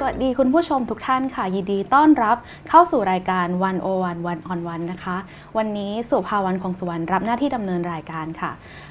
สวัสดีคุณผู้ชมทุกท่านค่ะ ยินดีต้อนรับเข้าสู่รายการ One o One One on One นะคะ วันนี้สุภาวันคงสุวรรณรับหน้าที่ดำเนินรายการค่ะ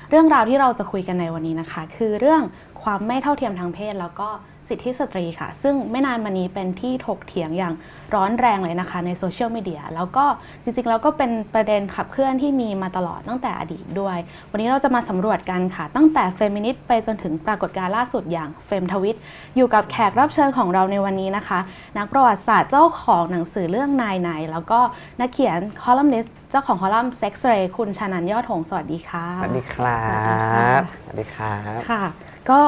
เรื่องราวที่เราจะคุยกันในวันนี้นะคะ คือเรื่องความไม่เท่าเทียมทางเพศแล้วก็ สิทธิสตรีค่ะ ซึ่งไม่นานมานี้เป็นที่ถกเถียงอย่างร้อนแรงเลยนะคะในโซเชียลมีเดียแล้วก็จริงๆแล้วก็เป็นประเด็นขับเคลื่อนที่มีมาตลอดตั้งแต่อดีตด้วย วันนี้เราจะมาสำรวจกันค่ะ ตั้งแต่เฟมินิสต์ไปจนถึงปรากฏการณ์ล่าสุดอย่างเฟมทวิตอยู่กับแขกรับเชิญของเราในวันนี้นะคะ นักประวัติศาสตร์เจ้าของหนังสือเรื่องนายนายแล้วก็นักเขียนคอลัมนิสต์เจ้าของคอลัมน์ Sex Ray คุณชานันยอดหงสวัสดีค่ะสวัสดีครับสวัสดีครับค่ะ ก็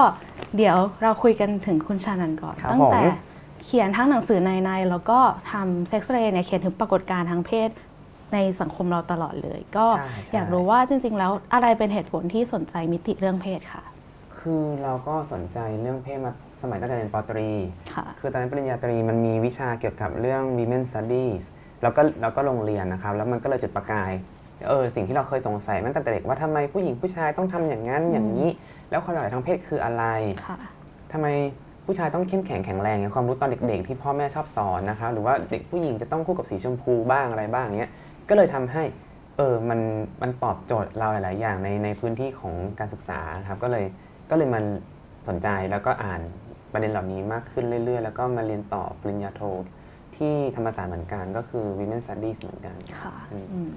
เดี๋ยวเราคุยกันถึงคุณชานันก่อน ครับตั้งแต่ผม เขียนทั้งหนังสือในในแล้วก็ทำเซ็กซ์เรย์เนี่ยเขียนถึงปรากฏการณ์ทางเพศในสังคมเราตลอดเลย ก็ใช่ใช่ อยากรู้ว่าจริง ๆ แล้วอะไรเป็นเหตุผลที่สนใจมิติเรื่องเพศค่ะคือเราก็สนใจเรื่องเพศมาสมัยตั้งแต่เรียนปอตรี ค่ะ คือตอนนั้นปริญญาตรีมันมีวิชาเกี่ยวกับเรื่อง women studies แล้วก็เราก็ลงเรียนนะครับ แล้วมันก็เลยจุดประกาย เออ สิ่งที่เราเคยสงสัยมาตั้งแต่เด็กว่าทำไมผู้หญิงผู้ชายต้องทำอย่างนั้นอย่างนี้ แล้วความหลากหลายทางเพศคืออะไรค่ะทำไมผู้ชายต้องเข้มแข็งแข็งแรงความรู้ตอนเด็ก ๆ ที่พ่อแม่ชอบสอนนะครับหรือว่าเด็กผู้หญิงจะต้องคู่กับสีชมพูบ้างอะไรบ้างเงี้ยก็เลยทำให้เออมันมันตอบโจทย์เราหลาย ๆ อย่างในในพื้นที่ของการศึกษาครับก็เลยก็เลยมันสนใจแล้วก็อ่านประเด็นเหล่านี้มากขึ้นเรื่อย ๆ แล้วก็มาเรียนต่อปริญญาโท ที่ธรรมศาสตร์เหมือนกันก็คือ Women Studies เหมือนกันค่ะอืมอืม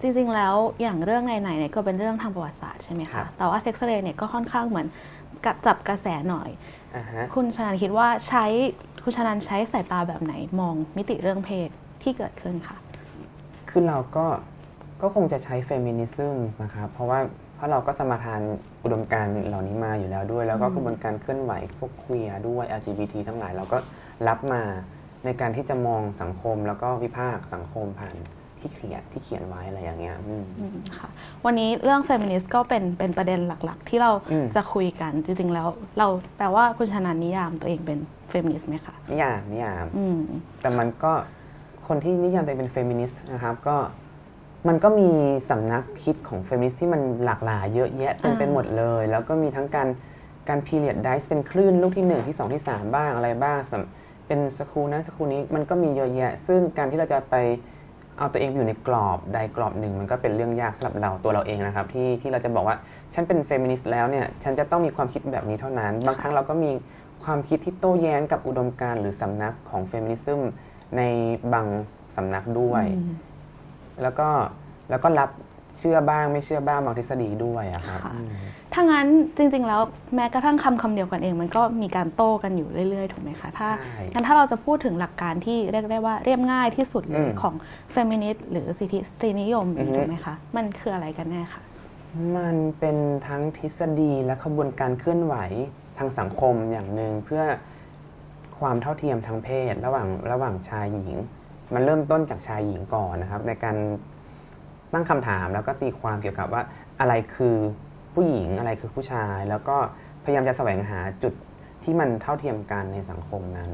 จริงๆแล้วอย่างเรื่องในไหนๆเนี่ยก็เป็นเรื่องทางประวัติศาสตร์ใช่ไหมครัคะบแต่ว่าเซ็กซ์เรย์เนี่ยก็ค่อนข้างเหมือนกับจับกระแสหน่อยอ่าฮะคุณชนันคิดว่าใช้คุณชนันใช้สายตาแบบไหนมองมิติเรื่องเพศที่เกิดขึ้นค่ะคือเราก็ก็คงจะใช้เฟมินิซึมนะครับเพราะว่าเพราะเราก็สมาทานอุดมการณ์เหล่านี้มาอยู่แล้วด้วย แล้วก็อืมกระบวนการเคลื่อนไหวพวก queer ด้วย LGBT ทั้งหลายเราก็รับมา ในการที่จะมองสังคมแล้วก็วิพากษ์สังคมผ่านที่เขียนที่เขียนไว้อะไรอย่างเงี้ยอืมอืม ค่ะวันนี้เรื่องเฟมินิสต์ก็เป็นเป็นประเด็นหลักๆ ที่เราอืม จะคุยกันจริงๆแล้ว เราแต่ว่าคุณชานันท์นิยามตัวเองเป็นเฟมินิสต์ไหมคะนิยามนิยาม อืม แต่มันก็คนที่นิยามตัวเองเป็นเฟมินิสต์นะครับก็มันก็มีสำนักคิดของเฟมินิสต์ที่มันหลากหลายเยอะแยะเต็มไปอ่า หมดเลย แล้วก็มีทั้งการการ periodize เป็นคลื่นลูกที่ 1 ที่ 2 ที่ 3 บ้างอะไรบ้างสำ เป็นสกูนั้นสกูนี้มันก็มีเยอะแยะ ซึ่งการที่เราจะไปเอาตัวเองอยู่ในกรอบใดกรอบหนึ่ง มันก็เป็นเรื่องยากสำหรับเราตัวเราเองนะครับ ที่ที่เราจะบอกว่าฉันเป็นเฟมินิสต์แล้วเนี่ยฉันจะต้องมีความคิดแบบนี้เท่านั้น บางครั้งเราก็มีความคิดที่โต้แย้งกับอุดมการณ์หรือสำนักของเฟมินิซึมในบางสำนักด้วยอืมแล้วก็แล้วก็รับ เชื่อบ้างไม่เชื่อบ้างบางทฤษฎีด้วยอะครับค่ะ อืม ถ้างั้นจริงๆ แล้วแม้กระทั่งคำคำเดียวกันเอง มันก็มีการโต้กันอยู่เรื่อยๆ ถูกไหมคะ ถ้าใช่งั้นถ้าเราจะพูดถึงหลักการที่เรียกได้ว่าเรียบง่ายที่สุดเลอืมของเฟมินิสต์หรือสิทธิสตรีนิยมอือฮึ ถูกไหมคะ มันคืออะไรกันแน่คะ มันเป็นทั้งทฤษฎีและขบวนการเคลื่อนไหวทางสังคมอย่างหนึ่งเพื่อความเท่าเทียมทางเพศ ระหว่างระหว่างชายหญิง มันเริ่มต้นจากชายหญิงก่อนนะครับ ในการ ตั้งคำถามแล้วก็ตีความเกี่ยวกับว่าอะไรคือผู้หญิงอะไรคือผู้ชาย แล้วก็พยายามจะแสวงหาจุดที่มันเท่าเทียมกันในสังคมนั้น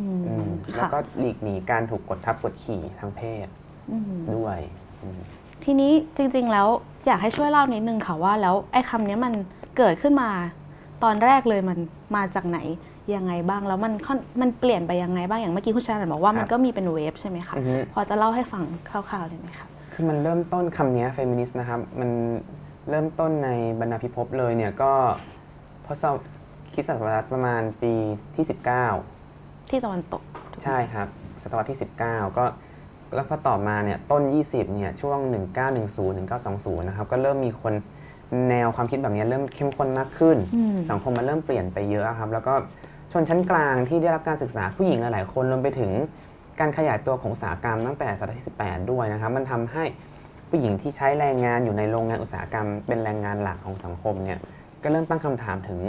อืมอืมแล้วค่ะก็หลีกหนีการถูกกดทับกดขี่ทางเพศอืมด้วยอืมทีนี้จริง ๆ แล้วอยากให้ช่วยเล่านิดนึงค่ะว่าแล้วไอ้คำนี้มันเกิดขึ้นมา ตอนแรกเลยมันมาจากไหนยังไงบ้างแล้วมันค่อนมันเปลี่ยนไปยังไงบ้างอย่างเมื่อกี้คุณชาญบอกว่ามันก็มีเป็นเวฟใช่ไหมคะอือฮึพอจะเล่าให้ฟังคร่าวๆได้ไหมคะ คือมันเริ่มต้นคำนี้เฟมินิสต์นะครับ มันเริ่มต้นในบรรณาพิภพเลยเนี่ยก็ทศวรรษคริดศตวรรษประมาณปีที่ 19 ที่ตะวันตกถูกไหมใช่ครับ ศตวรรษที่ 19 ก็แล้วพอต่อมาเนี่ยต้น 20เนี่ยช่วง 1910 1920 นะครับ ก็เริ่มมีคนแนวความคิดแบบนี้เริ่มเข้มข้นมากขึ้นอืมสังคมมันเริ่มเปลี่ยนไปเยอะครับ แล้วก็ชนชั้นกลางที่ได้รับการศึกษาผู้หญิงหลายๆคนรวมไปถึง การขยายตัวของอุตสาหกรรมตั้งแต่ศตวรรษที่ 18 ด้วยนะครับ มันทำให้ผู้หญิงที่ใช้แรงงานอยู่ในโรงงานอุตสาหกรรม เป็นแรงงานหลักของสังคมเนี่ยก็เริ่มตั้งคำถามถึง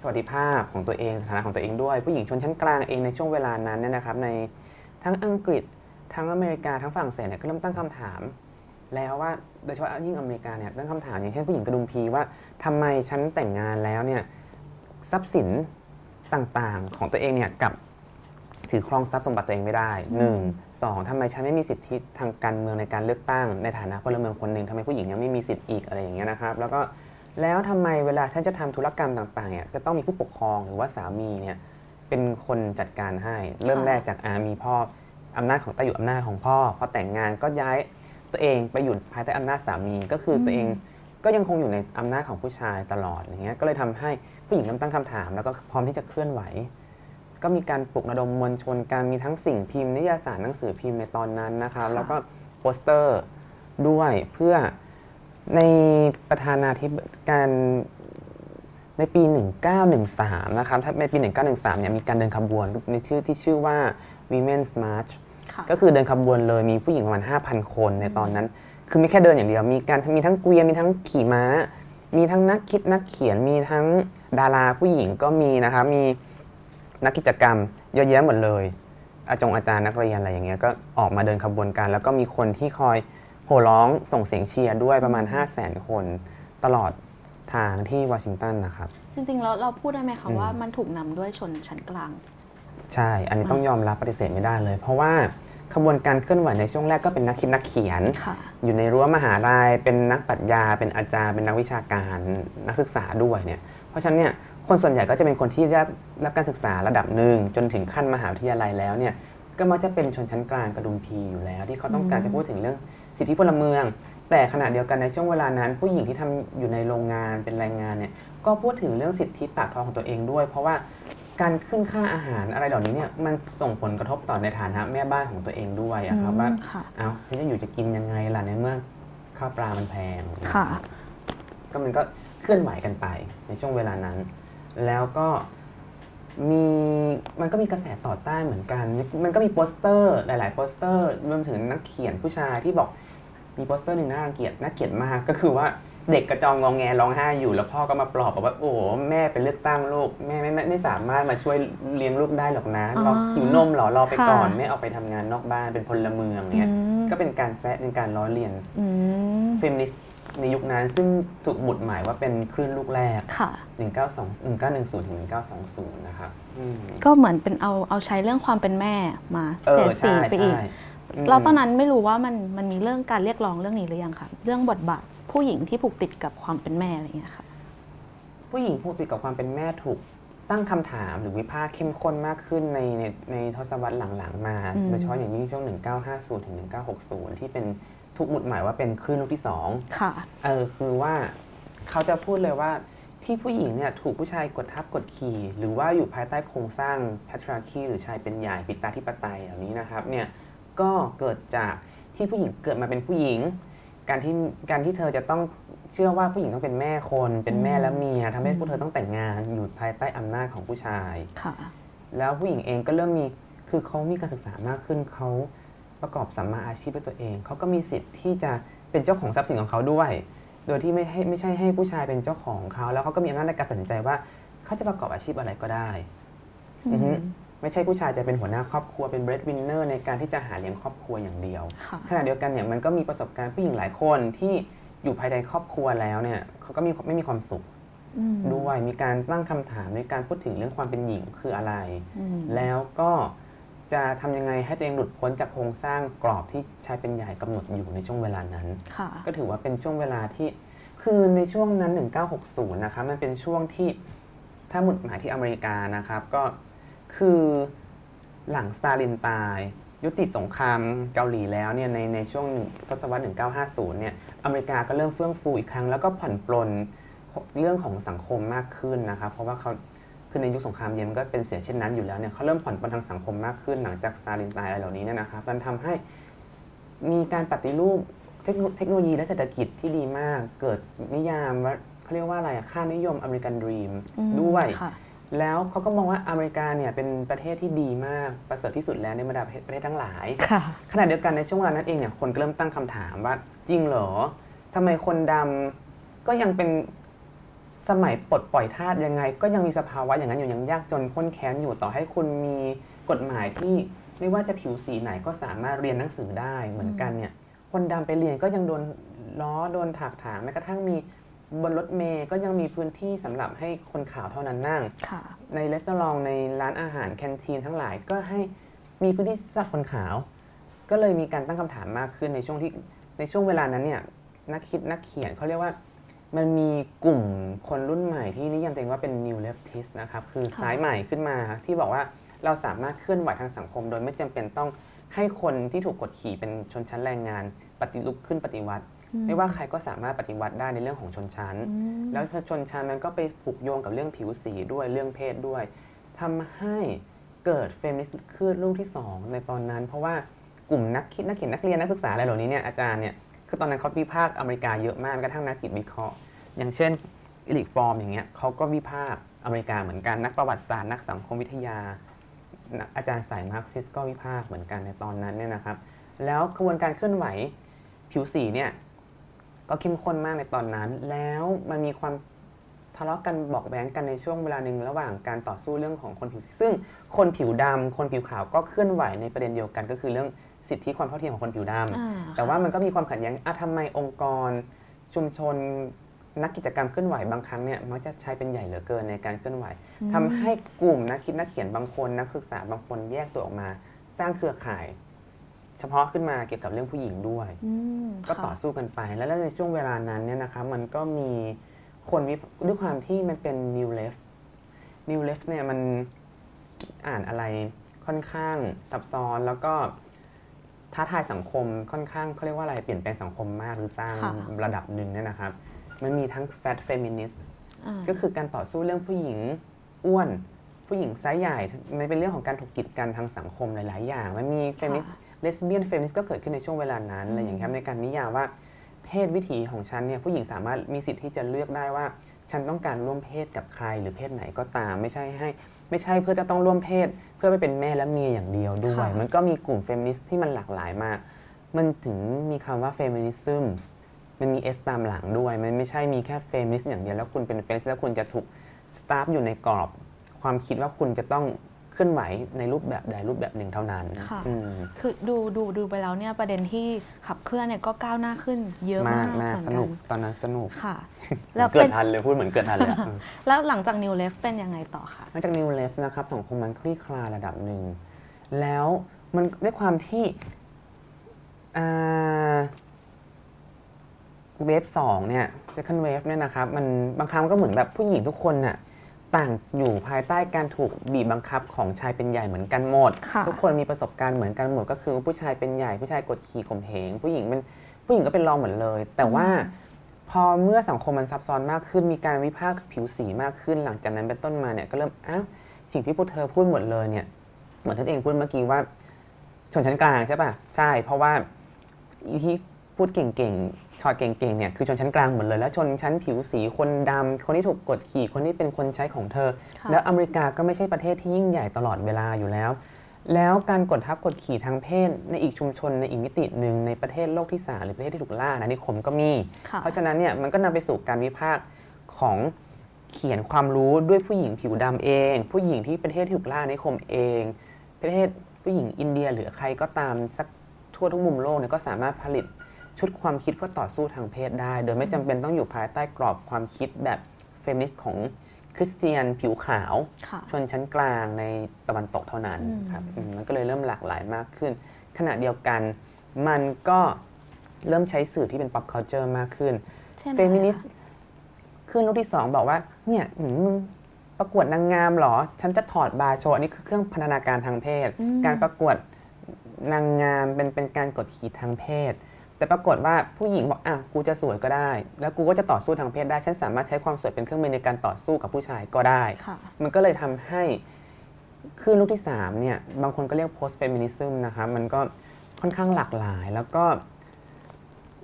สวัสดิภาพของตัวเองสถานะของตัวเองด้วย ผู้หญิงชนชั้นกลางเองในช่วงเวลานั้นเนี่ยนะครับในทั้งอังกฤษทั้งอเมริกาทั้งฝรั่งเศสเนี่ยก็เริ่มตั้งคำถาม แล้วว่าโดยเฉพาะยิ่งอเมริกาเนี่ยตั้งคำถามอย่างเช่นผู้หญิงกระดุมพีว่าทำไมฉันแต่งงานแล้วเนี่ยทรัพย์สินต่างๆของตัวเองเนี่ยกับ ถือครองทรัพย์สมบัติตัวเองไม่ได้หนึ่งสองทำไมฉันไม่มีสิทธิทางการเมืองในการเลือกตั้ง ในฐานะพลเมืองคนหนึ่งทำไมผู้หญิงยังไม่มีสิทธิ์อีกอะไรอย่างเงี้ยนะครับแล้วก็แล้วทำไมเวลาฉันจะทำธุรกรรมต่างๆเนี่ยจะต้องมีผู้ปกครองหรือว่าสามีเนี่ยเป็นคนจัดการให้ เริ่มแรกจากอามีพ่ออำนาจของใต้อยู่อำนาจของพ่อพอแต่งงานก็ย้ายตัวเองไปอยู่ภายใต้อำนาจสามีก็คือตัวเองก็ยังคงอยู่ในอำนาจของผู้ชายตลอดอย่างเงี้ยก็เลยทำให้ผู้หญิงเริ่มตั้งคำถาม แล้วก็พร้อมที่จะเคลื่อนไหว ก็มีการปลุกระดมมวลชนการมีทั้งสิ่งพิมพ์นิยายสารหนังสือพิมพ์ในตอนนั้นนะครับค่ะแล้วก็โปสเตอร์ด้วยเพื่อในประธานาธิบการในปี 1913 นะครับ ถ้าในปี 1913 เนี่ย มีการเดินขบวนในชื่อที่ชื่อว่า Women's March ค่ะก็คือเดินขบวนเลยมีผู้หญิงประมาณ 5,000 คนในตอนนั้น คือไม่แค่เดินอย่างเดียว มีการมีทั้งเกวียน มีทั้งขี่ม้า มีทั้งนักคิดนักเขียน มีทั้งดาราผู้หญิงก็มีนะครับ มี นักกิจกรรมเยอะแยะหมดเลย อาจงอาจารย์นักเรียนอะไรอย่างเงี้ยก็ออกมาเดินขบวนกันแล้วก็มีคนที่คอยโห่ร้องส่งเสียงเชียร์ด้วยประมาณ 5 0 0 0 0 0 คนตลอดทางที่วอชิงตันนะครับ จริงๆแล้วเราพูดได้ไหมคะอืมว่ามันถูกนำด้วยชนชั้นกลาง ใช่ อันนี้ต้องยอมรับปฏิเสธไม่ได้เลย เพราะว่าขบวนการเคลื่อนไหวในช่วงแรกก็เป็นนักคิดนักเขียนค่ะอยู่ในรั้วมหาลัยเป็นนักปรัชญา เป็นอาจารย์ เป็นนักวิชาการ นักศึกษาด้วยเนี่ย เพราะฉะนั้นเนี่ย คนส่วนใหญ่ก็จะเป็นคนที่ได้รับการศึกษาระดับหนึ่งจนถึงขั้นมหาวิทยาลัยแล้วเนี่ยก็มักจะเป็นชนชั้นกลางกระดุมพีอยู่แล้ว ที่เขาต้องการอืมจะพูดถึงเรื่องสิทธิพลเมือง แต่ขณะเดียวกันในช่วงเวลานั้น ผู้หญิงที่ทำอยู่ในโรงงานเป็นแรงงานเนี่ยก็พูดถึงเรื่องสิทธิปากท้องของตัวเองด้วย เพราะว่าการขึ้นค่าอาหารอะไรเหล่านี้เนี่ยมันส่งผลกระทบต่อในฐานะแม่บ้านของตัวเองด้วยอะครับว่าอืมค่ะเอาฉันจะอยู่จะกินยังไงล่ะในเมื่อข้าวปลามันแพงค่ะ ก็มันก็เคลื่อนไหวกันไปในช่วงเวลานั้น แล้วก็มีมันก็มีกระแสต่อต้านเหมือนกัน มันก็มีโปสเตอร์หลาย ๆ โปสเตอร์รวมถึงนักเขียนผู้ชายที่บอกมีโปสเตอร์หนึ่งน่ารังเกียจน่าเกลียดมากก็คือว่าเด็กกระจองงองแงร้องไห้อยู่แล้วพ่อก็มาปลอบบอกว่าโอ้โหแม่ไปเลือกตั้งลูกแม่ไม่ไม่ไม่สามารถมาช่วยเลี้ยงลูกได้หรอกนะอ๋อรอหิวนมเหรอรอไปก่อนค่ะไม่เอาไปทำงานนอกบ้านเป็นพลเมืองเนี่ยอืมก็เป็นการแซะเป็นการล้อเลียนอืมเฟมินิสต์ ในยุคนั้นซึ่งถูกหมุดหมายว่าเป็นคลื่นลูกแรกค่ะ192 1910ถึง1920 นะครับอืมก็เหมือนเป็นเอาเอาใช้เรื่องความเป็นแม่มาเอเสีอยดสีใช่ไปอีกใช่มเราตอนนั้นไม่รู้ว่ามันมันมีเรื่องการเรียกร้องเรื่องนี้หรือยังคะเรื่องบทบาทผู้หญิงที่ผูกติดกับความเป็นแม่อะไรอย่างเงี้ยค่ะผู้หญิงผูกติดกับความเป็นแม่ถูกตั้งคำถามหรือวิพากษ์เข้มข้นมากขึ้นในในในทศวรรษหลังๆ มาอืมโดยเฉพาะอย่างยิ่งช่วง 1950ถึง1960 ที่เป็น ถูกหมุดหมายว่าเป็นคลื่นลูกที่2ค่ะ เออคือว่าเขาจะพูดเลยว่าที่ผู้หญิงเนี่ยถูกผู้ชายกดทับกดขี่ หรือว่าอยู่ภายใต้โครงสร้าง patriarchy หรือชายเป็นใหญ่ปิตาธิปไตยเหล่านี้นะครับเนี่ยก็เกิดจากที่ผู้หญิงเกิดมาเป็นผู้หญิง การที่การที่เธอจะต้องเชื่อว่าผู้หญิงต้องเป็นแม่คน เป็นแม่และเมียทำให้พวกเธอต้องแต่งงานอยู่ภายใต้อำนาจของผู้ชายค่ะแล้วผู้หญิงเองก็เริ่มมีคือเขามีการศึกษามากขึ้นเขา ประกอบสัมมาอาชีพด้วยตัวเอง เขาก็มีสิทธิ์ที่จะเป็นเจ้าของทรัพย์สินของเขาด้วย โดยที่ไม่ให้ไม่ใช่ให้ผู้ชายเป็นเจ้าของเขา แล้วเขาก็มีอำนาจในการตัดสินใจว่า เขาจะประกอบอาชีพอะไรก็ได้อือฮึไม่ใช่ผู้ชายจะเป็นหัวหน้าครอบครัวเป็น breadwinner ในการที่จะหาเลี้ยงครอบครัวอย่างเดียวค่ะขณะเดียวกันเนี่ยมันก็มีประสบการณ์ผู้หญิงหลายคนที่อยู่ภายในครอบครัวแล้วเนี่ยเขาก็มีไม่มีความสุขอืมด้วยมีการตั้งคำถามในการพูดถึงเรื่องความเป็นหญิงคืออะไรอืมแล้วก็ จะทำยังไงให้ตัวเองหลุดพ้นจากโครงสร้างกรอบที่ชายเป็นใหญ่กำหนดอยู่ในช่วงเวลานั้นค่ะก็ถือว่าเป็นช่วงเวลาที่คือในช่วงนั้น 1960 นะครับมันเป็นช่วงที่ถ้าหมุดหมายที่อเมริกานะครับก็คือหลังสตาลินตาย ยุติสงครามเกาหลีแล้วเนี่ยในในช่วงทศวรรษ 1950 เนี่ยอเมริกาก็เริ่มเฟื่องฟูอีกครั้ง แล้วก็ผ่อนปลนเรื่องของสังคมมากขึ้นนะครับเพราะว่าเขา คือในยุคสงครามเย็นมันก็เป็นเสียเช่นนั้นอยู่แล้วเนี่ยเขาเริ่มผ่อนปลนทางสังคมมากขึ้นหลังจากสตาลินตายอะไรเหล่านี้เนี่ยนะครับมันทำให้มีการปฏิรูปเทคโนเทคโนโลยีและเศรษฐกิจที่ดีมาก เกิดนิยามว่าเขาเรียกว่าอะไรอะค่านิยมอเมริกันดรีมอืมด้วยค่ะแล้วเขาก็มองว่าอเมริกาเนี่ยเป็นประเทศที่ดีมากประเสริฐที่สุดแล้วในบรรดาประเทศประเทศทั้งหลายค่ะขณะเดียวกันในช่วงเวลานั้นเองเนี่ยคนก็เริ่มตั้งคำถามว่าจริงเหรอทำไมคนดำก็ยังเป็น สมัยปลดปล่อยทาสยังไง ก็ยังมีสภาวะอย่างนั้นอยู่ยังยากจนข้นแค้นอยู่ต่อให้คุณมีกฎหมายที่ไม่ว่าจะผิวสีไหนก็สามารถเรียนหนังสือได้เหมือนกันเนี่ยคนดำไปเรียนก็ยังโดนล้อโดนถากถางแม้กระทั่งมีบนรถเมย์ก็ยังมีพื้นที่สำหรับให้คนขาวเท่านั้นนั่งค่ะในรีสอร์ทในร้านอาหารแคนทีนทั้งหลายก็ให้มีพื้นที่สำหรับคนขาว ก็เลยมีการตั้งคำถามมากขึ้นในช่วงที่ในช่วงเวลานั้นเนี่ยนักคิดนักเขียนเขาเรียกว่า มันมีกลุ่มคนรุ่นใหม่ที่นิยามตัวเองว่าเป็น new leftist นะครับคือค่ะ สายใหม่ขึ้นมาที่บอกว่าเราสามารถเคลื่อนไหวทางสังคม โดยไม่จำเป็นต้องให้คนที่ถูกกดขี่เป็นชนชั้นแรงงาน ปฏิลุกขึ้นปฏิวัติ ไม่ว่าใครก็สามารถปฏิวัติได้ในเรื่องของชนชั้น อืมแล้วชนชั้นมันก็ไปผูกโยงกับเรื่องผิวสีด้วยเรื่องเพศด้วยทำให้เกิดเฟมินิสต์คลื่นลูกที่2ในตอนนั้น เพราะว่ากลุ่มนักคิดนักเขียนนักเรียนนักศึกษาอะไรเหล่านี้เนี่ยอาจารย์เนี่ย คือตอนนั้นเขาวิพากษ์อเมริกาเยอะมากกระทั่งนักจิตวิเคราะห์ อย่างเช่น Erich Fromm อย่างเงี้ยเขาก็วิพากษ์อเมริกาเหมือนกันนักประวัติศาสตร์นักสังคมวิทยา อาจารย์สายมาร์กซิสก็วิพากษ์เหมือนกันในตอนนั้นเนี่ยนะครับ แล้วกระบวนการเคลื่อนไหวผิวสีเนี่ยก็เข้มข้นมากในตอนนั้น แล้วมันมีความทะเลาะกันบอกแว้งกันในช่วงเวลาหนึ่งระหว่างการต่อสู้เรื่องของคนผิวสีซึ่งคนผิวดำคนผิวขาวก็เคลื่อนไหวในประเด็นเดียวกันก็คือเรื่อง สิทธิความเท่าเทียมของคนผิวดำอ่าแต่ว่ามันก็มีความขัดแย้งอะทำไมองค์กร ชุมชนนักกิจกรรมเคลื่อนไหวบางครั้งเนี่ยมักจะใช้เป็นใหญ่เหลือเกินในการเคลื่อนไหวทำให้กลุ่มนักคิดนักเขียนบางคนนักศึกษาบางคนแยกตัวออกมา สร้างเครือข่าย เฉพาะขึ้นมาเกี่ยวกับเรื่องผู้หญิงด้วยอืมก็ค่ะต่อสู้กันไป แล้วในช่วงเวลานั้นเนี่ยนะครับมันก็มีคนวิพด้วยความที่มันเป็น new left new left เนี่ยมันอ่านอะไรค่อนข้างซับซ้อนแล้วก็ ท้าทายสังคมค่อนข้างเขาเรียกว่าอะไรเปลี่ยนแปลงสังคมมากหรือสร้างค่ะระดับหนึ่งเนี่ยนะครับ มันมีทั้ง fat feminist อ่าก็คือการต่อสู้เรื่องผู้หญิงอ้วน ผู้หญิงไซส์ใหญ่มันเป็นเรื่องของการถูกกีดกันทางสังคมหลาย ๆ อย่าง มันมีเฟมินิสต์ค่ะ lesbian feminist ก็เกิดขึ้นในช่วงเวลานั้นอะไรอย่างเงี้ยครับในการนิยามว่าเพศวิถีของฉันเนี่ยผู้หญิงสามารถมีสิทธิ์ที่จะเลือกได้ว่า ฉันต้องการร่วมเพศกับใครหรือเพศไหนก็ตาม ไม่ใช่ให้ ไม่ใช่เพื่อจะต้องร่วมเพศ เพื่อไปเป็นแม่และเมียอย่างเดียวด้วยค่ะมันก็มีกลุ่มเฟมินิสต์ที่มันหลากหลายมาก มันถึงมีคำว่าเฟมินิซึมมันมี S ตามหลังด้วย มันไม่ใช่มีแค่เฟมินิสต์อย่างเดียวแล้วคุณเป็นเฟมินิสต์แล้วคุณจะถูก stuck อยู่ในกรอบ ความคิดว่าคุณจะต้อง เคลื่อนไหวในรูปแบบใดรูปแบบหนึ่งเท่านั้นค่ะ อืมคือดูดูดูไปแล้วเนี่ยประเด็นที่ขับเคลื่อนเนี่ยก็ก้าวหน้าขึ้นเยอะมามากกมากเหมือนสกันุกนตอนนั้นสนุกค่ะเหมืแล้อวนเกิเป็ดนทันเลยพูดเหมือนเกิดทันเลยอะ แล้วหลังจาก New Left เป็นยังไงต่อคะหลังจากนิวเลฟนะครับสังคมมันคลี่คลายระดับหนึ่ง แล้วมันด้วยความที่อ่าเวฟสองเนี่ย second wave เนี่ยนะครับ มันบางครั้งก็เหมือนแบบผู้หญิงทุกคนน่ะ ต่างอยู่ภายใต้การถูกบีบบังคับของชายเป็นใหญ่เหมือนกันหมด ค่ะทุกคนมีประสบการณ์เหมือนกันหมดก็คือผู้ชายเป็นใหญ่ผู้ชายกดขี่ข่มเหงผู้หญิงเป็นผู้หญิงก็เป็นรองหมดเลย แต่ว่าพอเมื่อสังคมมันซับซ้อนมากขึ้นมีการวิพากษ์ผิวสีมากขึ้น หลังจากนั้นเป็นต้นมาเนี่ยก็เริ่มอ้าวสิ่งที่พวกเธอพูดหมดเลยเนี่ยเหมือนท่านเองพูดเมื่อกี้ว่าชนชั้นกลางใช่ป่ะใช่ เพราะว่าอีที่พูดเก่งๆ ช็อตเก่งๆเนี่ยคือชนชั้นกลางหมดเลย แล้วชนชั้นผิวสีคนดำคนที่ถูกกดขี่คนที่เป็นคนใช้ของเธอค่ะแล้วอเมริกาก็ไม่ใช่ประเทศที่ยิ่งใหญ่ตลอดเวลาอยู่แล้ว แล้วการกดทับกดขี่ทางเพศ ในอีกชุมชนในอีกมิติหนึ่งในประเทศโลกที่สามหรือประเทศที่ถูกล่าอาณานิคมก็มีค่ะเพราะฉะนั้นเนี่ยมันก็นำไปสู่การวิพากษ์ของเขียนความรู้ด้วยผู้หญิงผิวดำเอง ผู้หญิงที่ประเทศที่ถูกล่าอาณานิคมเอง ประเทศผู้หญิงอินเดียหรือใครก็ตามสักทั่วทุกมุมโลกเนี่ยก็สามารถผลิต ชุดความคิดเพื่อต่อสู้ทางเพศได้ โดยไม่จำเป็นต้องอยู่ภายใต้กรอบความคิดแบบเฟมินิสต์ของคริสเตียนผิวขาวค่ะชนชั้นกลางในตะวันตกเท่านั้นอืมครับอืมมันก็เลยเริ่มหลากหลายมากขึ้น ขณะเดียวกันมันก็เริ่มใช้สื่อที่เป็น pop culture มากขึ้นเช่นเฟมินิสต์คลื่นลูกที่สองบอกว่า เนี่ยหืมมึงประกวดนางงามเหรอ ฉันจะถอดบราโชว์อันนี้คือเครื่องพันธนาการทางเพศอืมการประกวดนางงามเป็นเป็นการกดขี่ทางเพศ แต่ปรากฏว่าผู้หญิงบอกอะกูจะสวยก็ได้ แล้วกูก็จะต่อสู้ทางเพศได้ ฉันสามารถใช้ความสวยเป็นเครื่องมือในการต่อสู้กับผู้ชายก็ได้ค่ะมันก็เลยทำให้คลื่นลูกที่3เนี่ยบางคนก็เรียก post feminism นะครับมันก็ค่อนข้างหลากหลาย แล้วก็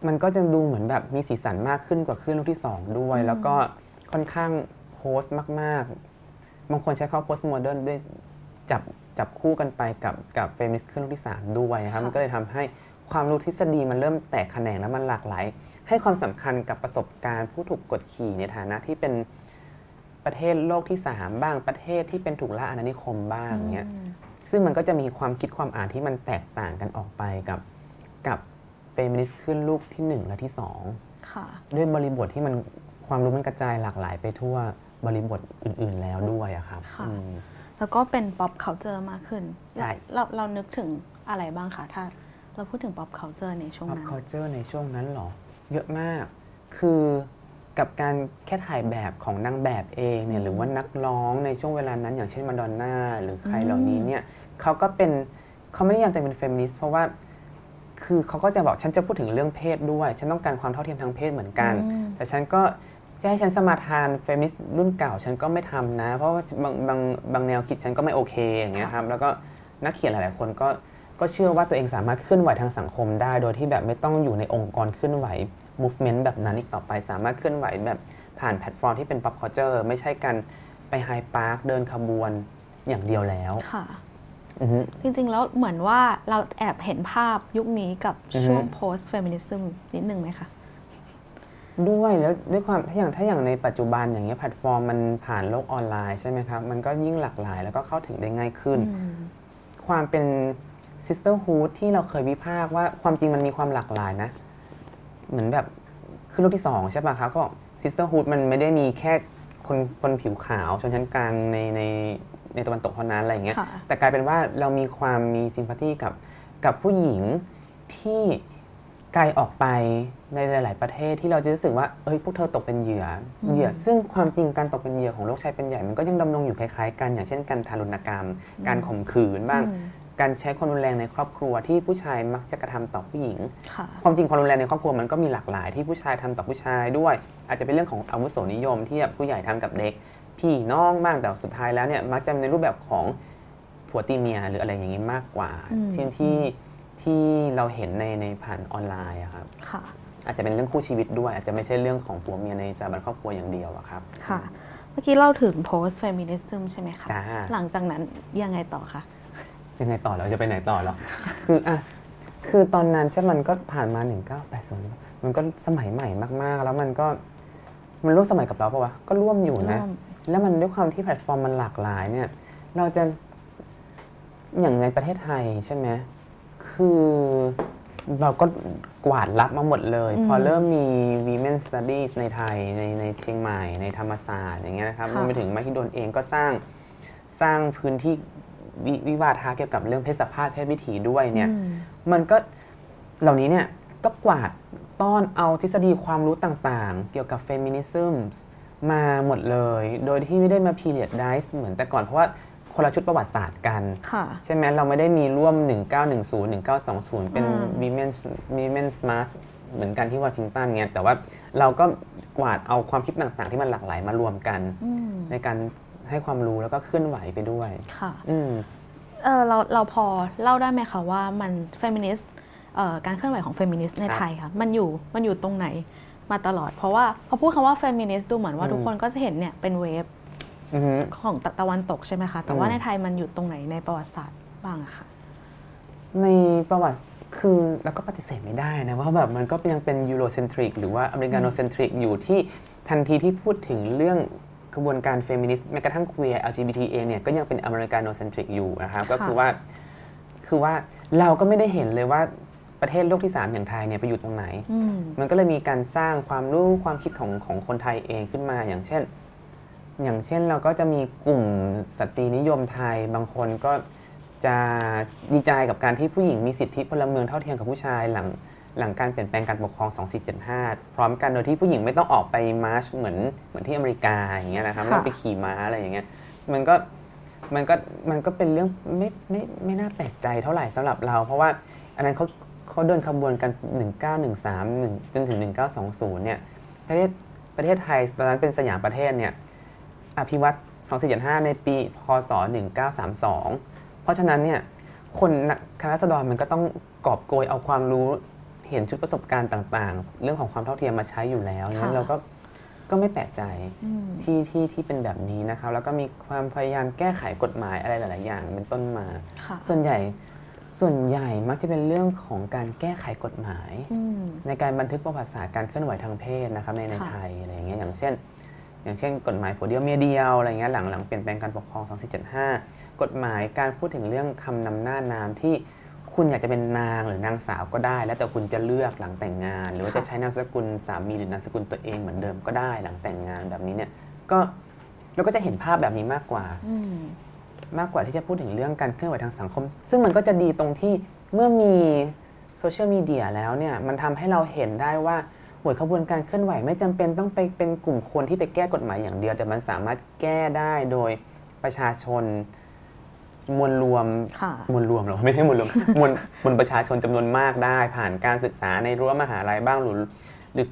มันก็จะดูเหมือนแบบมีสีสันมากขึ้นกว่าคลื่นลูกที่ 2 ด้วยอืมแล้วก็ค่อนข้างโพสต์มาก ๆ บางคนใช้คำว่า post modern ด้วยจับจับคู่กันไปกับกับ feminist คลื่นลูกที่ 3 ด้วยนะครับมันก็เลยทำให้ ความรู้ทฤษฎีมันเริ่มแตกแขนงแล้วมันหลากหลาย ให้ความสำคัญกับประสบการณ์ผู้ถูกกดขี่ในฐานะที่เป็นประเทศโลกที่ 3 บ้างประเทศที่เป็นถูกล่าอาณานิคมบ้างเนี้ยอืมซึ่งมันก็จะมีความคิดความอ่านที่มันแตกต่างกันออกไปกับกับเฟมินิสต์คลื่นลูกที่ 1 และที่ค่ะ2ด้วยบริบทที่มันความรู้มันกระจายหลากหลายไปทั่วบริบทอื่น ๆ แล้วด้วยอะครับค่ะอืมแล้วก็เป็น pop culture มากขึ้นใช่เราเรานึกถึงอะไรบ้างคะถ้า เราพูดถึง pop culture ในช่วง pop นั้น culture ในช่วงนั้นเหรอ เยอะมาก คือกับการแค่ถ่ายแบบของนางแบบเองเนี่ยหรือว่านักร้องในช่วงเวลานั้น อย่างเช่นมาดอนน่าหรือใครเหล่านี้เนี่ยเขาก็เป็นเขาไม่ได้ยังจะเป็นเฟมินิสต์เพราะว่าคือเขาก็จะบอกฉันจะพูดถึงเรื่องเพศด้วย ฉันต้องการความเท่าเทียมทางเพศเหมือนกันอืมแต่ฉันก็จะให้ฉันสมาทานเฟมินิสต์รุ่นเก่า ฉันก็ไม่ทำนะ เพราะว่าบางบางบางแนวคิดฉันก็ไม่โอเคอย่างเงี้ยครับแล้วก็นักเขียนหลาย ๆ คนก็ ก็เชื่อว่าตัวเองสามารถเคลื่อนไหวทางสังคมได้ โดยที่แบบไม่ต้องอยู่ในองค์กรเคลื่อนไหว movement แบบนั้นอีกต่อไป สามารถเคลื่อนไหวแบบผ่านแพลตฟอร์มที่เป็น pop culture ไม่ใช่การไปไฮด์ปาร์คเดินขบวนอย่างเดียวแล้วค่ะอือฮึจริงๆ แล้วเหมือนว่าเราแอบเห็นภาพยุคนี้กับอือฮึช่วง post feminism นิดนึงไหมคะ ด้วยแล้วด้วยความถ้าอย่างถ้าอย่างในปัจจุบันอย่างเงี้ยแพลตฟอร์มมันผ่านโลกออนไลน์ใช่ไหมครับ มันก็ยิ่งหลากหลายแล้วก็เข้าถึงได้ง่ายขึ้นอืมความเป็น sisterhood ที่เราเคยวิพากษ์ว่าความจริงมันมีความหลากหลายนะ เหมือนแบบขึ้นรูปที่สองใช่ป่ะครับก็ sisterhood มันไม่ได้มีแค่คนคนผิวขาวชนชั้นกลางในในในตะวันตกเท่านั้นอะไรอย่างเงี้ยค่ะแต่กลายเป็นว่าเรามีความมีซิมพัตตีกับกับผู้หญิงที่ไกลออกไปในหลาย ๆ ประเทศที่เราจะรู้สึกว่าเอ้ยพวกเธอตกเป็นเหยื่ออมเหยื่อ ซึ่งความจริงการตกเป็นเหยื่อของโรคชายเป็นใหญ่มันก็ยังดำรงอยู่คล้าย ๆ กันอย่างเช่นการทารุณกรรม การข่มขืนบ้างอืม การใช้ความรุนแรงในครอบครัวที่ผู้ชายมักจะกระทำต่อผู้หญิงค่ะความจริงความรุนแรงในครอบครัวมันก็มีหลากหลายที่ผู้ชายทำต่อผู้ชายด้วย อาจจะเป็นเรื่องของอาวุโสนิยมที่แบบผู้ใหญ่ทำกับเด็ก พี่น้องบ้างแต่สุดท้ายแล้วเนี่ยมักจะในรูปแบบของผัวตีเมียหรืออะไรอย่างนี้มากกว่าอืมที่ที่ที่เราเห็นในในผ่านออนไลน์อะครับค่ะอาจจะเป็นเรื่องคู่ชีวิตด้วย อาจจะไม่ใช่เรื่องของผัวเมียในสถาบันครอบครัวอย่างเดียวอะครับค่ะเมื่อกี้เล่าถึง post feminism ใช่ไหไหมคะจ้าหลังจากนั้นยังไงต่อคะ ยังไงต่อเราจะไปไหนต่อหรอ คืออะคือตอนนั้นใช่มันก็ผ่านมา 1980 มันก็สมัยใหม่มากๆ แล้วมันก็มันร่วมสมัยกับเราปะวะ ก็ร่วมอยู่นะ ร่วม แล้วมันด้วยความที่แพลตฟอร์มมันหลากหลายเนี่ย เราจะอย่างในประเทศไทยใช่ไหมคือเราก็กวาดรับมาหมดเลยอืมพอเริ่มมี Women Studies ในไทยในในเชียงใหม่ ในธรรมศาสตร์อย่างเงี้ยนะครับค่ะ รวมไปถึงมหิดลเองก็สร้างสร้างพื้นที่ วิวิวาทะเกี่ยวกับเรื่องเพศสภาพเพศวิถีด้วยเนี่ยอืมมันก็เหล่านี้เนี่ยก็กวาดต้อนเอาทฤษฎีความรู้ต่างๆ เกี่ยวกับเฟมินิซึมมาหมดเลย โดยที่ไม่ได้มา periodize เหมือนแต่ก่อนเพราะว่าคนละชุดประวัติศาสตร์กันค่ะใช่ไหมเราไม่ได้มีร่วม 1910 1920 เป็นอืม Women's Women's March เหมือนกันที่วอชิงตันเงี้ยแต่ว่าเราก็กวาดเอาความคิดต่างๆ ที่มันหลากหลายมารวมกันอืมในการ ให้ความรู้แล้วก็เคลื่อนไหวไปด้วยค่ะอืมเออเราเราพอเล่าได้ไหมคะว่ามันเฟมินิสต์การเคลื่อนไหวของเฟมินิสต์ในครับไทยค่ะมันอยู่มันอยู่ตรงไหนมาตลอด เพราะว่าพอพูดคำว่าเฟมินิสต์ดูเหมือนว่าอืมทุกคนก็จะเห็นเนี่ยเป็น wave อือฮึของตะตะวันตกใช่ไหมคะ แต่ว่าอืมในไทยมันอยู่ตรงไหนในประวัติศาสตร์บ้างอะค่ะในประวัติคือเราก็ปฏิเสธไม่ได้นะว่าแบบมันก็ยังเป็น Eurocentric หรือว่า Americanocentric อยู่ที่ทันทีที่พูดถึงเรื่อง กระบวนการเฟมินิสต์แม้กระทั่ง queer LGBT เองเนี่ยก็ยังเป็น Americanocentric อยู่นะครับก็คือว่าคือว่าเราก็ไม่ได้เห็นเลยว่าประเทศโลกที่ 3 อย่างไทยเนี่ยไปอยู่ตรงไหนอืมมันก็เลยมีการสร้างความรู้ความคิดของของคนไทยเองขึ้นมา อย่างเช่น อย่างเช่นเราก็จะมีกลุ่มสตรีนิยมไทย บางคนก็จะดีใจกับการที่ผู้หญิงมีสิทธิพลเมืองเท่าเทียมกับผู้ชายหลัง หลังการเปลี่ยนแปลงการปกครอง 2475 พร้อมกันโดยที่ผู้หญิงไม่ต้องออกไปมาร์ชเหมือนเหมือนที่อเมริกาอย่างเงี้ยนะครับไม่ต้องไปขี่ม้าอะไรอย่างเงี้ยมันก็มันก็มันก็เป็นเรื่องไม่ไม่ไม่น่าแปลกใจเท่าไหร่สำหรับเรา เพราะว่าอันนั้นเขาเขาเดินขบวนกัน 1913 1จนถึง 1920 เนี่ยประเทศประเทศไทยตอนนั้นเป็นสยามประเทศเนี่ยอภิวัต2475 ในปีพศ 1932 เพราะฉะนั้นเนี่ยคนนักคณะรัษฎรมันก็ต้องกอบโกยเอาความรู้ เห็นชุดประสบการณ์ต่าง ๆ เรื่องของความเท่าเทียมมาใช้อยู่แล้วงั้นค่ะเราก็ก็ไม่แปลกใจอืมที่ที่ที่เป็นแบบนี้นะครับแล้วก็มีความพยายามแก้ไขกฎหมายอะไรหลาย ๆ อย่างเป็นต้นมาค่ะส่วนใหญ่ส่วนใหญ่มักจะเป็นเรื่องของการแก้ไขกฎหมายอืมในการบันทึกประวัติศาสตร์การเคลื่อนไหวทางเพศนะครับในในค่ะไทยอะไรอย่างเงี้ยอย่างเช่น อย่างเช่น กฎหมายผัวเดียวเมียเดียวอะไรเงี้ยหลังหลังเปลี่ยนแปลงการปกครอง 2475 กฎหมายการพูดถึงเรื่องคำนำหน้านามที่ คุณอยากจะเป็นนางหรือนางสาวก็ได้ แล้วแต่คุณจะเลือกหลังแต่งงาน หรือว่าจะใช้นามสกุลสามีหรือนามสกุลตัวเองเหมือนเดิมก็ได้หลังแต่งงานแบบนี้เนี่ยก็เราก็จะเห็นภาพแบบนี้มากกว่าอืมมากกว่าที่จะพูดถึงเรื่องการเคลื่อนไหวทางสังคม ซึ่งมันก็จะดีตรงที่เมื่อมีโซเชียลมีเดียแล้วเนี่ยมันทำให้เราเห็นได้ว่าหวยขบวนการเคลื่อนไหวไม่จำเป็นต้องไปเป็นกลุ่มคนที่ไปแก้กฎหมายอย่างเดียว แต่มันสามารถแก้ได้โดยประชาชน มวลรวมค่ะมวลรวมเหรอไม่ใช่มวลรวมมวลมวลประชาชนจำนวนมากได้ ผ่านการศึกษาในรั้วมหาลัยบ้างหรือหรือ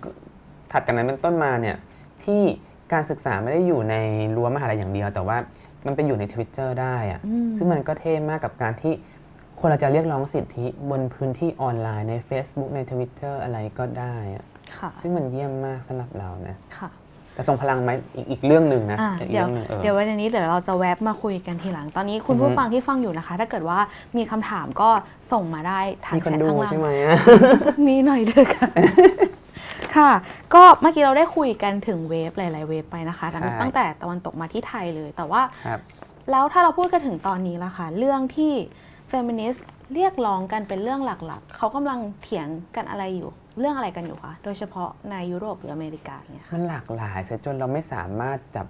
ถัดจากนั้นเป็นต้นมาเนี่ยที่การศึกษาไม่ได้อยู่ในรั้วมหาลัยอย่างเดียว แต่ว่ามันไปอยู่ใน Twitter ได้อะอืมซึ่งมันก็เท่มากกับการที่คนเราจะเรียกร้องสิทธิบนพื้นที่ออนไลน์ใน Facebook ใน Twitter อะไรก็ได้อะค่ะซึ่งมันเยี่ยมมากสำหรับเรานะค่ะ แต่ทรงพลังไหมอีกอีกเรื่องหนึ่งนะอะอีกเดี๋ยวเรื่องหนึ่งเออ เดี๋ยววันนี้เดี๋ยวเราจะแวบมาคุยกันทีหลัง ตอนนี้คุณอือฮึผู้ฟังที่ฟังอยู่นะคะ ถ้าเกิดว่ามีคำถามก็ส่งมาได้ทางมีคแชนทดูข้างล่าง ใช่ไหมอะมีหน่อยเถอะค่ะ ค่ะ ก็เมื่อกี้เราได้คุยกันถึงเวฟหลาย ๆ เวฟไปนะคะตั้งใช่ ตั้งแต่ตะวันตกมาที่ไทยเลย แต่ว่าครับ แล้วถ้าเราพูดกันถึงตอนนี้ละค่ะเรื่องที่เฟมินิสต์เรียกร้องกันเป็นเรื่องหลัก ๆ เขากำลังเถียงกันอะไรอยู่ เรื่องอะไรกันอยู่คะ โดยเฉพาะในยุโรปหรืออเมริกาเนี่ยค่ะมันหลากหลายเสียจนเราไม่สามารถจับ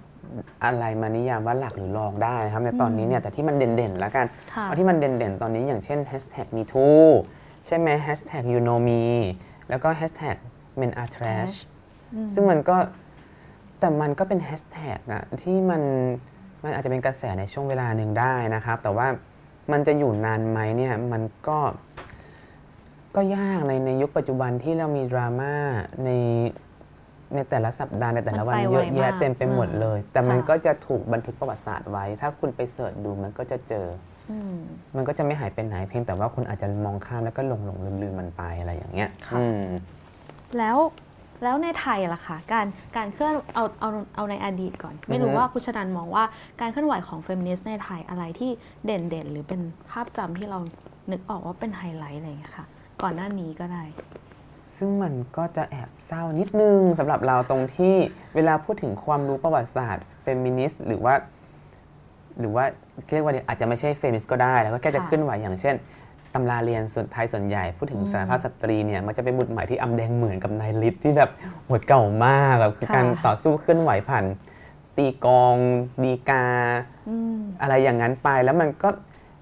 อะไรมานิยามว่าหลักหรือรองได้นะครับ ในตอนนี้เนี่ยแต่ที่มันเด่นๆแล้วกันค่ะเอาที่มันเด่นๆ ตอนนี้อย่างเช่น hashtag #MeToo ใช่ไหม hashtag you know me แล้วก็ hashtag men are trash อืมซึ่งมันก็แต่มันก็เป็นแฮชแท็กอะที่มันมันอาจจะเป็นกระแสในช่วงเวลาหนึ่งได้นะครับ แต่ว่ามันจะอยู่นานไหมเนี่ยมันก็ ก็ยากในในยุคปัจจุบันที่เรามีดราม่าในในแต่ละสัปดาห์ในแต่ละวันมันไปเยอะไวแยะมากเต็มไปหมดอืมเลย แต่มันค่ะ ก็จะถูกบันทึกประวัติศาสตร์ไว้ ถ้าคุณไปเสิร์ชดูมันก็จะเจอ อืม มันก็จะไม่หายไปไหนเพียงแต่ว่าคุณอาจจะมองข้ามแล้วก็หลงหลงลืมลืมๆมันไปอะไรอย่างเงี้ยค่ะ อืม แล้วแล้วในไทยล่ะคะการการเคลื่อนเอาเอาเอาในอดีตก่อน ไม่รู้อือฮึ ว่าคุณชนันมองว่าการเคลื่อนไหวของเฟมินิสต์ในไทยอะไรที่เด่นเด่นๆหรือเป็นภาพจำที่เรานึกออกว่าเป็นไฮไลท์อะไรอย่างเงี้ยค่ะ ก่อนหน้านี้ก็ได้ ซึ่งมันก็จะแอบเศร้านิดนึงสำหรับเราตรงที่เวลาพูดถึงความรู้ประวัติศาสตร์เฟมินิสต์หรือว่า หรือว่าเรียกว่าอาจจะไม่ใช่เฟมินิสต์ก็ได้ แล้วก็แค่จะค่ะเคลื่อนไหวอย่างเช่นตำราเรียนส่วนไทยส่วนใหญ่พูดถึงอืมสถานภาพสตรีเนี่ยมันจะเป็นหมุดหมายที่อำแดงเหมือนกับนายฤทธิ์ที่แบบโคตรเก่ามากแบบคือค่ะการต่อสู้เคลื่อนไหวผ่านตีกลองฎีกาอืมอะไรอย่างนั้นไปแล้วมันก็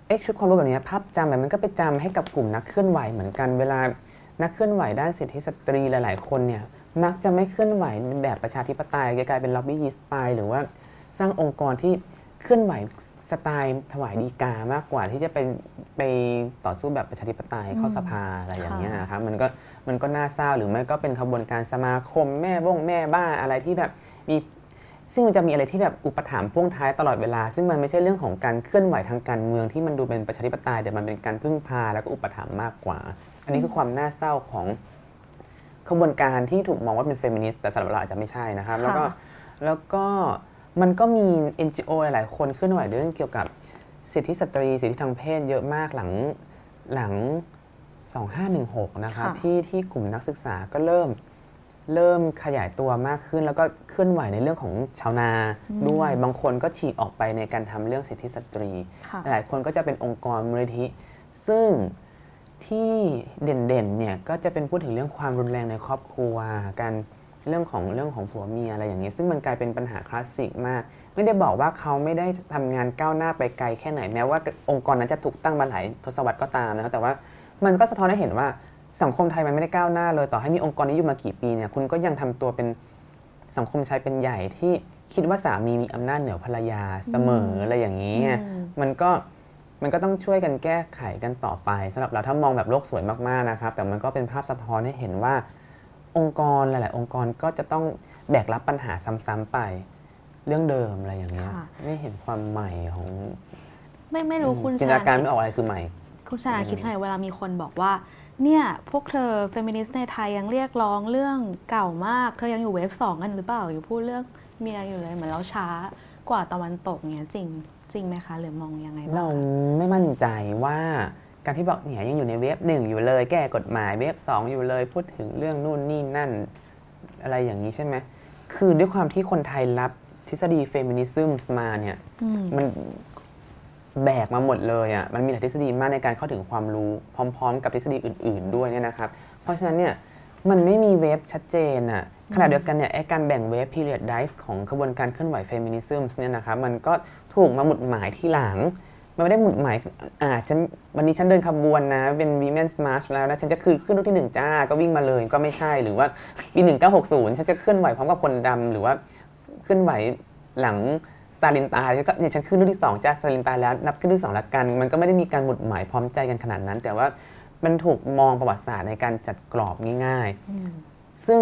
เอ๊ะชุดความรู้แบบนี้ภาพจำแบบมันก็ไปจำให้กับกลุ่มนักเคลื่อนไหวเหมือนกันเวลานักเคลื่อนไหวด้านสิทธิสตรีหลาย ๆ คนเนี่ยมักจะไม่เคลื่อนไหวในแบบประชาธิปไตยกลายเป็นล็อบบี้ยิสต์ไปหรือว่าสร้างองค์กรที่เคลื่อนไหวสไตล์ถวายฎีกามากกว่าที่จะเป็นไปต่อสู้แบบประชาธิปไตยเข้าสภาอะไรอย่างเงี้ยนะครับมันก็มันก็น่าเศร้าหรือไม่ก็เป็นขบวนการสมาคมแม่บ้งแม่บ้านอะไรที่แบบมี ซึ่งมันจะมีอะไรที่แบบอุปถัมภ์พ่วงท้ายตลอดเวลา ซึ่งมันไม่ใช่เรื่องของการเคลื่อนไหวทางการเมืองที่มันดูเป็นประชาธิปไตยแต่มันเป็นการพึ่งพาแล้วก็อุปถัมภ์มากกว่า อันนี้คือความน่าเศร้าของขบวนการที่ถูกมองว่าเป็นเฟมินิสต์แต่สำหรับเราอาจจะไม่ใช่นะครับ แล้วก็ค่ะแล้วก็มันก็มี NGO หลายๆคนเคลื่อนไหวเรื่องเกี่ยวกับสิทธิสตรีสิทธิทางเพศเยอะมากหลังหลัง 2516 นะครับค่ะที่ที่กลุ่มนักศึกษาก็เริ่ม เริ่มขยายตัวมากขึ้น แล้วก็เคลื่อนไหวในเรื่องของชาวนาด้วย บางคนก็ฉีกออกไปในการทำเรื่องสิทธิสตรีค่ะหลายคนก็จะเป็นองค์กรมูลนิธิ ซึ่งที่เด่นๆเนี่ยก็จะเป็นพูดถึงเรื่องความรุนแรงในครอบครัวการเรื่องของเรื่องของผัวเมียอะไรอย่างนี้ ซึ่งมันกลายเป็นปัญหาคลาสสิกมาก ไม่ได้บอกว่าเขาไม่ได้ทำงานก้าวหน้าไปไกลแค่ไหนแม้ว่าองค์กรนั้นจะถูกตั้งมาหลายทศวรรษก็ตามนะครับแต่ว่ามันก็สะท้อนให้เห็นว่า สังคมไทยมันไม่ได้ก้าวหน้าเลย ต่อให้มีองค์กรนี้อยู่มากี่ปีเนี่ยคุณก็ยังทำตัวเป็นสังคมชายเป็นใหญ่ที่คิดว่าสามีมีอำนาจเหนือภรรยาเสมออะไรอย่างนี้ไงอืมมันก็มันก็ต้องช่วยกันแก้ไขกันต่อไปสำหรับเราถ้ามองแบบโลกสวยมากๆนะครับ แต่มันก็เป็นภาพสะท้อนให้เห็นว่า องค์กรหลาย ๆ องค์กรก็จะต้องแบกรับปัญหาซ้ำๆไปเรื่องเดิมอะไรอย่างเงี้ยค่ะไม่เห็นความใหม่ของไม่ไม่รู้คุณจินตชนาการคิดไม่ออกอะไรคือใหม่ คุณชนาคิดไงเวลามีคนบอกว่า เนี่ย พวกเธอเฟมินิสต์ในไทยยังเรียกร้องเรื่องเก่ามาก เธอยังอยู่เวฟสองกันหรือเปล่า อยู่พูดเรื่องเมียอยู่เลยเหมือนเราช้ากว่าตะวันตกเนี้ยจริงจริงไหมคะ หรือมองยังไงบ้างเราคะไม่มั่นใจว่าการที่บอกเนี่ยยังอยู่ใน wave หนึ่งอยู่เลย แก้กฎหมาย wave สองอยู่เลยพูดถึงเรื่องนู่นนี่นั่น อะไรอย่างนี้ใช่ไหมคือด้วยความที่คนไทยรับทฤษฎี feminism มาเนี่ยอืมมัน แบกมาหมดเลยอะมันมีหลายทฤษฎีมากในการเข้าถึงความรู้พร้อม ๆ กับทฤษฎีอื่น ๆ ด้วยเนี่ยนะครับ เพราะฉะนั้นเนี่ยมันไม่มี wave ชัดเจนอะขณะเดียวกันเนี่ยไอการแบ่งเวฟ period dice ของกระบวนการเคลื่อนไหว feminism เนี่ยนะครับมันก็ถูกมาหมุดหมายที่หลัง มันไม่ได้หมุดหมายอ่าฉันวันนี้ฉันเดินขบวนนะ เป็น Women's March แล้วนะฉันจะคือขึ้นรุ่นที่หนึ่งจ้าก็วิ่งมาเลยก็ไม่ใช่หรือว่าปี1960ฉันจะเคลื่อนไหวพร้อมกับคนดำหรือว่าเคลื่อนไหวหลัง สตาลินตายก็เนี่ยฉันขึ้นรุ่นที่สองจ้าสตาลินตายแล้วนับขึ้นรุ่นที่สองละกัน มันก็ไม่ได้มีการหมุดหมายพร้อมใจกันขนาดนั้น แต่ว่ามันถูกมองประวัติศาสตร์ในการจัดกรอบง่ายอืมๆซึ่ง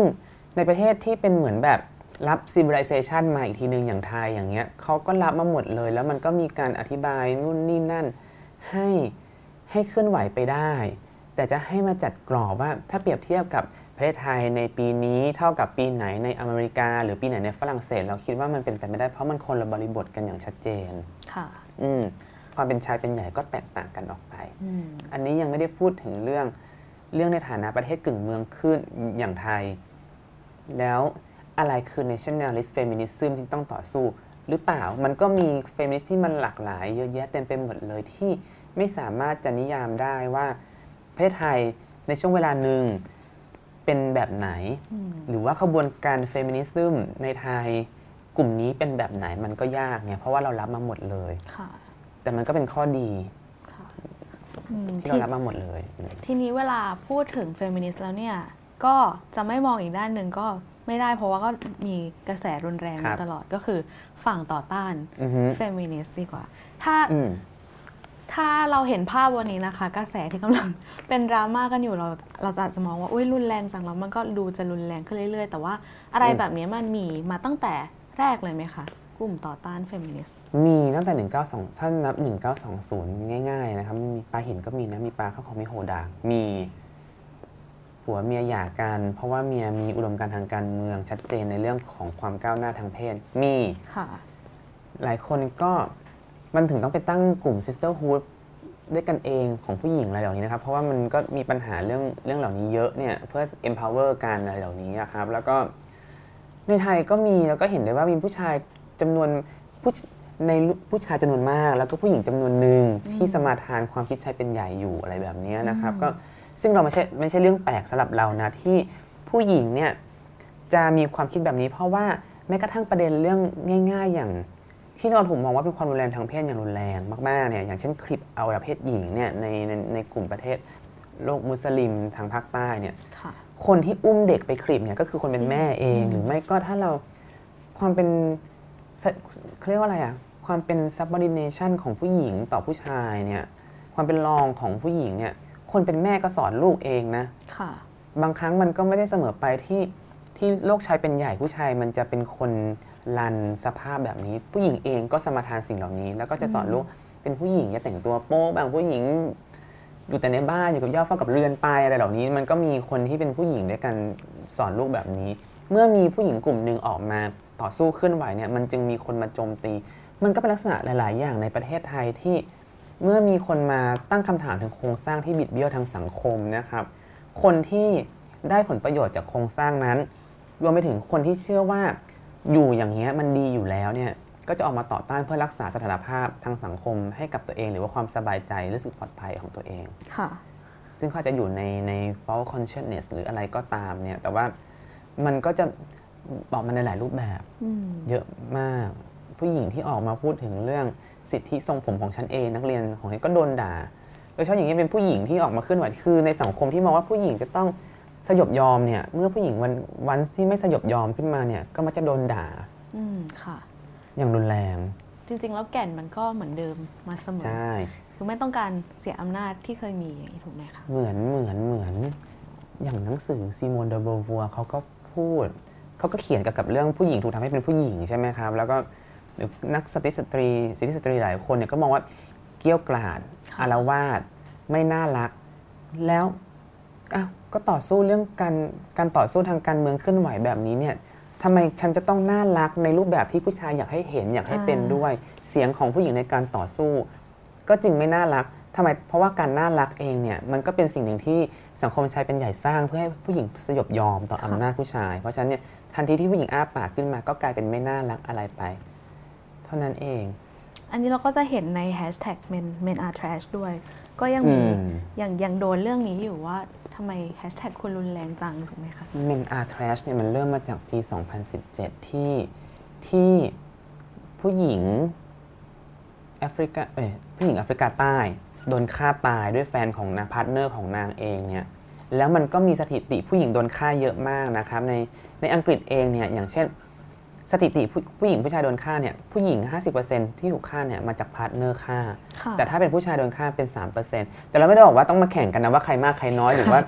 ในประเทศที่เป็นเหมือนแบบรับ civilization มาอีกทีหนึ่งอย่างไทยอย่างเงี้ยเขาก็รับมาหมดเลย แล้วมันก็มีการอธิบายนู่นนี่นั่น ให้ให้เคลื่อนไหวไปได้ แต่จะให้มาจัดกรอบว่าถ้าเปรียบเทียบกับ ประเทศไทยในปีนี้เท่ากับปีไหนในอเมริกา หรือปีไหนในฝรั่งเศส เราคิดว่ามันเป็นไปไม่ได้เพราะมันคนละบริบทกันอย่างชัดเจน ค่ะ อืมความเป็นชายเป็นใหญ่ก็แตกต่างกันออกไปอืมอันนี้ยังไม่ได้พูดถึงเรื่องเรื่องในฐานะประเทศกึ่งเมืองขึ้นอย่างไทย แล้วอะไรคือ nationalist feminism ที่ต้องต่อสู้ หรือเปล่ามันก็มี feminist ที่มันหลากหลายเยอะแยะเต็มไปหมดเลยที่ไม่สามารถจะนิยามได้ว่าประเทศไทยในช่วงเวลาหนึ่ง เป็นแบบไหนอืมหรือว่าขบวนการเฟมินิซึมในไทยกลุ่มนี้เป็นแบบไหนมันก็ยากไงเพราะว่าเรารับมาหมดเลยค่ะแต่มันก็เป็นข้อดีค่ะอืมที่เรารับมาหมดเลย ทีนี้เวลาพูดถึงเฟมินิสต์แล้วเนี่ย ก็จะไม่มองอีกด้านหนึ่งก็ไม่ได้เพราะว่าก็มีกระแสรุนแรงครัมาบตลอดก็คือฝั่งต่อต้านอือฮึเฟมินิสต์ดีกว่า ถ้าอืม ถ้าเราเห็นภาพวันนี้นะคะ กระแสที่กำลังเป็นดราม่ากันอยู่เราเราจะอาจจะมองว่าอุ้ยรุนแรงจังแล้วมันก็ดูจะรุนแรงขึ้นเรื่อย ๆ แต่ว่าอะไรอืมแบบนี้มันมีมาตั้งแต่แรกเลยไหมคะกลุ่มต่อต้านเฟมินิสต์มีตั้งแต่ 192 ถ้านับ 1920 ง่าย ๆ นะครับ มีปลาหินก็มีนะ มีปลาข้าวของมีโหดางมีผัวเมียหย่ากัน เพราะว่าเมียมีอุดมการณ์ทางการเมืองชัดเจนในเรื่องของความก้าวหน้าทางเพศ มี ค่ะ หลายคนก็ มันถึงต้องไปตั้งกลุ่ม sisterhood ด้วยกันเองของผู้หญิงอะไรเหล่านี้นะครับ เพราะว่ามันก็มีปัญหาเรื่องเรื่องเหล่านี้เยอะเนี่ยเพื่อ empower กันอะไรเหล่านี้นะครับ แล้วก็ในไทยก็มีแล้วก็เห็นได้ว่ามีผู้ชายจำนวนผู้ในผู้ชายจำนวนมาก แล้วก็ผู้หญิงจำนวนหนึ่งที่สมาทานความคิดชายเป็นใหญ่อยู่อะไรแบบนี้นะครับ ก็ซึ่งเราไม่ใช่ไม่ใช่เรื่องแปลกสำหรับเรานะที่ผู้หญิงเนี่ยจะมีความคิดแบบนี้ เพราะว่าแม้กระทั่งประเด็นเรื่องง่าย ๆ อย่าง ที่นอนถูกมองว่าเป็นความรุนแรงทางเพศอย่างรุนแรงมากๆเนี่ยอย่างเช่นคลิปเอาประเภทหญิงเนี่ยในในในกลุ่มประเทศโลกมุสลิมทางภาคใต้เนี่ยค่ะคนที่อุ้มเด็กไปคลิปเนี่ยก็คือคนเป็นแม่เองอืมหรือไม่ก็ถ้าเราความเป็นสเขาเรียกว่าอะไรอะความเป็น subordination ของผู้หญิงต่อผู้ชายเนี่ยความเป็นรองของผู้หญิงเนี่ยคนเป็นแม่ก็สอนลูกเองนะค่ะ บางครั้งมันก็ไม่ได้เสมอไปที่ที่โลกชายเป็นใหญ่ผู้ชายมันจะเป็นคน รันสภาพแบบนี้ ผู้หญิงเองก็สมาทานสิ่งเหล่านี้ แล้วก็จะสอนอืมลูกเป็นผู้หญิงอย่าแต่งตัวโป๊บางผู้หญิงอยู่แต่ในบ้านอยู่กับย่าเฝ้ากับเรือนไปอะไรเหล่านี้ มันก็มีคนที่เป็นผู้หญิงด้วยกันสอนลูกแบบนี้ เมื่อมีผู้หญิงกลุ่มหนึ่งออกมาต่อสู้เคลื่อนไหวเนี่ยมันจึงมีคนมาโจมตี มันก็เป็นลักษณะหลาย ๆ อย่างในประเทศไทยที่เมื่อมีคนมาตั้งคำถามถึงโครงสร้างที่บิดเบี้ยวทางสังคมนะครับ คนที่ได้ผลประโยชน์จากโครงสร้างนั้น รวมไปถึงคนที่เชื่อว่า อยู่อย่างเงี้ยมันดีอยู่แล้วเนี่ยก็จะออกมาต่อต้านเพื่อรักษาสถานภาพทางสังคมให้กับตัวเอง หรือว่าความสบายใจรู้สึกปลอดภัยของตัวเองค่ะซึ่งเขาอาจจะอยู่ในใน false consciousness หรืออะไรก็ตามเนี่ยแต่ว่ามันก็จะบอกมาในหลายรูปแบบอืมเยอะมาก ผู้หญิงที่ออกมาพูดถึงเรื่องสิทธิทรงผมของฉันเองนักเรียนของฉันก็โดนด่าโดยเฉพาะอย่างนี้เป็นผู้หญิงที่ออกมาเคลื่อนไหวคือในสังคมที่มองว่าผู้หญิงจะต้อง สยบยอมเนี่ยเมื่อผู้หญิงวันวันที่ไม่สยบยอมขึ้นมาเนี่ยก็มักจะโดนด่าอืมค่ะ อย่างรุนแรง จริง ๆ แล้วแก่นมันก็เหมือนเดิมมาเสมอใช่คือไม่ต้องการเสียอำนาจที่เคยมีอย่างนี้ถูกไหมคะเหมือนเหมือนเหมือนอย่างหนังสือซีโมนเดอโบวัวเขาก็พูดเขาก็เขียนเกี่ยวกับเรื่องผู้หญิงถูกทำให้เป็นผู้หญิงใช่ไหมครับ แล้วก็หรือนักสตรีสตรีสิทธิสตรีหลายคนเนี่ยก็มองว่าเกรี้ยวกราดค่ะอาละวาดไม่น่ารัก แล้ว อ้าวก็ต่อสู้เรื่องการการต่อสู้ทางการเมืองเคลื่อนไหวแบบนี้เนี่ยทำไมฉันจะต้องน่ารักในรูปแบบที่ผู้ชายอยากให้เห็นอยากให้เป็นด้วย เสียงของผู้หญิงในการต่อสู้ ก็จึงไม่น่ารักทำไมเพราะว่าการน่ารักเองเนี่ยมันก็เป็นสิ่งหนึ่งที่สังคมชายเป็นใหญ่สร้างเพื่อให้ผู้หญิงสยบยอมต่อค่ะอำนาจผู้ชาย เพราะฉะนั้นเนี่ยทันทีที่ผู้หญิงอ้าปากขึ้นมาก็กลายเป็นไม่น่ารักอะไรไป เท่านั้นเอง อันนี้เราก็จะเห็นในแฮชแท็ก men men are trash ด้วย ก็ยังมีอืมยังยังโดนเรื่องนี้อยู่ว่าทำไมแฮชแท็กคุณรุนแรงจังถูกไหมคะ Men are trash เนี่ยมันเริ่มมาจากปี 2017 ที่ที่ผู้หญิงแอฟริกาเอ้ยผู้หญิงแอฟริกาใต้โดนฆ่าตายด้วยแฟนของนาง partner ของนางเองเนี่ยแล้วมันก็มีสถิติผู้หญิงโดนฆ่าเยอะมากนะครับในในอังกฤษเองเนี่ยอย่างเช่น สถิติผู้ผู้หญิงผู้ชายโดนฆ่าเนี่ยผู้หญิง 50%ที่ถูกฆ่าเนี่ยมาจาก partner ฆ่าค่ะแต่ถ้าเป็นผู้ชายโดนฆ่าเป็น 3%แต่เราไม่ได้บอกว่าต้องมาแข่งกันนะว่าใครมากใครน้อยหรือว่า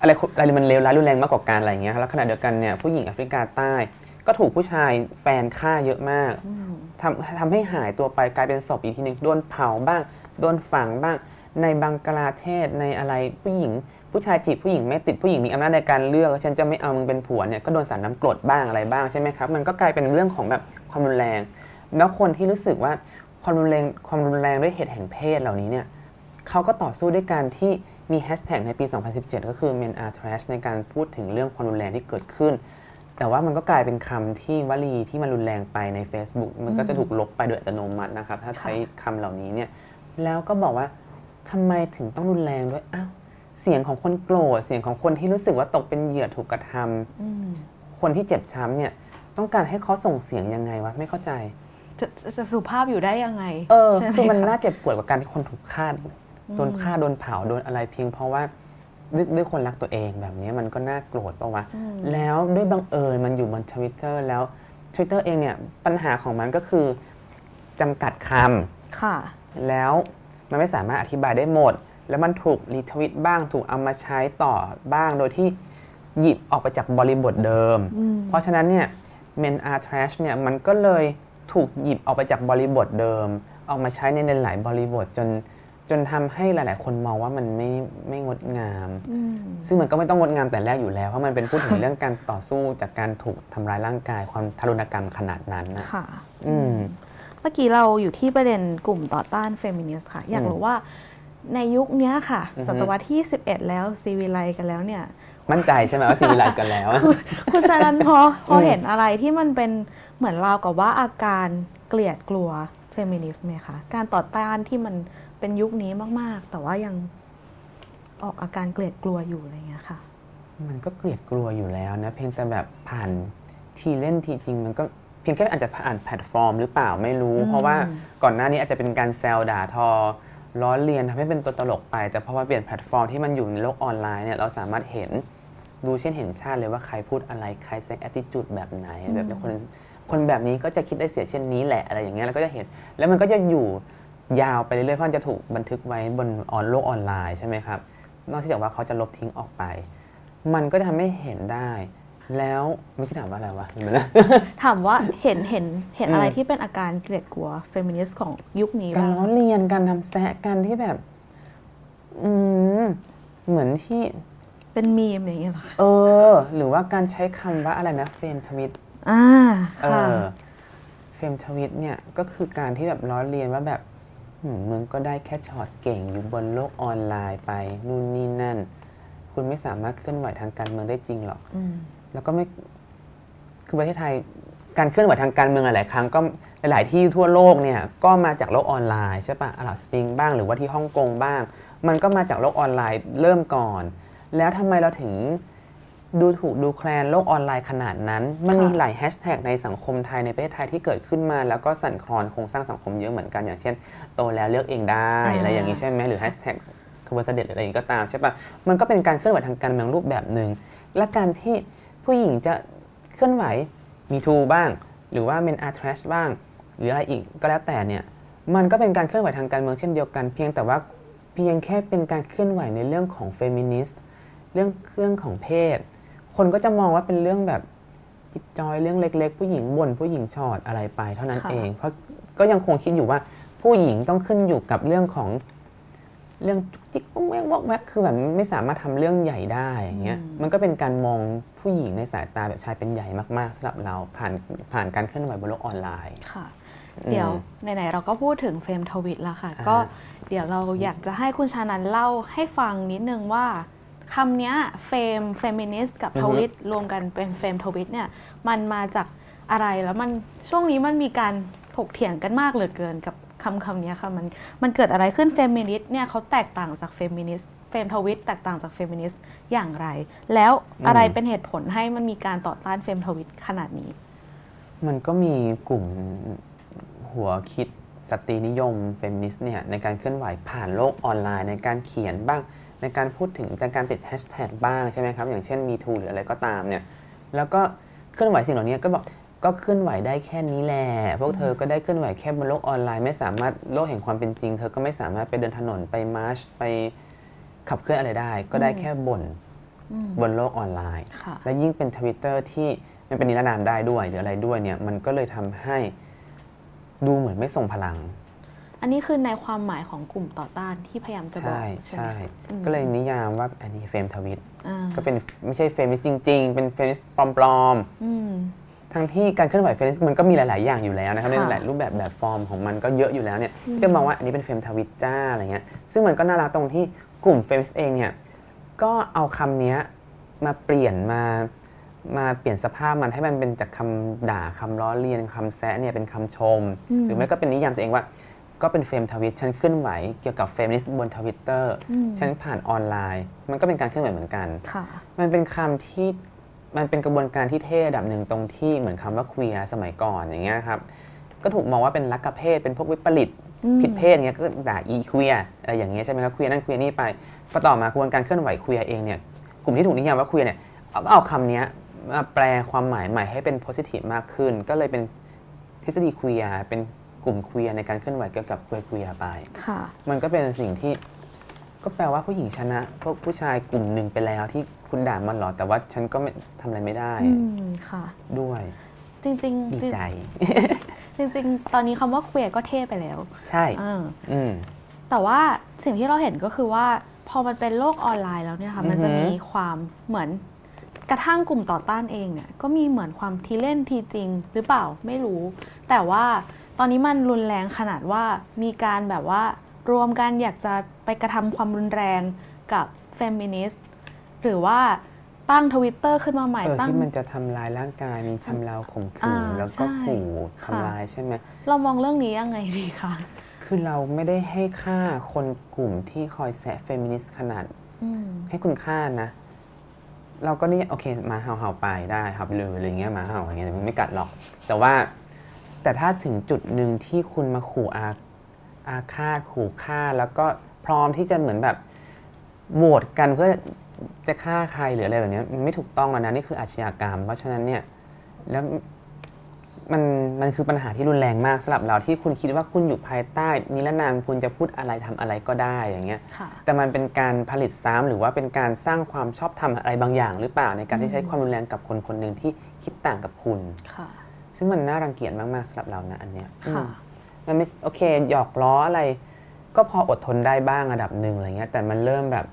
อะไรอะไรมันเลวร้ายรุนแรงมากกว่ากันอะไรอย่างเงี้ยครับแล้วขณะเดียวกันเนี่ยผู้หญิงแอฟริกาใต้ ก็ถูกผู้ชายแฟนฆ่าเยอะมากอืมทำทำให้หายตัวไปกลายเป็นศพอีกทีหนึงโดนเผาบ้างโดนฝังบ้าง ในบังกลาเทศในอะไรผู้หญิง ผู้ชายจีบผู้หญิงไม่ติดผู้หญิงมีอำนาจในการเลือกฉันจะไม่เอามึงเป็นผัวเนี่ยก็โดนสารน้ำกรดบ้างอะไรบ้างใช่ไหมครับมันก็กลายเป็นเรื่องของแบบความรุนแรง แล้วคนที่รู้สึกว่าความรุนแรงความรุนแรงด้วยเหตุแห่งเพศเหล่านี้เนี่ยเขาก็ต่อสู้ด้วยการที่มีแฮชแท็กในปี 2017 ก็คือ men are trash ในการพูดถึงเรื่องความรุนแรงที่เกิดขึ้น แต่ว่ามันก็กลายเป็นคำที่วลีที่มันรุนแรงไปใน Facebook มันก็จะถูกลบไปโดยอัตโนมัตินะครับ ถ้าใช้คำเหล่านี้เนี่ย แล้วก็บอกว่า ทำไมถึงต้องรุนแรงด้วยอ้าวเสียงของคนโกรธเสียงของคนที่รู้สึกว่าตกเป็นเหยื่อถูกกระทำอืมคนที่เจ็บช้ำเนี่ย ต้องการให้เขาส่งเสียงยังไงวะไม่เข้าใจจะจะสุภาพอยู่ได้ยังไง เออใช่ไหคือมันะน่าเจ็บปวดกว่าการที่คนถูกฆ่าโดนฆ่าโดนเผาโดนอะไรเพียงเพราะว่าด้วยด้วยคนรักตัวเองแบบนี้มันก็น่าโกรธปะวะอืมแล้วด้วยบังเอิญมันอยู่บนทวิตเตอร์แล้ว Twitter เองเนี่ยปัญหาของมันก็คือจำกัดคำค่ะ แล้ว มันไม่สามารถอธิบายได้หมด แล้วมันถูกรีทวิตบ้าง ถูกเอามาใช้ต่อบ้างโดยที่หยิบออกไปจากบริบทเดิมอืมเพราะฉะนั้นเนี่ย men are trash เนี่ยมันก็เลยถูกหยิบออกไปจากบริบทเดิม ออกมาใช้ในหลายบริบทจนจนทำให้หลาย ๆ คนมองว่ามันไม่ไม่งดงามอืมซึ่งมันก็ไม่ต้องงดงามแต่แรกอยู่แล้ว เพราะมันเป็นพูดถึงเรื่องการต่อสู้จากการถูกทำร้ายร่างกายความทารุณกรรมขนาดนั้นนะค่ะ อืม เมื่อกี้เราอยู่ที่ประเด็นกลุ่มต่อต้านเฟมินิสต์ค่ะ อยากอืมรู้ว่าในยุคเนี้ยค่ะอือฮึศตวรรษที่ 11 แล้วซีวิไลกันแล้วเนี่ย มั่นใจใช่ไหมว่าซีวิไลซ์กันแล้ว คุณชานันท์พอพออืมเห็นอะไรที่มันเป็นเหมือนราวกับว่าอาการเกลียดกลัวเฟมินิสต์ไหมคะ การต่อต้านที่มันเป็นยุคนี้มาก ๆ แต่ว่ายังออกอาการเกลียดกลัวอยู่อะไรเงี้ยค่ะ มันก็เกลียดกลัวอยู่แล้วนะ เพียงแต่แบบผ่านทีเล่นทีจริงมันก็ เพียงแค่อาจจะผ่านแพลตฟอร์มหรือเปล่าไม่รู้อืมเพราะว่าก่อนหน้านี้อาจจะเป็นการแซวด่าทอล้อเลียนทำให้เป็นตัวตลกไป แต่พอมาเปลี่ยนแพลตฟอร์มที่มันอยู่ในโลกออนไลน์เนี่ยเราสามารถเห็นดูเช่นเห็นชัดเลยว่าใครพูดอะไรใครแสดง attitude แบบไหนแบบนี้คนคนแบบนี้ก็จะคิดได้เสียเช่นนี้แหละอะไรอย่างเงี้ยเราก็จะเห็น แล้วมันก็จะอยู่ยาวไปเรื่อยๆเพราะมันจะถูกบันทึกไว้บนออนโลกออนไลน์ใช่ไหมครับนอกจากว่าเขาจะลบทิ้งออกไป มันก็จะทำให้เห็นได้ แล้วไม่คิดถามว่าอะไรวะเห็นไหมนะถามว่าเห็นเห็นเห็นอืมอะไรที่เป็นอาการเกลียดกลัวเฟมินิสต์ของยุคนี้การบ้างล้อเลียนการทำแซะกันที่แบบ อืมเหมือนที่ เป็นมีมอย่างเงี้ยเหรอคะเออ หรือว่าการใช้คำว่าอะไรนะเฟมทวิตอ่าเอค่ะอเฟมทวิตเนี่ยก็คือการที่แบบล้อเลียนว่าแบบหืมมึงก็ได้แค่ฉอดเก่งอยู่บนโลกออนไลน์ไปนู่นนี่นั่น คุณไม่สามารถเคลื่อนไหวทางการเมืองได้จริงหรอกอืม แล้วก็ไม่คือประเทศไทยการเคลื่อนไหวทางการเมืองหลาย ๆ ครั้งก็หลาย ๆ ที่ทั่วโลกเนี่ยก็มาจากโลกออนไลน์ใช่ปะอาหรับสปริงบ้างหรือว่าที่ฮ่องกงบ้าง มันก็มาจากโลกออนไลน์เริ่มก่อน แล้วทำไมเราถึงดูถูกดูแคลนโลกออนไลน์ขนาดนั้น มันมีค่ะหลายแฮชแท็กในสังคมไทยในประเทศไทยที่เกิดขึ้นมา แล้วก็สั่นคลอนโครงสร้างสังคมเยอะเหมือนกันอย่างเช่น โตแล้วเลือกเองได้อะไรอย่างนี้ใช่ไหมหรือแฮชแท็กขบวนเสด็จหรืออะไรอย่างนี้ก็ตามใช่ปะมันก็เป็นการเคลื่อนไหวทางการเมืองรูปแบบหนึ่งและการที่ ผู้หญิงจะเคลื่อนไหว Me Too บ้าง หรือว่า Men are trash บ้าง หรืออะไรอีกก็แล้วแต่เนี่ยมันก็เป็นการเคลื่อนไหวทางการเมืองเช่นเดียวกัน เพียงแต่ว่าเพียงแค่เป็นการเคลื่อนไหวในเรื่องของเฟมินิสต์เรื่องเรื่องของเพศ คนก็จะมองว่าเป็นเรื่องแบบจิ๊บจ๊อยเรื่องเล็ก ๆ ผู้หญิงบ่นผู้หญิงฉอดอะไรไปเท่านั้นค่ะเอง เพราะก็ยังคงคิดอยู่ว่าผู้หญิงต้องขึ้นอยู่กับเรื่องของเรื่องจุกจิกวอกแวกวอกแวกคือแบบไม่สามารถทำเรื่องใหญ่ได้อย่างเงี้ยมันก็เป็นการมอง ผู้หญิงในสายตาแบบชายเป็นใหญ่มากๆสำหรับเราผ่านผ่านการเคลื่อนไหวบนโลกออนไลน์ค่ะอืมเดี๋ยวไหนๆเราก็พูดถึงเฟมทวิตแล้วค่ะอ่าก็เดี๋ยวเราอยากจะให้คุณชานันท์เล่าให้ฟังนิดนึงว่าคำเนี้ยเฟมเฟมินิสต์กับทวิตรวมกันเป็นเฟมทวิตเนี่ยมันมาจากอะไรแล้วมันช่วงนี้มันมีการถกเถียงกันมากเหลือเกินกับคำคำนี้ค่ะมันมันเกิดอะไรขึ้นเฟมินิสต์เนี่ยเขาแตกต่างจากเฟมินิสต์ เฟมทวิตแตกต่างจากเฟมินิสต์อย่างไร แล้วอะไรอืมเป็นเหตุผลให้มันมีการต่อต้านเฟมทวิตขนาดนี้ มันก็มีกลุ่มหัวคิดสตรีนิยมเฟมินิสต์เนี่ยในการเคลื่อนไหวผ่านโลกออนไลน์ในการเขียนบ้าง ในการพูดถึงในการติดแฮชแท็กบ้างใช่ไหมครับ อย่างเช่น Me Too หรืออะไรก็ตามเนี่ยแล้วก็เคลื่อนไหวสิ่งเหล่านี้ก็บอกก็เคลื่อนไหวได้แค่นี้แหละ พวกเธอก็ได้เคลื่อนไหวแค่บนโลกออนไลน์ ไม่สามารถโลกแห่งความเป็นจริง เธอก็ไม่สามารถไปเดินถนนไป march ไป ขับเคลื่อนอะไรได้ ก็ได้แค่บ่นอืมบนโลกออนไลน์ค่ะและยิ่งเป็นทวิตเตอร์ที่มันเป็นนิรนามได้ด้วยหรืออะไรด้วยเนี่ย มันก็เลยทำให้ดูเหมือนไม่ทรงพลัง อันนี้คือในความหมายของกลุ่มต่อต้านที่พยายามจะบอก ใช่ใช่ไหมใช่อืมก็เลยนิยามว่าอันนี้เฟมทวิตอ่าก็เป็นไม่ใช่เฟมินิสต์จริง ๆ เป็นเฟมินิสต์ปลอมอืมๆทั้งที่การเคลื่อนไหวเฟมินิสต์มันก็มีหลาย ๆ อย่างอยู่แล้วนะครับค่ะในหลายรูปแบบแบบฟอร์มของมันก็เยอะอยู่แล้วเนี่ยอืมก็มองว่าอันนี้เป็นเฟมทวิตจ้าอะไรเงี้ยซึ่งมันก็น่ารักตรงที่ กลุ่มเฟมินิสต์เองเนี่ยก็เอาคำเนี้ยมาเปลี่ยนมามาเปลี่ยนสภาพมันให้มันเป็นจากคำด่าคำล้อเลียนคำแซะเนี่ยเป็นคำชมอืมหรือไม่ก็เป็นนิยามตัวเองว่า ก็เป็นเฟมทวิตฉันเคลื่อนไหวเกี่ยวกับเฟมินิสต์บนทวิตเตอร์อืมฉันผ่านออนไลน์ มันก็เป็นการเคลื่อนไหวเหมือนกันค่ะมันเป็นคำที่มันเป็นกระบวนการที่เท่ระดับหนึ่งตรงที่เหมือนคำว่า queer สมัยก่อนอย่างเงี้ยครับก็ถูกมองว่าเป็นลักเพศเป็นพวกวิปริตอืม ผิดเพศอย่างเงี้ยก็ด่าอี queer อะไรอย่างเงี้ยใช่ไหมครับ queer นั่น queer นี่ไปพอต่อมากระบวนการเคลื่อนไหว queer เองเนี่ยกลุ่มที่ถูกนิยามว่า queer เนี่ยเอาเอาคำเนี้ยมาแปลความหมายใหม่ให้เป็น positive มากขึ้น ก็เลยเป็นทฤษฎีเคลียเป็นกลุ่มเคลียในการเคลื่อนไหวเกี่ยวกับเคลียเคลียไปค่ะมันก็เป็นสิ่งที่ก็แปลว่าผู้หญิงชนะ พวกผู้ชายกลุ่มหนึ่งไปแล้วที่คุณด่ามันหรอแต่ว่าฉันก็ไม่ทำอะไรไม่ได้อืมค่ะด้วย จริงๆดีใจจ ริงจริง ๆ ตอนนี้คำว่าเคลียร์ก็เท่ไปแล้ว ใช่อ่าอืมแต่ว่าสิ่งที่เราเห็นก็คือว่า พอมันเป็นโลกออนไลน์แล้วเนี่ยค่ะ มันจะอือหือมีความเหมือนกระทั่งกลุ่มต่อต้านเองเนี่ยก็มีเหมือนความทีเล่นทีจริงหรือเปล่าไม่รู้ แต่ว่าตอนนี้มันรุนแรงขนาดว่ามีการแบบว่ารวมกันอยากจะไปกระทำความรุนแรงกับเฟมินิสต์หรือว่า ตั้งทวิตเตอร์ขึ้นมาใหม่เออตั้ง ที่มันจะทำลายร่างกายมีชำเราข่มขืนอ่าแล้วก็ใช่ขู่ค่ะทำลายใช่ไหมเรามองเรื่องนี้ยังไงดีคะคือเราไม่ได้ให้ค่าคนกลุ่มที่คอยแซะเฟมินิสต์ขนาด อืม ให้คุณค่านะ เราก็นี่โอเคหมาเห่าเห่าไปได้ครับเลยอะไรเงี้ยหมาเห่าอย่างเงี้ยมันไม่กัดหรอก แต่ว่าแต่ถ้าถึงจุดหนึ่งที่คุณมาขู่อาอาฆาตขู่ฆ่า แล้วก็พร้อมที่จะเหมือนแบบโหวตกันเพื่อ จะฆ่าใครหรืออะไรแบบเนี้ยมันไม่ถูกต้องแล้วนะนี่คืออาชญากรรม เพราะฉะนั้นเนี่ยแล้วมันมันคือปัญหาที่รุนแรงมากสำหรับเราที่คุณคิดว่าคุณอยู่ภายใต้นิรนามคุณจะพูดอะไรทำอะไรก็ได้อย่างเงี้ยค่ะแต่มันเป็นการผลิตซ้ำหรือว่าเป็นการสร้างความชอบธรรมอะไรบางอย่าง หรือเปล่าในการที่ใช้ความรุนแรงกับคนคนหนึ่งที่คิดต่างกับคุณค่ะ ซึ่งมันน่ารังเกียจมากๆสำหรับเรานะอันเนี้ยค่ะอืมมันไม่โอเคหยอกล้ออะไร ก็พออดทนได้บ้างระดับหนึ่งอะไรเงี้ยแต่มันเริ่มแบบ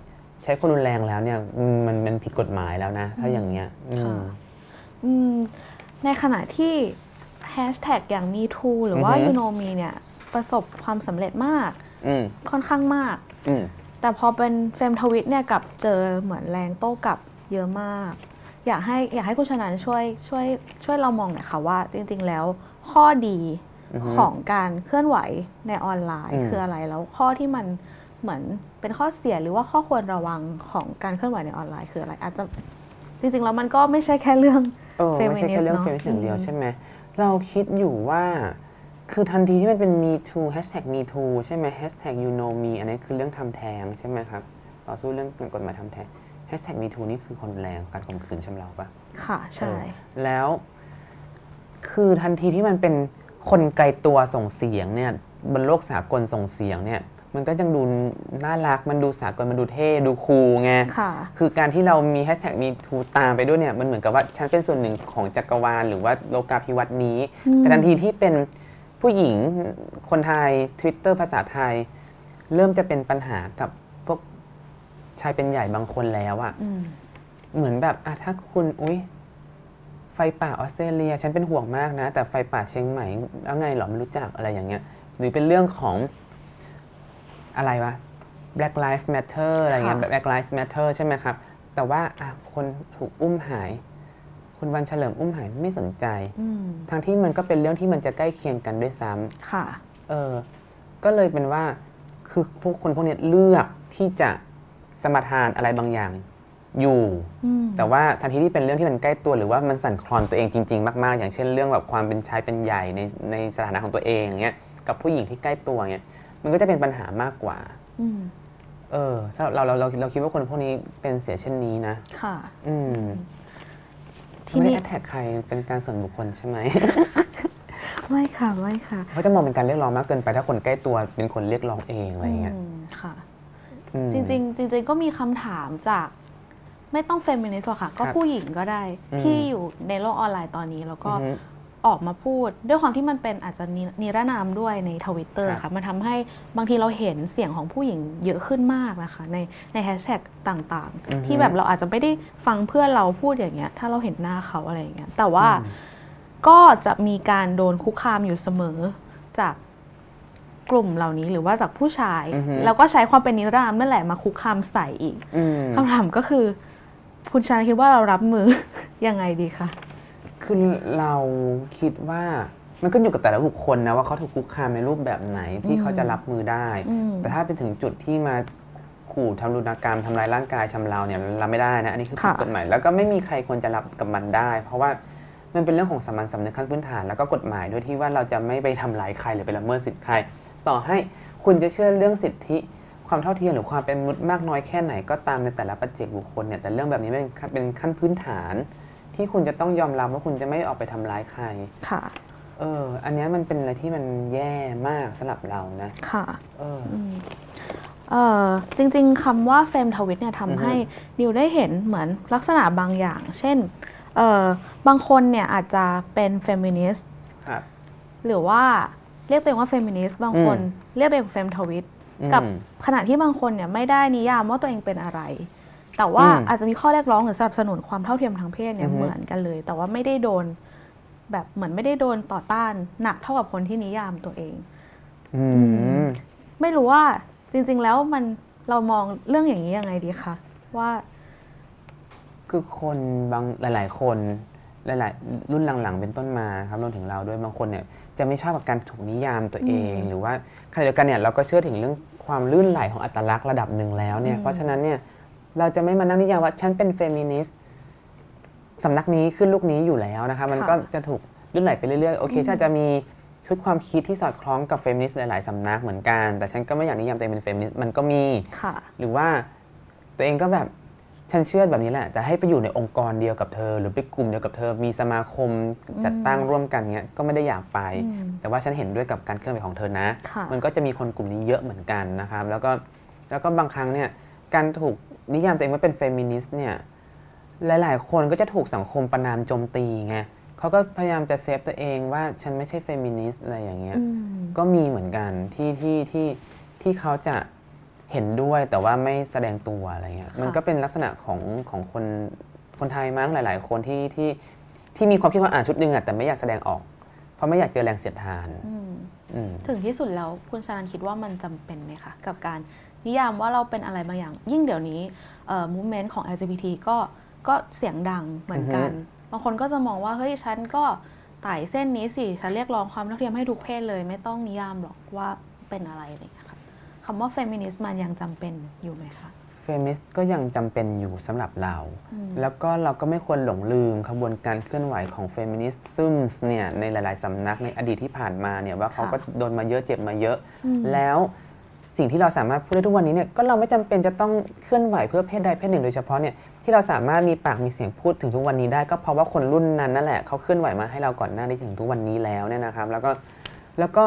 ใช้ความรุนแรงแล้วเนี่ยอืมมันมันผิดกฎหมายแล้วนะ ถ้าอย่างเงี้ยอืมค่ะอืมในขณะที่แฮชแท็กอย่าง MeToo หรือว่าอือฮึ You Know Me เนี่ย ประสบความสำเร็จมากอืมค่อนข้างมากอืมแต่พอเป็นเฟรมทวิตเนี่ยกลับเจอเหมือนแรงโต้กลับเยอะมาก อยากให้อยากให้คุณชนันช่วยช่วยช่วยเรามองหน่อยค่ะว่า จริง ๆ แล้วข้อดีอือฮึของการเคลื่อนไหวในออนไลน์อืมคืออะไรแล้วข้อที่มันเหมือน เป็นข้อเสียหรือว่าข้อควรระวังของการเคลื่อนไหวในออนไลน์คืออะไร อาจจะจริงๆแล้วมันก็ไม่ใช่แค่เรื่องเออไม่ใช่แค่เรื่อง feminist เฟมินิสต์อย่างเดียวเนอะใช่ไหมเราคิดอยู่ว่าคือทันทีที่มันเป็น me too hashtag me too ใช่ไหม hashtag you know me อันนี้คือเรื่องทำแท้งใช่ไหมครับต่อสู้เรื่องกฎหมายทำแท้ง hashtag me too นี่คือรณรงค์การข่มขืนชำเราปะค่ะ ใช่เออแล้ว คือทันทีที่มันเป็นคนไกลตัวส่งเสียงเนี่ยบนโลกสากลส่งเสียงเนี่ย มันก็ยังดูน่ารัก มันดูสากลมันดูเท่ดูคูลไงค่ะคือการที่เรามีแฮชแท็กมีทูตามไปด้วยเนี่ยมันเหมือนกับว่าฉันเป็นส่วนหนึ่งของจักรวาลหรือว่าโลกาภิวัตน์นี้อืมแต่ทันทีที่เป็นผู้หญิงคนไทย Twitter ภาษาไทย เริ่มจะเป็นปัญหากับพวกชายเป็นใหญ่บางคนแล้วอะอืมเหมือนแบบอะถ้าคุณอุ้ยไฟป่าออสเตรเลีย ฉันเป็นห่วงมากนะ แต่ไฟป่าเชียงใหม่แล้วไงเหรอไม่รู้จักอะไรอย่างเงี้ย หรือเป็นเรื่องของ อะไรวะ Black Lives Matter อะไรเงี้ยค่ะ Black Lives Matter ใช่ไหมครับ แต่ว่าอะคนถูกอุ้มหาย คุณวันเฉลิมอุ้มหายไม่สนใจอืมทั้งที่มันก็เป็นเรื่องที่มันจะใกล้เคียงกันด้วยซ้ำค่ะ เออ ก็เลยเป็นว่า คือพวกคนพวกเนี้ยเลือกที่จะสมทานอะไรบางอย่างอยู่อืมแต่ว่าทันทีที่เป็นเรื่องที่มันใกล้ตัวหรือว่ามันสั่นคลอนตัวเองจริง ๆ มาก ๆ อย่างเช่นเรื่องแบบความเป็นชายเป็นใหญ่ในในสถานะของตัวเองอย่างเงี้ย กับผู้หญิงที่ใกล้ตัวเนี่ย มันก็จะเป็นปัญหามากกว่าอืมเออสำหรับเราเราเราเราคิดว่าคนพวกนี้เป็นเสียเช่นนี้นะ ค่ะ อืมทีไม่นี้ได้แท็กใครเป็นการส่วนบุคคลใช่ไหมไม่ค่ะไม่ค่ะเขาจะมองเป็นการเรียกร้องมากเกินไปถ้าคนใกล้ตัวเป็นคนเรียกร้องเองอะไรอย่างเงี้ยอืมค่ะอืมจริงๆจริงๆก็มีคำถามจาก ไม่ต้องเฟมินิสต์หรอกค่ะ ก็ครับผู้หญิงก็ได้อืมที่อยู่ในโลกออนไลน์ตอนนี้แล้วก็ อือฮึออกมาพูด ด้วยความที่มันเป็นอาจจะนินิรนามด้วยในทวิตเตอร์ครับค่ะมันทำให้บางทีเราเห็นเสียงของผู้หญิงเยอะขึ้นมากนะคะ ในในแฮชแท็กต่างอือฮึๆที่แบบเราอาจจะไม่ได้ฟังเพื่อนเราพูดอย่างเงี้ย ถ้าเราเห็นหน้าเขาอะไรอย่างเงี้ยแต่ว่าอืมก็จะมีการโดนคุกคามอยู่เสมอจากกลุ่มเหล่านี้หรือว่าจากผู้ชายอือฮึแล้วก็ใช้ความเป็นนิรนามนั่นแหละมาคุกคามใส่อีกอืมคำถามก็คือ คุณชาญคิดว่าเรารับมือยังไงดีคะ คือเราคิดว่ามันก็อยู่กับแต่ละบุคคลนะว่าเขาถูกคุกคามในรูปแบบไหนที่อืมเขาจะรับมือได้อืมแต่ถ้าไปถึงจุดที่มาขู่ทำรุณกรรมทำลายร่างกายชำเราเนี่ยรับไม่ได้นะอันนี้คือผิดค่ะกฎหมายแล้วก็ไม่มีใครควรจะรับกับมันได้ เพราะว่ามันเป็นเรื่องของสามัญสำนึกขั้นพื้นฐาน แล้วก็กฎหมายด้วยที่ว่าเราจะไม่ไปทำร้ายใครหรือไปละเมิดสิทธิใคร ต่อให้คุณจะเชื่อเรื่องสิทธิความเท่าเทียมหรือความเป็นมนุษย์มากน้อยแค่ไหนก็ตามในแต่ละปัจเจกบุคคลเนี่ยแต่เรื่องแบบนี้เป็นเป็นขั้นพื้นฐาน ที่คุณจะต้องยอมรับว่าคุณจะไม่ออกไปทำร้ายใคร ค่ะ เออ อันเนี้ยมันเป็นอะไรที่มันแย่มากสำหรับเรานะ ค่ะ เอออืมเอ่อจริงๆคำว่าเฟมทวิตเนี่ยอือทำฮึให้นิวได้เห็นเหมือนลักษณะบางอย่าง เช่นเอ่อบางคนเนี่ยอาจจะเป็นเฟมินิสต์ครับหรือว่าเรียกตัวเองว่าเฟมินิสต์บางคนอืมเรียกตัวเองเฟมทวิตอืมกับขณะที่บางคนเนี่ยไม่ได้นิยามว่าตัวเองเป็นอะไร แต่ว่าอืมอาจจะมีข้อเรียกร้องหรือสนับสนุนความเท่าเทียมทางเพศเนี่ยอือฮึเหมือนกันเลย แต่ว่าไม่ได้โดนแบบเหมือนไม่ได้โดนต่อต้านหนักเท่ากับคนที่นิยามตัวเองอืมไม่รู้ว่าจริง ๆ แล้วมันเรามองเรื่องอย่างนี้ยังไงดีคะว่าคือคนบางหลาย ๆ คนหลายๆรุ่นหลังๆ เป็นต้นมาครับรวมถึงเราด้วยบางคนเนี่ยจะไม่ชอบกับการถูกนิยามตัวเองอืมหรือว่าขณะเดียวกันเนี่ยเราก็เชื่อถึงเรื่องความลื่นไหลของอัตลักษณ์ระดับหนึ่งแล้วเนี่ยอืมเพราะฉะนั้นเนี่ย เราจะไม่มานั่งนิยามว่าฉันเป็นเฟมินิสต์สำนักนี้คลื่นลูกนี้อยู่แล้วนะคะมันก็จะถูกลื่นไหลไปเรื่อยๆ โอเคฉันอาจจะมีชุดความคิดที่สอดคล้องกับเฟมินิสต์หลายๆสำนักเหมือนกัน แต่ฉันก็ไม่อยากนิยามตัวเองเป็นเฟมินิสต์มันก็มีค่ะหรือว่าตัวเองก็แบบฉันเชื่อแบบนี้แหละ แต่ให้ไปอยู่ในองค์กรเดียวกับเธอ หรือไปกลุ่มเดียวกับเธอ มีสมาคมจัดตั้งร่วมกันเงี้ยก็ไม่ได้อยากไปอืมแต่ว่าฉันเห็นด้วยกับการเคลื่อนไหวของเธอนะค่ะมันก็จะมีคนกลุ่มนี้เยอะเหมือนกันนะครับ แล้วก็แล้วก็บางครั้งเนี่ยการถูก นิยามตัวเองว่าเป็นเฟมินิสต์เนี่ยหลาย ๆ คนก็จะถูกสังคมประนามโจมตีไงเขาก็พยายามจะเซฟตัวเองว่าฉันไม่ใช่เฟมินิสต์อะไรอย่างเงี้ยอืมก็มีเหมือนกันที่ที่ที่ที่เขาจะเห็นด้วยแต่ว่าไม่แสดงตัวอะไรเงี้ยค่ะมันก็เป็นลักษณะของของคนคนไทยมั้งหลาย ๆ คนที่ที่ที่มีความคิดว่าอ่านชุดหนึ่งอะแต่ไม่อยากแสดงออก เพราะไม่อยากเจอแรงเสียดทานอืมอืมถึงที่สุดแล้วคุณชานันคิดว่ามันจำเป็นไหมคะกับการ นิยามว่าเราเป็นอะไรบางอย่าง ยิ่งเดี๋ยวนี้เอ่อ movement ของ LGBT ก็ก็เสียงดังเหมือนกันอือฮึบางคนก็จะมองว่าเฮ้ยฉันก็ไต่เส้นนี้สิ ฉันเรียกร้องความเท่าเทียมให้ทุกเพศเลย ไม่ต้องนิยามหรอกว่าเป็นอะไรอะไรอย่างเงี้ยค่ะคำว่าเฟมินิสต์มันยังจำเป็นอยู่ไหมคะเฟมินิสต์ก็ยังจำเป็นอยู่สำหรับเราอืมแล้วก็เราก็ไม่ควรหลงลืมขบวนการเคลื่อนไหวของเฟมินิสต์ซึมส์เนี่ยในหลาย ๆสำนักในอดีตที่ผ่านมาเนี่ยว่าเขาก็โดนมาเยอะเจ็บมาเยอะอืมแล้ว สิ่งที่เราสามารถพูดได้ทุกวันนี้เนี่ยก็เราไม่จำเป็นจะต้องเคลื่อนไหวเพื่อเพศใดเพศหนึ่งโดยเฉพาะเนี่ยที่เราสามารถมีปากมีเสียงพูดถึงทุกวันนี้ได้ก็เพราะว่าคนรุ่นนั้นนั่นแหละเขาเคลื่อนไหวมาให้เราก่อนหน้านี้ถึงทุกวันนี้แล้วเนี่ยนะครับ แล้วก็แล้วก็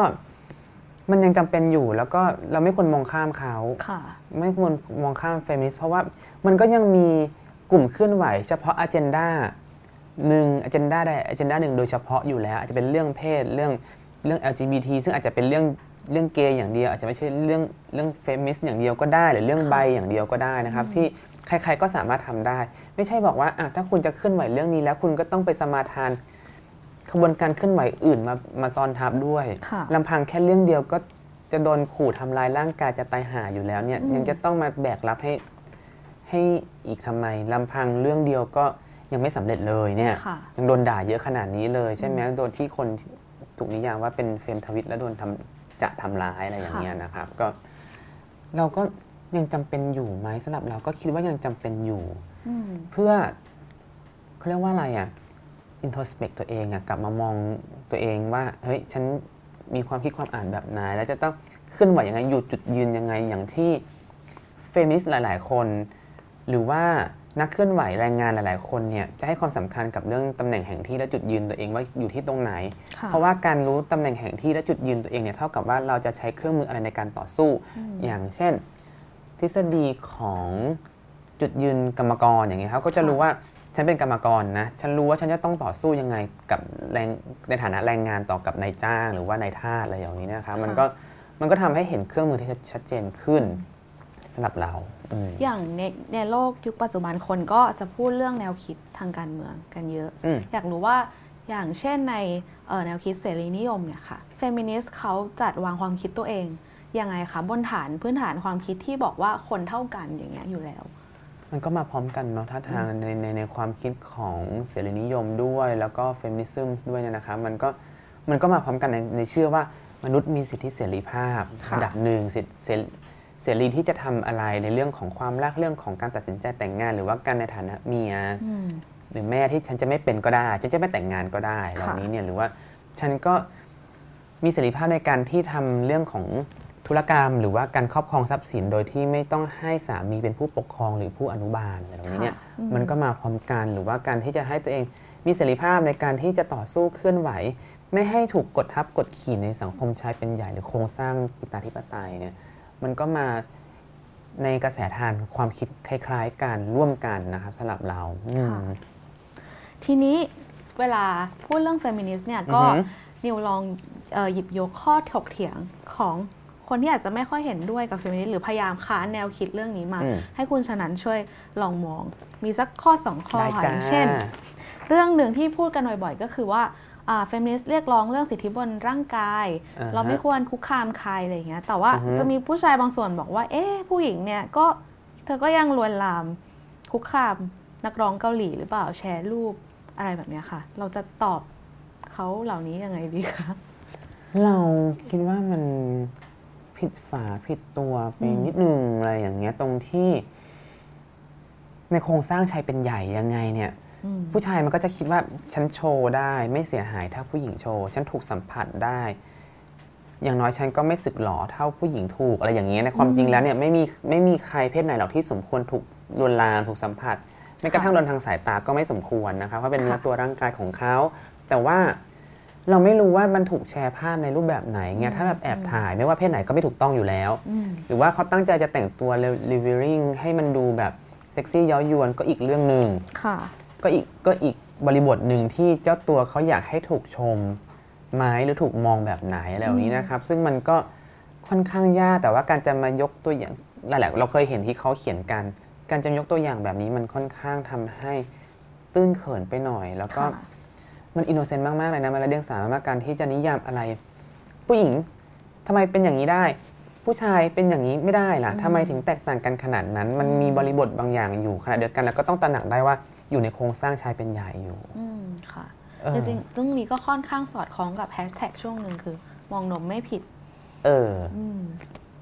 มันยังจำเป็นอยู่แล้วก็เราไม่ควรมองข้ามเขาค่ะไม่ควรมองข้ามเฟมินิสต์เพราะว่ามันก็ยังมีกลุ่มเคลื่อนไหว เฉพาะอ g e n d a หนึ่งอ g e n d a ใดอ g e n d a หนึ่งโดยเฉพาะอยู่แล้ว อาจจะเป็นเรื่องเพศเรื่องเรื่อง LGBT ซึ่งอาจจะเป็นเรื่อง เรื่องเกย์อย่างเดียว อาจจะไม่ใช่เรื่องเรื่องเฟมินิสต์อย่างเดียวก็ได้ หรือเรื่องไบอย่างเดียวก็ได้นะครับ ที่ใครๆก็สามารถทำได้ ไม่ใช่บอกว่าอะถ้าคุณจะเคลื่อนไหวเรื่องนี้แล้วคุณก็ต้องไปสมาทานขบวนการเคลื่อนไหวอื่นมามาซ้อนทับด้วยค่ะลำพังแค่เรื่องเดียวก็จะโดนขู่ทำลายร่างกายจะตายหาอยู่แล้วเนี่ยอืมยังจะต้องมาแบกรับให้ให้อีกทำไมลำพังเรื่องเดียวก็ยังไม่สำเร็จเลยเนี่ยค่ะยังโดนด่าเยอะขนาดนี้เลย ใช่ไหมโดนที่คนถูกนิยามว่าเป็นเฟมทวิตแล้วโดนทำ จะทำร้ายอะไรอย่างเงี้ยนะครับ ก็เราก็ยังจำเป็นอยู่ไหมสำหรับเราก็คิดว่ายังจำเป็นอยู่อืมเพื่อเขาเรียกว่าอะไรอะ introspect ตัวเองอะกลับมามองตัวเองว่าเฮ้ยฉันมีความคิดความอ่านแบบไหนแล้วจะต้องเคลื่อนไหวยังไงอยู่จุดยืนยังไงอย่างที่เฟมินิสต์หลาย ๆ คน หรือว่า นักเคลื่อนไหวแรงงานหลาย ๆ คนเนี่ยจะให้ความสำคัญกับเรื่องตำแหน่งแห่งที่และจุดยืนตัวเองว่าอยู่ที่ตรงไหนค่ะเพราะว่าการรู้ตำแหน่งแห่งที่และจุดยืนตัวเองเนี่ยเท่ากับว่าเราจะใช้เครื่องมืออะไรในการต่อสู้ อย่างเช่น ทฤษฎีของจุดยืนกรรมกรอย่างเงี้ยเขาก็จะรู้ว่าฉันเป็นกรรมกรนะฉันรู้ว่าฉันจะต้องต่อสู้ยังไงกับแรงในฐานะแรงงานต่อกับนายจ้างหรือว่านายทาสอะไรอย่างนี้นะครับมันก็มันก็ทำให้เห็นเครื่องมือที่ชัดเจนขึ้นสำหรับเรา อืมอย่างในในโลกยุคปัจจุบันคนก็จะพูดเรื่องแนวคิดทางการเมืองกันเยอะอืมอยากรู้ว่าอย่างเช่นในเอ่อแนวคิดเสรีนิยมเนี่ยค่ะเฟมินิสต์เขาจัดวางความคิดตัวเองยังไงคะบนฐานพื้นฐานความคิดที่บอกว่าคนเท่ากันอย่างเงี้ยอยู่แล้ว มันก็มาพร้อมกันเนาะท่าทางในในในความคิดของเสรีนิยมด้วยแล้วก็เฟมินิซึมด้วยเนี่ยนะครับมันก็มันก็มาพร้อมกันในในเชื่อว่ามนุษย์มีสิทธิเสรีภาพค่ะระดับหนึ่งสิทธิ เสรีเสรีที่จะทำอะไรในเรื่องของความรักเรื่องของการตัดสินใจแต่งงาน หรือว่าการในฐานะเมียอืมหรือแม่ที่ฉันจะไม่เป็นก็ได้ ฉันจะไม่แต่งงานก็ได้เหล่านี้เนี่ยหรือว่าฉันก็มีเสรีภาพในการที่ทำเรื่องของธุรกรรม หรือว่าการครอบครองทรัพย์สินโดยที่ไม่ต้องให้สามีเป็นผู้ปกครองหรือผู้อนุบาลอะไรเหล่านี้เนี่ยค่ะอืมมันก็มาพร้อมกันหรือว่าการที่จะให้ตัวเองมีเสรีภาพในการที่จะต่อสู้เคลื่อนไหว ไม่ให้ถูกกดทับกดขี่ในสังคมชายเป็นใหญ่หรือโครงสร้างปิตาธิปไตยเนี่ย มันก็มาในกระแสธารความคิดคล้ายๆกันร่วมกันนะครับสำหรับเราอืมค่ะทีนี้เวลาพูดเรื่องเฟมินิสต์เนี่ยก็อือหือ นิวลองเออหยิบยกข้อถกเถียงของคนที่อาจจะไม่ค่อยเห็นด้วยกับเฟมินิสต์หรือพยายามค้านแนวคิดเรื่องนี้มา อืมให้คุณฉะนันช่วยลองมอง มีสักข้อสองข้อได้ค่ะจ้าอย่างเช่น เรื่องหนึ่งที่พูดกันบ่อยๆ ก็คือว่า เฟมินิสต์เรียกร้องเรื่องสิทธิบนร่างกายอ่าฮะเราไม่ควรคุกคามใครอะไรอย่างเงี้ยแต่ว่าอือฮึจะมีผู้ชายบางส่วนบอกว่า เอ๊ะผู้หญิงเนี่ยก็เธอก็ยังลวนลามคุกคามนักร้องเกาหลีหรือเปล่าแชร์รูปอะไรแบบเนี้ยค่ะ เราจะตอบเขาเหล่านี้ยังไงดีคะเราคิดว่ามันผิดฝาผิดตัวไปอืมนิดนึงอะไรอย่างเงี้ยตรงที่ ในโครงสร้างชายเป็นใหญ่ยังไงเนี่ยอืม ผู้ชายมันก็จะคิดว่าฉันโชว์ได้ไม่เสียหายถ้าผู้หญิงโชว์ฉันถูกสัมผัสได้ อย่างน้อยฉันก็ไม่สึกหรอเท่าผู้หญิงถูกอะไรอย่างเงี้ยในความจริงแล้วเนี่ยไม่มีไม่มีใครเพศไหนหรอกที่สมควรถูกลวนลามถูกสัมผัสแม้กระทั่งโดนทางสายตาก็ไม่สมควรนะครับเพราะเป็นเนื้อตัวร่างกายของเขา แต่ว่าเราไม่รู้ว่ามันถูกแชร์ภาพในรูปแบบไหนเงี้ยถ้าแบบแอบถ่ายไม่ว่าเพศไหนก็ไม่ถูกต้องอยู่แล้วอืมหรือว่าเขาตั้งใจจะแต่งตัวรีวิวริงให้มันดูแบบเซ็กซี่เย้ายวนก็อีกเรื่องหนึ่งค่ะ ก็อีกก็อีกบริบทหนึ่งที่เจ้าตัวเขาอยากให้ถูกชมไหมหรือถูกมองแบบไหนอะไรแบบนี้นะครับ ซึ่งมันก็ค่อนข้างยากแต่ว่าการจะมายกตัวอย่างหลายๆเราเคยเห็นที่เขาเขียนกัน การจะยกตัวอย่างแบบนี้มันค่อนข้างทำให้ตื้นเขินไปหน่อย แล้วก็ค่ะมัน innocent มากๆเลยนะมันไร้เดียงสามากๆการที่จะนิยามอะไร ผู้หญิงทำไมเป็นอย่างนี้ได้ ผู้ชายเป็นอย่างนี้ไม่ได้ล่ะอืมทำไมถึงแตกต่างกันขนาดนั้น มันมีบริบทบางอย่างอยู่ขณะเดียวกันแล้วก็ต้องตระหนักได้ว่า อยู่ในโครงสร้างชายเป็นใหญ่อยู่ อืมค่ะเออจริงๆเรื่องนี้ก็ค่อนข้างสอดคล้องกับแฮชแท็กช่วงหนึ่งคือ มองนมไม่ผิด เอออืม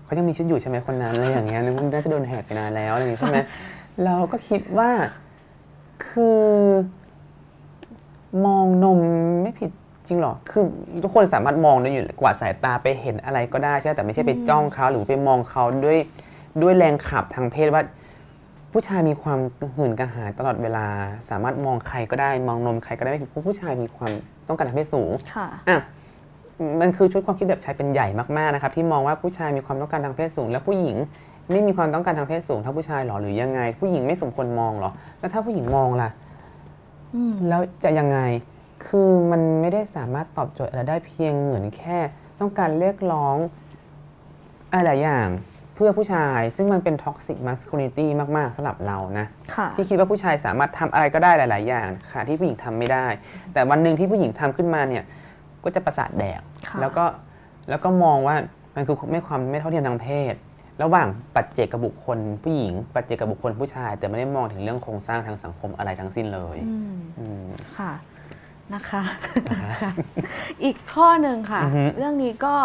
เขายังมีชีวิตอยู่ใช่ไหมคนนั้นอะไรอย่างเงี้ยนึกว่าน่าจะโดนแหกไปนานแล้วอะไรอย่างงี้ใช่ไหมเราก็คิดว่าคือ มองนมไม่ผิดจริงหรอ คือทุกคนสามารถมองได้อยู่กวาดสายตาไปเห็นอะไรก็ได้ใช่ไหมแต่ไม่ใช่ไปจ้องเขาหรือไปมองเขาด้วยด้วยแรงขับทางเพศว่า ผู้ชายมีความหื่นกระหายตลอดเวลา สามารถมองใครก็ได้มองนมใครก็ได้เพราะผู้ชายมีความต้องการทางเพศสูงค่ะอะมันคือชุดความคิดแบบชายเป็นใหญ่มากๆนะครับ ที่มองว่าผู้ชายมีความต้องการทางเพศสูง และผู้หญิงไม่มีความต้องการทางเพศสูงเท่าผู้ชายหรอหรือยังไง ผู้หญิงไม่สมควรมองหรอ แล้วถ้าผู้หญิงมองล่ะแล้วจะยังไงคือมันไม่ได้สามารถตอบโจทย์อะไรได้เพียงเหมือนแค่ ต้องการเรียกร้องอะไรหลายอย่าง เพื่อผู้ชาย ซึ่งมันเป็น toxic masculinity มาก ๆสำหรับเรานะค่ะที่คิดว่าผู้ชายสามารถทำอะไรก็ได้หลาย ๆ อย่างค่ะที่ผู้หญิงทำไม่ได้ แต่วันหนึ่งที่ผู้หญิงทำขึ้นมาเนี่ยก็จะประสาทแดกค่ะแล้วก็แล้วก็มองว่ามันคือไม่ความไม่เท่าเทียมทางเพศ ระหว่างปัจเจกกับบุคคล ผู้หญิง ปัจเจกกับบุคคลผู้ชาย แต่ไม่ได้มองถึงเรื่องโครงสร้างทางสังคมอะไรทั้งสิ้นเลยอืมอืมค่ะนะคะนะคะค่ะอีกข้อหนึ่งค่ะอือฮึเรื่องนี้ก็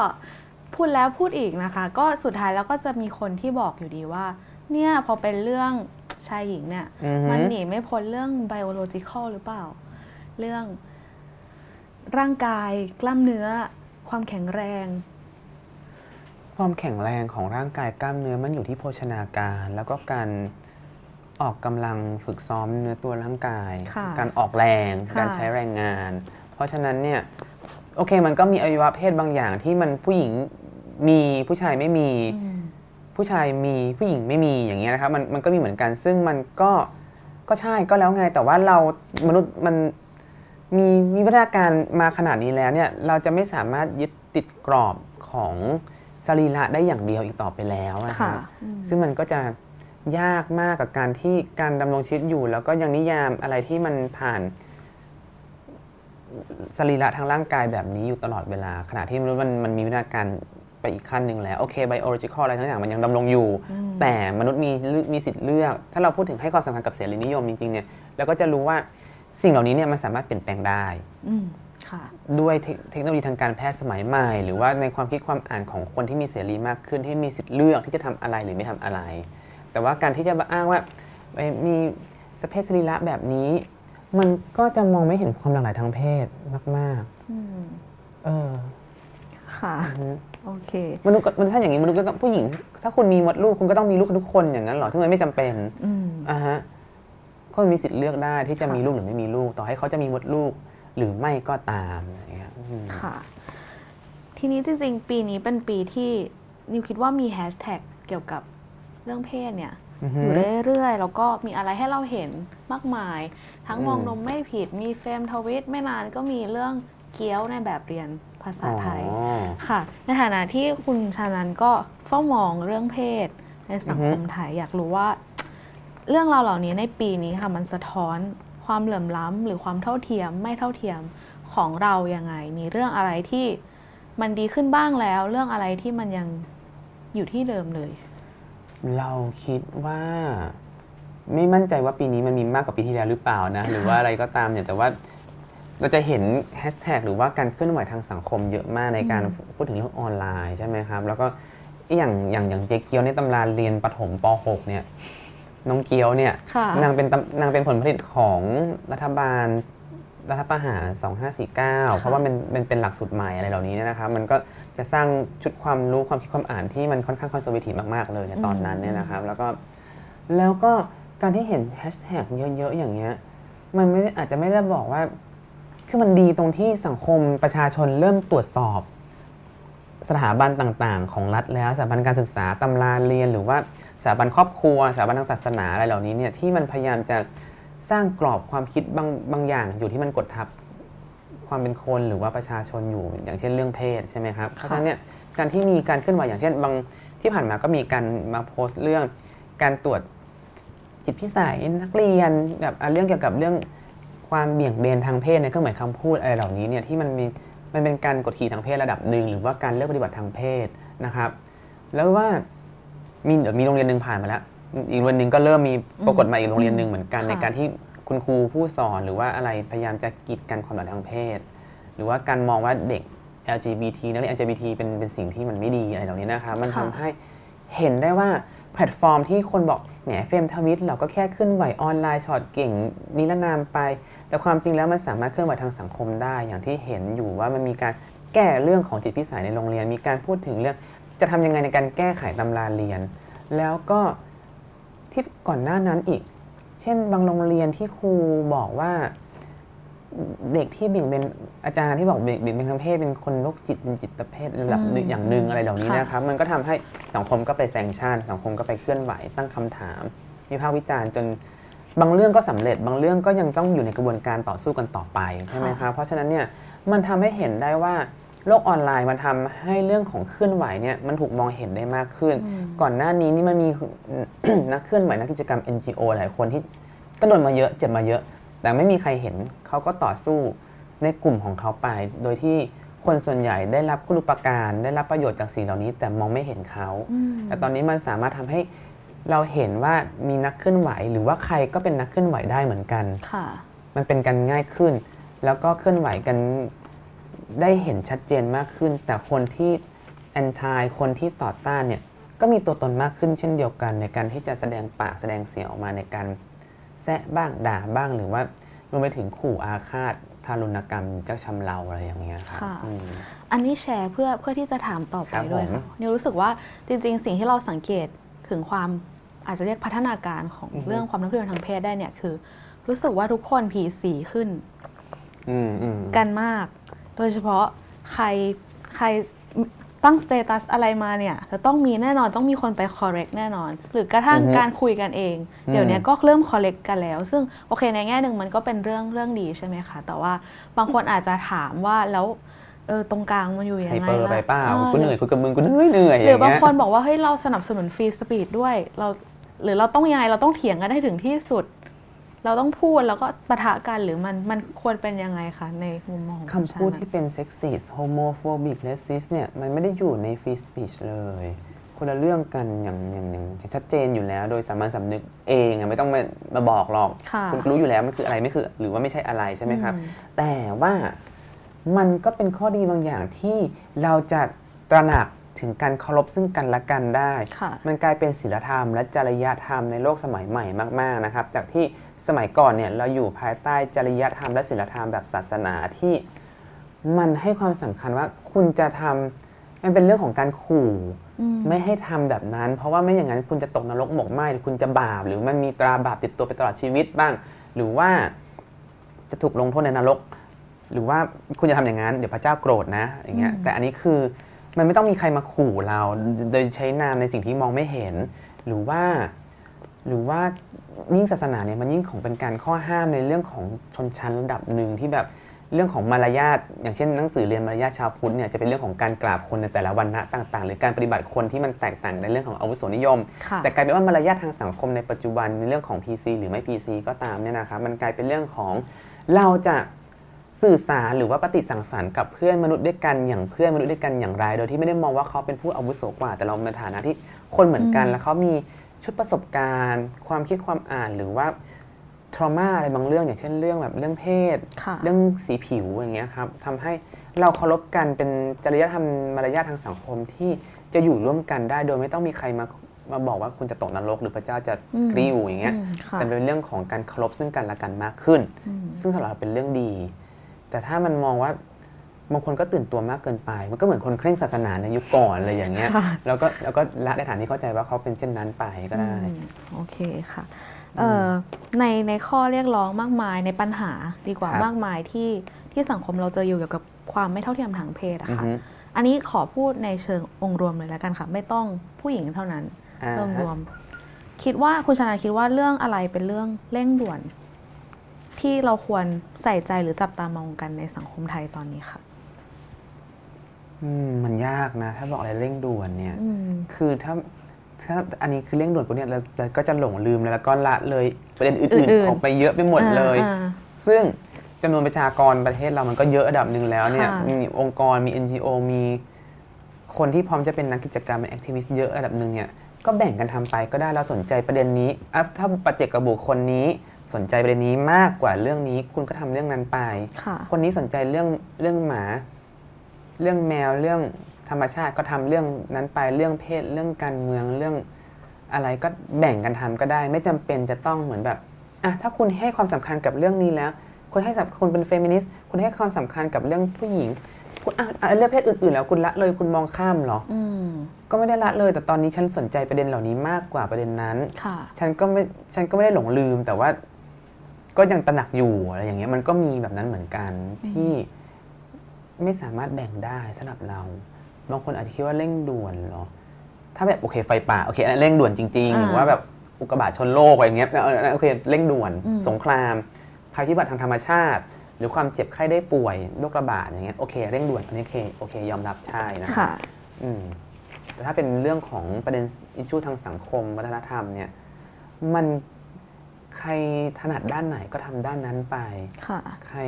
พูดแล้วพูดอีกนะคะ ก็สุดท้ายแล้วก็จะมีคนที่บอกอยู่ดีว่า เนี่ยพอเป็นเรื่องชายหญิงเนี่ย อือฮึ มันหนีไม่พ้นเรื่อง biological หรือเปล่า เรื่องร่างกายกล้ามเนื้อ ความแข็งแรง ความแข็งแรงของร่างกายกล้ามเนื้อมันอยู่ที่โภชนาการ แล้วก็การออกกำลังฝึกซ้อมเนื้อตัวร่างกาย ค่ะการออกแรง ค่ะ การใช้แรงงาน เพราะฉะนั้นเนี่ย โอเค มันก็มีอวัยวะเพศบางอย่างที่มันผู้หญิงมีผู้ชายไม่มีอืมผู้ชายมีผู้หญิงไม่มีอย่างเงี้ยนะครับมันมันก็มีเหมือนกัน ซึ่งมันก็ก็ใช่ก็แล้วไง แต่ว่าเรามนุษย์มันมีมีวัฒนาการมาขนาดนี้แล้วเนี่ยเราจะไม่สามารถยึดติดกรอบของสรีระได้อย่างเดียวอีกต่อไปแล้วนะคค่ะรับอืมซึ่งมันก็จะยากมากกับการที่การดำรงชีวิตอยู่ แล้วก็ยังนิยามอะไรที่มันผ่าน สรีระทางร่างกายแบบนี้อยู่ตลอดเวลา ขณะที่มนุษย์มันมันมีวิวัฒนาการไปอีกขั้นหนึ่งแล้ว โอเคไบโอโลจิคอลอะไรทั้งอย่างมันยังดำรงอยู่อืมแต่มนุษย์มีเลือกมีสิทธิ์เลือก ถ้าเราพูดถึงให้ความสำคัญกับเสรีนิยมจริงๆเนี่ยเราก็จะรู้ว่าสิ่งเหล่านี้เนี่ยมันสามารถเปลี่ยนแปลงได้อืมค่ะด้วยเทคเทคโนโลยีทางการแพทย์สมัยใหม่ หรือว่าในความคิดความอ่านของคนที่มีเสรีมากขึ้นที่มีสิทธิ์เลือกที่จะทำอะไรหรือไม่ทำอะไร แต่ว่าการที่จะมาอ้างว่าเอ้ยมีสเปซสรีระแบบนี้ มันก็จะมองไม่เห็นความหลากหลายทางเพศมากอืมๆเออ ค่ะอือฮึโอเค มนุษย์ก็มันถ้าอย่างนี้มนุษย์ก็ต้องผู้หญิง ถ้าคุณมีมดลูกคุณก็ต้องมีลูกทุกคนอย่างนั้นเหรอ ซึ่งมันไม่จำเป็นอืมอะฮะก็มีสิทธิ์เลือกได้ที่จะค่ะมีลูกหรือไม่มีลูก ต่อให้เขาจะมีมดลูกหรือไม่ก็ตามอะไรอย่างเงี้ยอืมค่ะ ทีนี้จริง ๆ ปีนี้เป็นปีที่นิวคิดว่ามีแฮชแท็กเกี่ยวกับเรื่องเพศเนี่ย อือฮึอยู่เรื่อยๆ แล้วก็มีอะไรให้เราเห็นมากมาย ทั้งอืมมองนมไม่ผิด มีเฟรมทวิตไม่นานก็มีเรื่องเกี๊ยวในแบบเรียนภาษาไทยอ๋อค่ะ ในฐานะที่คุณชานันก็เฝ้ามองเรื่องเพศในสังคมอือฮึไทยอยากรู้ว่า เรื่องราวเหล่านี้ในปีนี้ค่ะมันสะท้อนความเหลื่อมล้ำหรือความเท่าเทียมไม่เท่าเทียมของเรายังไง มีเรื่องอะไรที่มันดีขึ้นบ้างแล้ว เรื่องอะไรที่มันยังอยู่ที่เดิมเลย เราคิดว่า ไม่มั่นใจว่าปีนี้มันมีมากกว่าปีที่แล้วหรือเปล่านะ หรือว่าอะไรก็ตามเนี่ยแต่ว่าเราจะเห็นแฮชแท็กหรือว่าการเคลื่อนไหวทางสังคมเยอะมากในการอืมพูดถึงเรื่องออนไลน์ใช่ไหมครับ แล้วก็อย่างอย่างอย่างเจ๊เกียวในตำราเรียนประถมป .6 เนี่ยน้องเกียวเนี่ยค่ะนางเป็นตำนางเป็นผลผลิตของรัฐบาลรัฐประหาร 2549 เพราะว่ามันเป็นเป็นหลักสูตรใหม่อะไรเหล่านี้เนี่ยนะครับ มันก็ จะสร้างชุดความรู้ความคิดความอ่านที่มันค่อนข้าง conservative มากๆเลยในตอนนั้นเนี่ยนะครับ แล้วก็แล้วก็การที่เห็นแฮชแท็กเยอะๆอย่างเงี้ยมันไม่ได้อาจจะไม่ได้บอกว่า คือมันดีตรงที่สังคมประชาชนเริ่มตรวจสอบ สถาบันต่างๆ ของรัฐแล้วสถาบันการศึกษาตำราเรียน หรือว่าสถาบันครอบครัวสถาบันทางศาสนาอะไรเหล่านี้เนี่ยที่มันพยายามจะสร้างกรอบความคิดบางบางอย่างอยู่ที่มันกดทับ ความเป็นคนหรือว่าประชาชนอยู่อย่างเช่นเรื่องเพศใช่ไหมครับเพราะฉะนั้นเนี่ยการที่มีการเคลื่อนไหวอย่างเช่นบางที่ผ่านมาก็มีการมาโพสต์เรื่องการตรวจจิตพิสัยนักเรียนแบบอะเรื่องเกี่ยวกับเรื่องความเบี่ยงเบนทางเพศในเครื่องหมายคำพูดอะไรเหล่านี้เนี่ยที่มันมีมันเป็นการกดขี่ทางเพศระดับหนึ่งหรือว่าการเลือกปฏิบัติทางเพศนะครับ แล้วว่ามีเดี๋ยวมีโรงเรียนหนึ่งผ่านมาแล้ว อีกโรงเรียนหนึ่งก็เริ่มมีปรากฏมาอีกโรงเรียนหนึ่งเหมือนกันค่ะในการที่ คุณครูผู้สอนหรือว่าอะไรพยายามจะกีดกันความหลากหลายทางเพศ หรือว่าการมองว่าเด็ก LGBT นักเรียน LGBT เป็นเป็นสิ่งที่มันไม่ดีอะไรเหล่านี้นะครับมันทำให้เห็นได้ว่าแพลตฟอร์มที่คนบอกแหมเฟมทวิตเราก็แค่เคลื่อนไหวออนไลน์ฉอดเก่งนิรนามไป แต่ความจริงแล้วมันสามารถเคลื่อนไหวทางสังคมได้ อย่างที่เห็นอยู่ว่ามันมีการแก้เรื่องของจิตพิสัยในโรงเรียน มีการพูดถึงเรื่องจะทำยังไงในการแก้ไขตำราเรียน แล้วก็ที่ก่อนหน้านั้นอีก เช่นบางโรงเรียนที่ครูบอกว่าเด็กที่เบี่ยงเบนอาจารย์ที่บอกเบี่ยงเบนทางเพศเป็นคนโรคจิตเป็นจิตเภทระดับหนึ่งอืมอย่างหนึ่งอะไรเหล่านี้ค่ะนะครับ มันก็ทำให้สังคมก็ไปแซงชั่นสังคมก็ไปเคลื่อนไหวตั้งคำถามวิพากษ์วิจารณ์จนบางเรื่องก็สำเร็จ บางเรื่องก็ยังต้องอยู่ในกระบวนการต่อสู้กันต่อไปใช่ไหมครับเพราะฉะนั้นเนี่ยมันทำให้เห็นได้ว่า โลกออนไลน์มันทำให้เรื่องของเคลื่อนไหวเนี่ยมันถูกมองเห็นได้มากขึ้นอืมก่อนหน้านี้นี่มันมีนักเคลื่อนไหวนักกิจกรรม NGO หลายคนที่ก็โดนมาเยอะเจ็บมาเยอะ แต่ไม่มีใครเห็นเขาก็ต่อสู้ในกลุ่มของเขาไป โดยที่คนส่วนใหญ่ได้รับคุณอุปการได้รับประโยชน์จากสิ่งเหล่านี้ แต่มองไม่เห็นเขาอืมแต่ตอนนี้มันสามารถทำให้เราเห็นว่ามีนักเคลื่อนไหว หรือว่าใครก็เป็นนักเคลื่อนไหวได้เหมือนกันค่ะมันเป็นกันง่ายขึ้น แล้วก็เคลื่อนไหวกัน ได้เห็นชัดเจนมากขึ้น แต่คนที่แอนทายคนที่ต่อต้านเนี่ยก็มีตัวตนมากขึ้นเช่นเดียวกันในการที่จะแสดงปากแสดงเสียงออกมาในการแซะบ้างด่าบ้างหรือว่ารวมไปถึงขู่อาฆาตทารุณกรรมจะชำเราอะไรอย่างเงี้ยครับค่ะอืมอันนี้แชร์เพื่อเพื่อที่จะถามต่อไปครับด้วยผมค่ะนิวรู้สึกว่าจริง ๆ สิ่งที่เราสังเกตถึงความอาจจะเรียกพัฒนาการของอือฮึเรื่องความนับถือทางเพศได้เนี่ยคือ รู้สึกว่าทุกคนผีสีขึ้นอืมอืมกันมาก โดยเฉพาะใครใครตั้งสเตตัสอะไรมาเนี่ยจะต้องมีแน่นอนต้องมีคนไป correct แน่นอน หรือกระทั่งอือฮึการคุยกันเองอืมเดี๋ยวนี้ก็เริ่ม correct กันแล้ว ซึ่งโอเคในแง่หนึ่งมันก็เป็นเรื่องเรื่องดีใช่ไหมคะแต่ว่าบางคนอาจจะถามว่าแล้วเออตรงกลางมันอยู่ยังไฮไงเปอร์ล่ะไปเปล่าออกูเหนื่อยกูกับมึงกูเหนื่อยเหนื่อยหรือบางย่เยคนบอกว่าเฮ้ยเราสนับสนุนฟรีสปีดด้วยเราหรือเราต้องยังไงเราต้องเถียงกันให้ถึงที่สุด เราต้องพูดแล้วก็ปะทะกันหรือมันมันควรเป็นยังไงคะในมุมมองของคำพูดชานะที่เป็นเซ็กซิสโฮโมโฟบิกเลสซิสเนี่ยมันไม่ได้อยู่ในฟรีสปีชเลยคนละเรื่องกันอย่างอย่างอย่างอย่างชัดเจนอยู่แล้ว โดยสามัญสำนึกเองอะไม่ต้องมามาบอกหรอกค่ะณรู้อยู่แล้วมันคืออะไรไม่คือ หรือว่าไม่ใช่อะไรใช่ไหมครับอืมแต่ว่ามันก็เป็นข้อดีบางอย่างที่เราจะตระหนักถึงการเคารพซึ่งกันและกันได้ค่ะมันกลายเป็นศีลธรรมและจริยธรรมในโลกสมัยใหม่มาก ๆนะครับ จากที่ สมัยก่อนเนี่ยเราอยู่ภายใต้จริยธรรมและศีลธรรมแบบศาสนาที่มันให้ความสำคัญว่าคุณจะทำมันเป็นเรื่องของการขู่อืมไม่ให้ทำแบบนั้น เพราะว่าไม่อย่างนั้นคุณจะตกนรกหมกไหมหรือคุณจะบาปหรือมันมีตราบาปติดตัวไปตลอดชีวิตบ้าง หรือว่าจะถูกลงโทษในนรก หรือว่าคุณจะทำอย่างนั้นเดี๋ยวพระเจ้าโกรธนะ อย่างเงี้ยอืมแต่อันนี้คือมันไม่ต้องมีใครมาขู่เรา โดยใช้นามในสิ่งที่มองไม่เห็น หรือว่า หรือว่ายิ่งศาสนาเนี่ยมันยิ่งของเป็นการข้อห้ามในเรื่องของชนชั้นระดับหนึ่งที่แบบเรื่องของมารยาทอย่างเช่นหนังสือเรียนมารยาทชาวพุทธเนี่ยจะเป็นเรื่องของการกราบคนในแต่ละวันนะต่าง ๆ หรือการปฏิบัติคนที่มันแตกต่างในเรื่องของอาวุโสนิยมค่ะแต่กลายเป็นว่ามารยาททางสังคมในปัจจุบันในเรื่องของ PC หรือไม่ PC ก็ตามเนี่ยนะครับมันกลายเป็นเรื่องของเราจะสื่อสารหรือว่าปฏิสังสรรค์กับเพื่อนมนุษย์ด้วยกันอย่างเพื่อนมนุษย์ด้วยกันอย่างไร โดยที่ไม่ได้มองว่าเขาเป็นผู้อาวุโสกว่า แต่เราในฐานะที่คนเหมือนกันอืมแล้วเขามี ชุดประสบการณ์ ความคิดความอ่านหรือว่าทรมาอะไรบางเรื่องอย่างเช่นเรื่องแบบเรื่องเพศค่ะเรื่องสีผิวอย่างเงี้ยครับทำให้เราเคารพกันเป็นจริยธรรมมารยาททางสังคมที่จะอยู่ร่วมกันได้ โดยไม่ต้องมีใครมามาบอกว่าคุณจะตกนรกหรือพระเจ้าจะอืมกริ้วอย่างเงี้ยอืมค่ะแต่เป็นเรื่องของการเคารพซึ่งกันและกันมากขึ้นอืมซึ่งสำหรับเราเป็นเรื่องดี แต่ถ้ามันมองว่า บางคนก็ตื่นตัวมากเกินไป มันก็เหมือนคนเคร่งศาสนาในยุคก่อนอะไรอย่างเงี้ยค่ะแล้วก็แล้วก็ละในฐานที่เข้าใจว่าเขาเป็นเช่นนั้นไปก็ได้อืมโอเคค่ะเอ่อในในข้อเรียกร้องมากมายในปัญหาดีกว่าครับมากมายที่ที่สังคมเราเจออยู่เกี่ยวกับความไม่เท่าเทียมทางเพศอะอือค่ะฮึอันนี้ขอพูดในเชิงองค์รวมเลยแล้วกันค่ะ ไม่ต้องผู้หญิงเท่านั้นอ่ารวมรฮะวม คิดว่าคุณชนาคิดว่าเรื่องอะไรเป็นเรื่องเร่งด่วน ที่เราควรใส่ใจหรือจับตามองกันในสังคมไทยตอนนี้ค่ะ อืมมันยากนะ ถ้าบอกอะไรเร่งด่วนเนี่ย อืม คือถ้าถ้าอันนี้คือเร่งด่วนปุ๊บเนี่ยเราเราก็จะหลงลืมแล้วก็ละเลยประเด็นอื่นอื่นๆ ๆ ออกไปเยอะไปหมดเลย อ่า ซึ่งจำนวนประชากรประเทศเรามันก็เยอะระดับหนึ่งแล้วเนี่ยค่ะมีองค์กรมี NGO มีคนที่พร้อมจะเป็นนักกิจกรรมเป็นแอคทิวิสต์เยอะระดับหนึ่งเนี่ยก็แบ่งกันทำไปก็ได้เราสนใจประเด็นนี้อะถ้าปัจเจกกับบุคคลนี้สนใจประเด็นนี้มากกว่าเรื่องนี้ คุณก็ทำเรื่องนั้นไป ค่ะ คนนี้สนใจเรื่องเรื่องหมา เรื่องแมวเรื่องธรรมชาติก็ทำเรื่องนั้นไปเรื่องเพศเรื่องการเมืองเรื่องอะไรก็แบ่งกันทำก็ได้ ไม่จำเป็นจะต้องเหมือนแบบอะถ้าคุณให้ความสำคัญกับเรื่องนี้แล้ว คุณให้สับคุณเป็นเฟมินิสต์คุณให้ความสำคัญกับเรื่องผู้หญิงคุณอะอะเรื่องเพศอื่นๆ แล้วคุณละเลยคุณมองข้ามเหรออืมก็ไม่ได้ละเลย แต่ตอนนี้ฉันสนใจประเด็นเหล่านี้มากกว่าประเด็นนั้นค่ะฉันก็ไม่ฉันก็ไม่ได้หลงลืมแต่ว่า ก็ยังตระหนักอยู่อะไรอย่างเงี้ยมันก็มีแบบนั้นเหมือนกันที่ ไม่สามารถแบ่งได้สำหรับเรา บางคนอาจจะคิดว่าเร่งด่วนเหรอ ถ้าแบบโอเคไฟป่าโอเคอันนั้นเร่งด่วนจริงๆอ่าหรือว่าแบบอุกกาบาตชนโลกอะไรอย่างเงี้ยเอออันนั้นโอเคเร่งด่วนอืมสงครามภัยพิบัติทางธรรมชาติ หรือความเจ็บไข้ได้ป่วยโรคระบาดอย่างเงี้ยโอเคเร่งด่วนอันนี้โอเคโอเค ยอมรับใช่นะค่ะอืมแต่ถ้าเป็นเรื่องของประเด็นอิชชูทางสังคม วัฒนธรรมเนี่ยมันใครถนัดด้านไหนก็ทำด้านนั้นไปค่ะใคร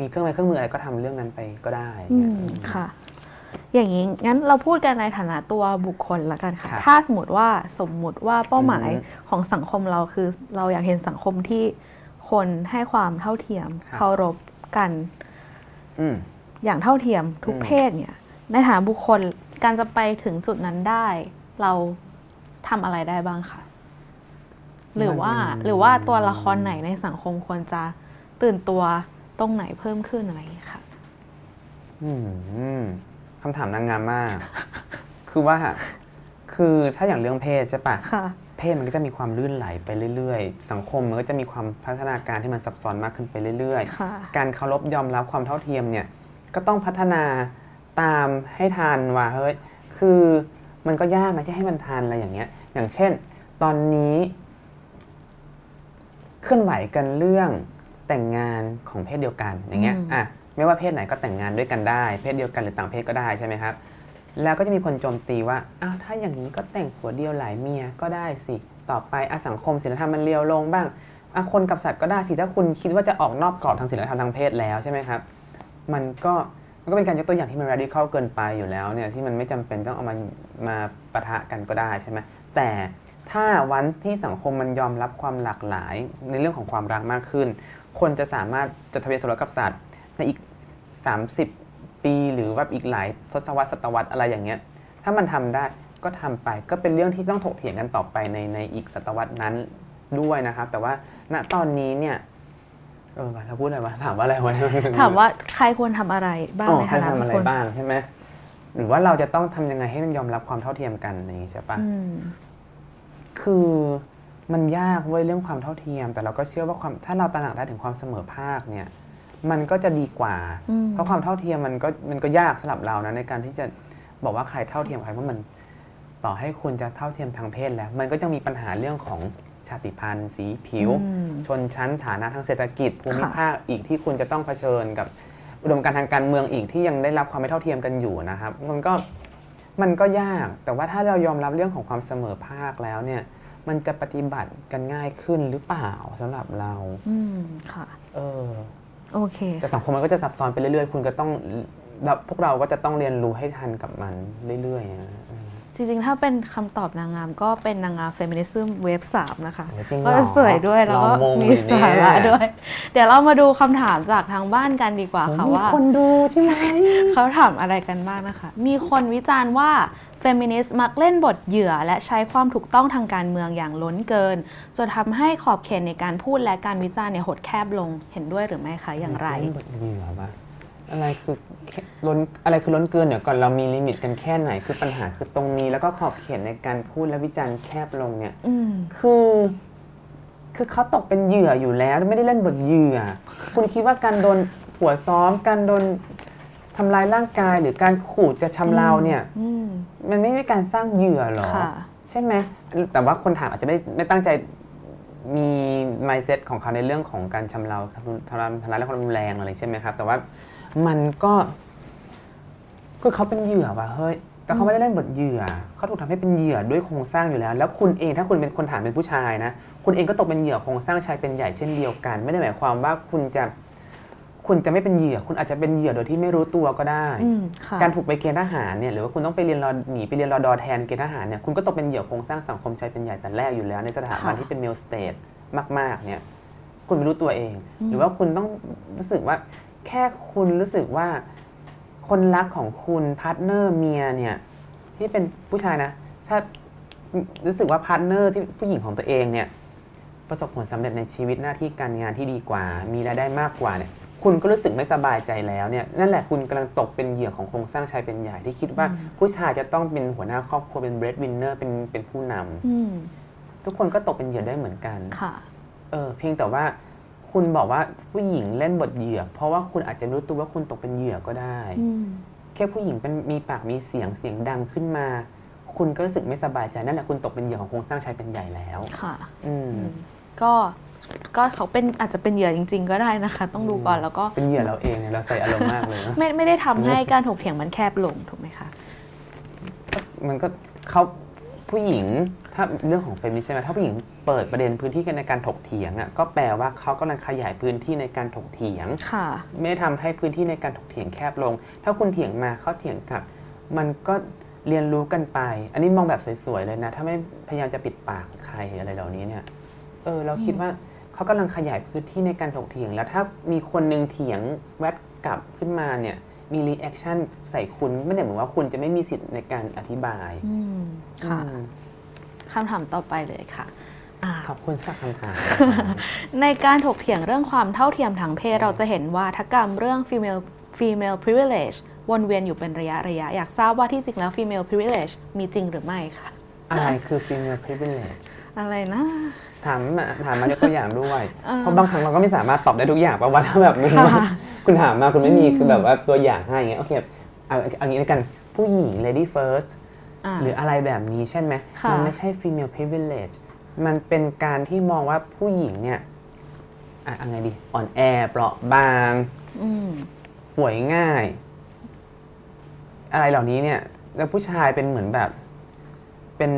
มีเครื่องไม้เครื่องมืออะไรก็ทำเรื่องนั้นไปก็ได้อืเนี่ยมอืมค่ะ อย่างนี้งั้นเราพูดกันในฐานะตัวบุคคลละกันค่ะครับถ้าสมมติว่าสมมุติว่าเป้าหมายอือฮึของสังคมเราคือ เราอยากเห็นสังคมที่คนให้ความเท่าเทียมครับเคารพกันอืมอย่างเท่าเทียมทุกอืมเพศเนี่ย ในฐานะบุคคลการจะไปถึงจุดนั้นได้ เราทำอะไรได้บ้างคะหรือว่าหรือว่าตัวละครไหนในสังคมควรจะตื่นตัว ตรงไหนเพิ่มขึ้นอะไรอย่างเงี้ยค่ะอืมคำถามนางงามมาก คือว่า คือถ้าอย่างเรื่องเพศใช่ปะค่ะ เพศมันก็จะมีความลื่นไหลไปเรื่อยๆ สังคมมันก็จะมีความพัฒนาการที่มันซับซ้อนมากขึ้นไปเรื่อยค่ะ ๆ การเคารพยอมรับความเท่าเทียมเนี่ย ก็ต้องพัฒนาตามให้ทันว่าเฮ้ย คือมันก็ยากนะที่ให้มันทันอะไรอย่างเงี้ย อย่างเช่น ตอนนี้ เคลื่อนไหวกันเรื่อง แต่งงานของเพศเดียวกันอย่างเงี้ยอืมอะไม่ว่าเพศไหนก็แต่งงานด้วยกันได้ เพศเดียวกันหรือต่างเพศก็ได้ใช่ไหมครับแล้วก็จะมีคนโจมตีว่าอ้าวถ้าอย่างนี้ก็แต่งผัวเดียวหลายเมียก็ได้สิต่อไปอะสังคมศีลธรรมมันเลียวลงบ้างอะคนกับสัตว์ก็ได้สิถ้าคุณคิดว่าจะออกนอกกรอบทางศีลธรรมทางเพศแล้วใช่ไหมครับมันก็มันก็เป็นการยกตัวอย่างที่มัน radical เกินไปอยู่แล้วเนี่ยที่มันไม่จำเป็นต้องเอามามาปะทะกันก็ได้ใช่ไหมแต่ถ้าวันที่สังคมมันยอมรับความหลากหลายในเรื่องของความรักมากขึ้น คนจะสามารถจดทะเบียนสมรสกับสัตว์ในอีก 30 ปีหรือว่าอีกหลายทศวรรษศตวรรษอะไรอย่างเงี้ย ถ้ามันทำได้ก็ทำไปก็เป็นเรื่องที่ต้องถกเถียงกันต่อไปในในอีกศตวรรษนั้นด้วยนะครับ แต่ว่าณตอนนี้เนี่ยเออเราพูดอะไรวะถามว่าอะไรวะถามว่าใครควรทำอะไรบ้างอ๋อในใครฐานะทำอะไรคนบ้างใช่ไหมหรือว่าเราจะต้องทำยังไงให้มันยอมรับความเท่าเทียมกันอย่างนี้ใช่ปะอืมคือ มันยากเว้ยเรื่องความเท่าเทียม แต่เราก็เชื่อว่าความถ้าเราตระหนักได้ถึงความเสมอภาคเนี่ย มันก็จะดีกว่าอืมเพราะความเท่าเทียมมันก็มันก็ยากสำหรับเรานะในการที่จะบอกว่าใครเท่าเทียมใครเพราะมันต่อให้คุณจะเท่าเทียมทางเพศแล้ว มันก็จะมีปัญหาเรื่องของชาติพันธุ์ สีผิวอืมชนชั้นฐานะทางเศรษฐกิจภูมิค่ะภาคอีกที่คุณจะต้องเผชิญกับอุดมการณ์ทางการเมืองอีกที่ยังได้รับความไม่เท่าเทียมกันอยู่นะครับ มันก็มันก็ยากแต่ว่าถ้าเรายอมรับเรื่องของความเสมอภาคแล้วเนี่ย มันจะปฏิบัติกันง่ายขึ้นหรือเปล่าสำหรับเราอืมค่ะ เออโอเค แต่สังคมมันก็จะซับซ้อนไปเรื่อยๆ คุณก็ต้องเราพวกเราก็จะต้องเรียนรู้ให้ทันกับมันเรื่อยๆนะอืม จริงๆ ถ้าเป็นคำตอบนางงามก็เป็นนางงาม feminism wave สามนะคะโอ้จริงเหรก็สวยด้วยแล้วก็ลองมงมีอยู่เนี่ย สาระด้วย เดี๋ยวเรามาดูคำถามจากทางบ้านกันดีกว่าค่ะมีว่า คนดูใช่ไหม เขาถามอะไรกันบ้างนะคะ มีคนวิจารณ์ว่าเฟมินิสต์มักเล่นบทเหยื่อ และใช้ความถูกต้องทางการเมืองอย่างล้นเกิน จนทำให้ขอบเขตในการพูดและการวิจารณ์เนี่ยหดแคบลงเห็นด้วยหรือไม่คะอย่างไรบทเหยื่อปะ อะไรคือแค่ล้นอะไรคือล้นเกินเดี๋ยวก่อนเรามีลิมิตกันแค่ไหนคือปัญหาคือตรงนี้ แล้วก็ขอบเขตในการพูดและวิจารณ์แคบลงเนี่ยอืมคือ คือเขาตกเป็นเหยื่ออยู่แล้ว ไม่ได้เล่นบทเหยื่อ คุณคิดว่าการโดนผัวซ้อม การโดนทำลายร่างกายหรือการขู่จะชำเราเนี่ยอืมมันไม่ใช่การสร้างเหยื่อหรอค่ะใช่ไหมแต่ว่าคนถามอาจจะไม่ไม่ตั้งใจมี mindset ของเขาในเรื่องของการชำเราทำทำร้ายทำร้ายและความรุนแรงอะไรใช่ไหมครับ แต่ว่า มันก็ก็เขาเป็นเหยื่อว่ะเฮ้ย แต่เขาไม่ได้เล่นบทเหยื่อ เขาถูกทำให้เป็นเหยื่อด้วยโครงสร้างอยู่แล้ว แล้วคุณเองถ้าคุณเป็นคนถามเป็นผู้ชายนะ คุณเองก็ตกเป็นเหยื่อโครงสร้างชายเป็นใหญ่เช่นเดียวกัน ไม่ได้หมายความว่าคุณจะ คุณจะไม่เป็นเหยื่อ คุณอาจจะเป็นเหยื่อโดยที่ไม่รู้ตัวก็ได้อืมค่ะการถูกไปเกณฑ์ทหารเนี่ยหรือว่าคุณต้องไปเรียนรอหนีไปเรียนรอดอแทนเกณฑ์ทหารเนี่ย คุณก็ตกเป็นเหยื่อโครงสร้างสังคมชายเป็นใหญ่แต่แรกอยู่แล้ว ในสถาบันค่ะที่เป็น male stateมาก ๆ เนี่ย คุณไม่รู้ตัวเองอืมหรือว่าคุณต้องรู้สึกว่า แค่คุณรู้สึกว่าคนรักของคุณ partner เมียเนี่ยที่เป็นผู้ชายนะ ถ้ารู้สึกว่า partner ที่ผู้หญิงของตัวเองเนี่ยประสบผลสำเร็จในชีวิตหน้าที่การงานที่ดีกว่า มีรายได้มากกว่าเนี่ยคุณก็รู้สึกไม่สบายใจแล้วเนี่ยนั่นแหละคุณกำลังตกเป็นเหยื่อของโครงสร้างชายเป็นใหญ่ที่คิดว่าอืมผู้ชายจะต้องเป็นหัวหน้าครอบครัวเป็น breadwinner เป็นเป็นผู้นำอืมทุกคนก็ตกเป็นเหยื่อได้เหมือนกันค่ะเออเพียงแต่ว่า คุณบอกว่าผู้หญิงเล่นบทเหยื่อ เพราะว่าคุณอาจจะรู้ตัวว่าคุณตกเป็นเหยื่อก็ได้อืมแค่ผู้หญิงเป็นมีปากมีเสียงเสียงดังขึ้นมา คุณก็รู้สึกไม่สบายใจนั่นแหละคุณตกเป็นเหยื่อของโครงสร้างชายเป็นใหญ่แล้วค่ะอืมอืมก็ก็เขาเป็นอาจจะเป็นเหยื่อจริง ๆ ก็ได้นะคะ ต้องดูก่อนแล้วก็เป็นเหยื่อเราเองเนี่ยเราใส่อารมณ์มากเลยนะไม่ไม่ได้ทำให้การถกเถียงมันแคบลงถูกไหมคะมันก็เขาผู้หญิง ถ้าเรื่องของเฟมินิสต์ใช่ไหมถ้าผู้หญิงเปิดประเด็นพื้นที่กันในการถกเถียงอะก็แปลว่าเขากำลังขยายพื้นที่ในการถกเถียงค่ะไม่ได้ทำให้พื้นที่ในการถกเถียงแคบลง ถ้าคุณเถียงมาเขาเถียงกลับ มันก็เรียนรู้กันไป อันนี้มองแบบสวยๆเลยนะ ถ้าไม่พยายามจะปิดปากใครอะไรเหล่านี้เนี่ยเออเราคิดว่าเขากำลังขยายพื้นที่ในการถกเถียง แล้วถ้ามีคนหนึงเถียงแวดกลับขึ้นมาเนี่ยมี reaction ใส่คุณไม่ได้หมายว่าคุณจะไม่มีสิทธิ์ในการอธิบายอืมค่ะอืม คำถามต่อไปเลยค่ะอ่าขอบคุณสำหรับคำถามในการถกเถียงเรื่องความเท่าเทียมทางเพศเราจะเห็นว่าวาทกรรมเรื่อง female female privilege วนเวียนอยู่เป็นระยะระยะ อยากทราบว่าที่จริงแล้ว female privilege มีจริงหรือไม่คะอะไรคือ female privilege อะไรนะถามมาถามมายกตัวอย่างด้วยเออเพราะบางครั้งเราก็ไม่สามารถตอบได้ทุกอย่างเพราะว่าถ้าแบบมึงค่ะคุณถามมาคุณไม่มีอืมคือแบบว่าตัวอย่างให้อย่างเงี้ยโอเคเอาเอางี้แล้วกันผู้หญิง lady first า หรืออะไรแบบนี้ใช่ไหมค่ะมัไม่ใช่ female privilege มันเป็นการที่มองว่าผู้หญิงเนี่ยอะเอะไรดี อ่อนแอเปราะบางอืมป่วยง่าย อะไรเหล่านี้เนี่ย แล้วผู้ชายเป็นเหมือนแบบ เป็น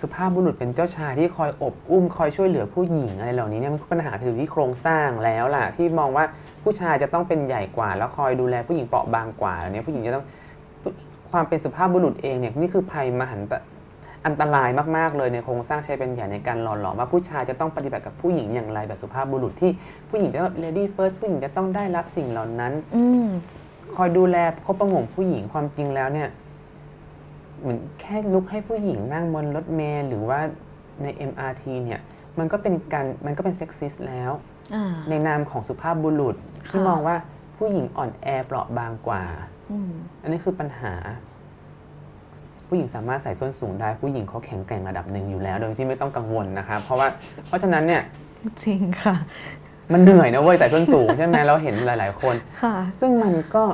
สุภาพบุรุษเป็นเจ้าชายที่คอยอบอุ้มคอยช่วยเหลือผู้หญิงอะไรเหล่านี้เนี่ยมันปัญหาคือที่โครงสร้างแล้วล่ะ ที่มองว่าผู้ชายจะต้องเป็นใหญ่กว่า แล้วคอยดูแลผู้หญิงเปราะบางกว่าเหล่านี้ผู้หญิงจะต้อง ความเป็นสุภาพบุรุษเองเนี่ยนี่คือภัยมหันตอันตรายมาก ๆ เลยในโครงสร้างชายเป็นใหญ่ในการหล่อหลอมว่าผู้ชายจะต้องปฏิบัติกับผู้หญิงอย่างไรแบบสุภาพบุรุษที่ผู้หญิงจะต้อง lady first ผู้หญิงจะต้องได้รับสิ่งเหล่านั้นอืมคอยดูแลคบประหงมผู้หญิงความจริงแล้วเนี่ย เหมือนแค่ลุกให้ผู้หญิงนั่งบนรถเมล์หรือว่าใน MRT เนี่ย มันก็เป็นการมันก็เป็น sexist แล้วอ่าในนามของสุภาพบุรุษที่ค่ะมองว่าผู้หญิงอ่อนแอเปราะบางกว่า อืมอันนี้คือปัญหา ผู้หญิงสามารถใส่ส้นสูงได้ผู้หญิงเขาแข็งแกร่งระดับหนึ่งอยู่แล้ว โดยที่ไม่ต้องกังวลนะครับ เพราะว่าเพราะฉะนั้นเนี่ยจริงค่ะ มันเหนื่อยนะเว้ยใส่ส้นสูงใช่ไหมเราเห็นหลาย ๆ คนค่ะซึ่งมันก็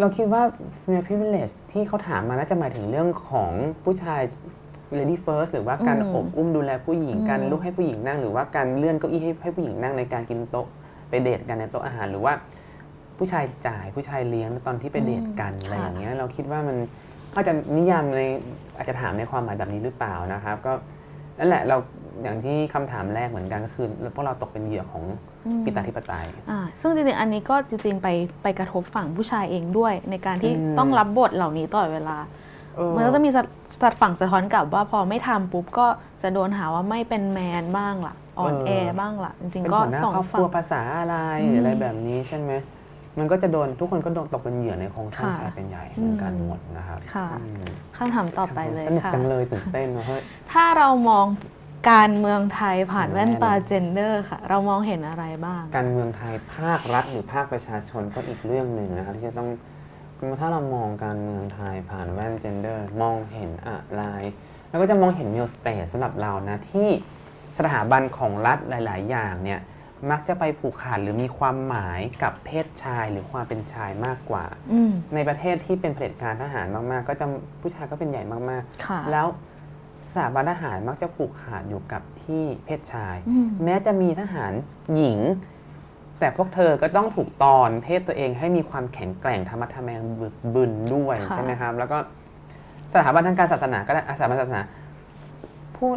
เราคิดว่า female privilege ที่เขาถามมาน่าจะหมายถึงเรื่องของผู้ชาย lady first หรือว่าการอืมอบอุ้มดูแลผู้หญิงอืมการลุกให้ผู้หญิงนั่ง หรือว่าการเลื่อนเก้าอี้ให้ให้ผู้หญิงนั่งในการกินโต๊ะไปเดทกันในโต๊ะอาหารหรือว่า ผู้ชายจ่ายผู้ชายเลี้ยงตอนที่ไปเดทกันอะไรอย่างเงี้ยเราคิดว่ามันก็จะนิยามในอาจจะถามในความหมายแบบนี้หรือเปล่านะครับก็นั่นแหละเราอย่างที่คำถามแรกเหมือนกันก็คือพวกเราตกเป็นเหยื่อของอืมปิตาธิปไตยอ่าซึ่งจริงๆอันนี้ก็จริงๆไปไปกระทบฝั่งผู้ชายเองด้วย ในการที่อืมต้องรับบทเหล่านี้ตลอดเวลาเออมันก็จะมีสะสัดฝั่งสะท้อนกลับว่าพอไม่ทำปุ๊บก็จะโดนหาว่าไม่เป็นแมนบ้างล่ะอ่อนแอบ้างล่ะจริงเป็นๆก็หัวหน้าสองครอบคฝั่รังวภาษาอะไรอืมหรืออะไรแบบนี้ใช่ไหม มันก็จะโดนทุกคนก็โดนตกเป็นเหยื่อในโครงสร้างค่ะชายเป็นใหญ่เหมือนกันอืมหมดนะครับค่ะ อืมคำถามต่อไปเลยสนุกค่ะ จังเลยตื่นเต้นนะเฮ้ย ถ้าเรามองการเมืองไทยผ่านอืมแว่นตาแน่นอนเจนเดอร์ค่ะ เรามองเห็นอะไรบ้าง การเมืองไทยภาครัฐหรือภาคประชาชนก็อีกเรื่องหนึ่งนะครับที่จะต้องถ้าเรามองการเมืองไทยผ่านแว่น gender มองเห็นอะไรแล้วก็จะมองเห็น male state สำหรับเรานะที่สถาบันของรัฐหลาย ๆ อย่างเนี่ย มักจะไปผูกขาดหรือมีความหมายกับเพศชายหรือความเป็นชายมากกว่า อืม ในประเทศที่เป็นเผด็จการทหารมากๆ ก็จะผู้ชายก็เป็นใหญ่มากค่ะ ๆ แล้วสถาบันทหารมักจะผูกขาดอยู่กับที่เพศชาย อืม แม้จะมีทหารหญิง แต่พวกเธอก็ต้องถูกตอนเพศตัวเองให้มีความแข็งแกร่งธรรมะทแมงบึกบึนด้วยค่ะ ใช่ไหมครับ แล้วก็สถาบันทางการศาสนาก็ได้อะสถาบันศาสนา ผู้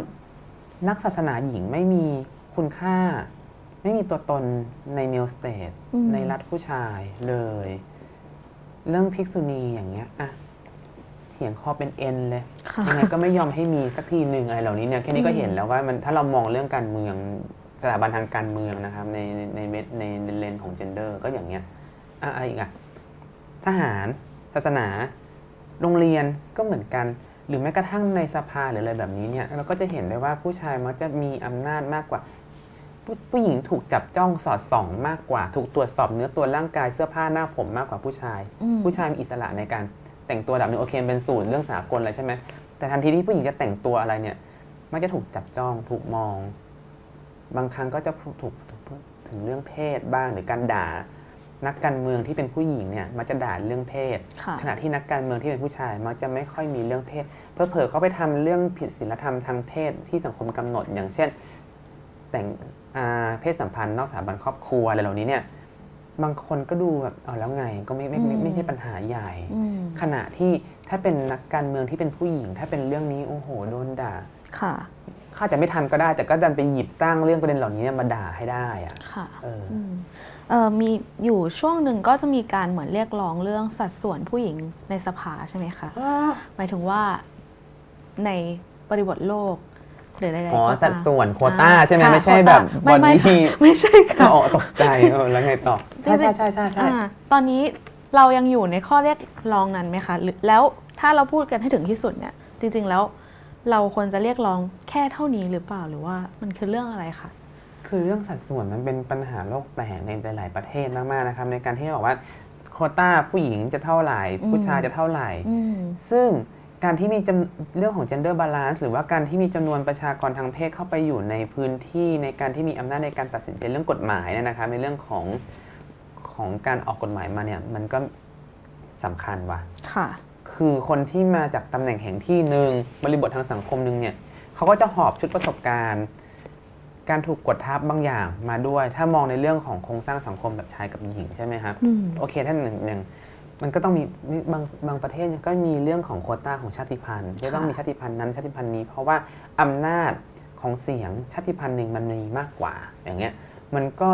นักศาสนาหญิงไม่มีคุณค่า ไม่มีตัวตนในมิลสเตทอืมในรัฐผู้ชายเลย เรื่องภิกษุณีอย่างเงี้ยอะเถียงคอเป็นเอ็นเลยค่ะยังไงก็ไม่ยอมให้มีสักทีหนึ่งอะไรเหล่านี้เนี่ยแค่นี้ก็เห็นแล้วว่ามันถ้าเรามองเรื่องการเมืองสถาบันทางการเมืองนะครับ ในในในเม็ดในในเลนของเจนเดอร์ก็อย่างเงี้ยอะอะไรอีกอะทหารศาสนา โรงเรียนก็เหมือนกัน หรือแม้กระทั่งในสภาหรืออะไรแบบนี้เนี่ยเราก็จะเห็นได้ว่าผู้ชายมักจะมีอำนาจมากกว่า ผู้ผู้หญิงถูกจับจ้องสอดส่องมากกว่า ถูกตรวจสอบเนื้อตัวร่างกายเสื้อผ้าหน้าผมมากกว่าผู้ชายอืมผู้ชายมีอิสระในการแต่งตัวระดับหนึ่งโอเคเป็นสูตรเรื่องสากลอะไรใช่ไหมแต่ทันทีที่ผู้หญิงจะแต่งตัวอะไรเนี่ย มักจะถูกจับจ้องถูกมอง บางครั้งก็จะถูกถูกพูดถึงเรื่องเพศบ้างหรือการด่า นักการเมืองที่เป็นผู้หญิงเนี่ยมักจะด่าเรื่องเพศค่ะขณะที่นักการเมืองที่เป็นผู้ชาย มักจะไม่ค่อยมีเรื่องเพศ เพื่อเผลอๆเขาไปทำเรื่องผิดศีลธรรมทางเพศที่สังคมกำหนดอย่างเช่น แต่งอ่า เพศสัมพันธ์นอกสถาบันครอบครัวอะไรเหล่านี้เนี่ยบางคนก็ดูแบบเอาแล้วไงก็ไม่ไม่ไม่ไม่ใช่ปัญหาใหญ่อืมขณะที่ถ้าเป็นนักการเมืองที่เป็นผู้หญิง ถ้าเป็นเรื่องนี้โอ้โหโดนด่าค่ะข้าจะไม่ทำก็ได้ แต่ก็ดันไปหยิบสร้างเรื่องประเด็นเหล่านี้มาด่าให้ได้อะค่ะเออออืมเอ่อมีอยู่ช่วงหนึ่งก็จะมีการเหมือนเรียกร้องเรื่องสัดส่วนผู้หญิงในสภาใช่ไหมคะหมายถึงว่าในบริบทโลก หรืออะไรๆอ๋อก็ตามสัดส่วนโควต้าอ่ใช่ไหมค่ะไม่ใช่โควแบต้าบไม่บอไม่ดี้ไม่ใช่ค่ะอ๋อตกใจเออแล้วไงต่อจริใช่งๆใช่ใช่ใช่ใช่อ่าตอนนี้เรายังอยู่ในข้อเรียกร้องนั้นไหมคะหรือแล้วถ้าเราพูดกันให้ถึงที่สุดเนี่ย จริง ๆแล้วเราควรจะเรียกร้องแค่เท่านี้หรือเปล่าหรือว่ามันคือเรื่องอะไรคะคือเรื่องสัดส่วนมันเป็นปัญหาโลกแตกในหลาย ๆ ประเทศมากๆนะครับในการที่บอกว่าโควต้าผู้หญิงจะเท่าไหร่อืมผู้ชายจะเท่าไหร่อืมซึ่ง การที่มีจำเรื่องของ gender balance หรือว่าการที่มีจำนวนประชากรทางเพศเข้าไปอยู่ในพื้นที่ในการที่มีอำนาจในการตัดสินใจเรื่องกฎหมายเนี่ยนะครับในเรื่องของของการออกกฎหมายมาเนี่ยมันก็สำคัญว่ะค่ะ คือคนที่มาจากตำแหน่งแห่งที่หนึ่งบริบททางสังคมหนึ่งเนี่ยเขาก็จะหอบชุดประสบการณ์ การถูกกดทับบางอย่างมาด้วย ถ้ามองในเรื่องของโครงสร้างสังคมแบบชายกับหญิงใช่ไหมครับอืมโอเคถ้าอย่างอย่าง มันก็ต้องมีบางบางประเทศก็มีเรื่องของโคต้าของชาติพันธุ์จะต้องมีชาติพันธุ์นั้นชาติพันธุ์นี้ เพราะว่าอำนาจของเสียงชาติพันธุ์หนึ่งมันมีมากกว่า อย่างเงี้ยมันก็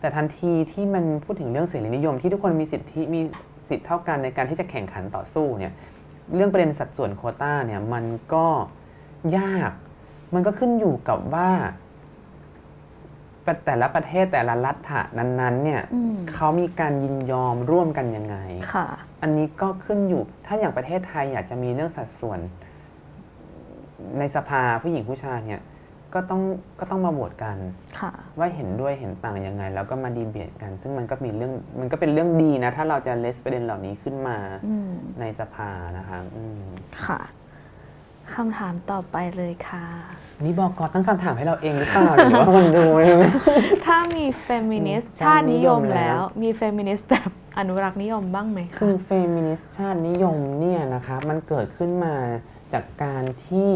แต่ทันทีที่มันพูดถึงเรื่องเสรีนิยม ที่ทุกคนมีสิทธิมีสิทธิเท่ากันในการที่จะแข่งขันต่อสู้เนี่ยเรื่องประเด็นสัดส่วนโคต้าเนี่ยมันก็ยาก มันก็ขึ้นอยู่กับว่า แต่ละประเทศแต่ละรัฐะนั้นๆเนี่ยอืมเขามีการยินยอมร่วมกันยังไงค่ะอันนี้ก็ขึ้นอยู่ถ้าอย่างประเทศไทยอยากจะมีเรื่องสัดส่วน ในสภาผู้หญิงผู้ชายเนี่ยก็ต้องก็ต้องมาโหวตกันค่ะว่าเห็นด้วยเห็นต่างยังไง แล้วก็มาดีเบตกัน ซึ่งมันก็มีเรื่องมันก็เป็นเรื่องดีนะ ถ้าเราจะ raise ประเด็นเหล่านี้ขึ้นมาอืมในสภานะคะอืมค่ะ คำถามต่อไปเลยค่ะอันนี้บอกกอตั้งคำถามให้เราเองหรือเปล่าหรือว่าคนดูถ้ามีเฟมินิสต์อืมชาตินิยมชาตินิยมแล้วแล้วมีเฟมินิสต์แบบอนุรักษ์นิยมบ้างไหมคะ คือเฟมินิสต์ชาตินิยมเนี่ยนะครับมันเกิดขึ้นมาจากการที่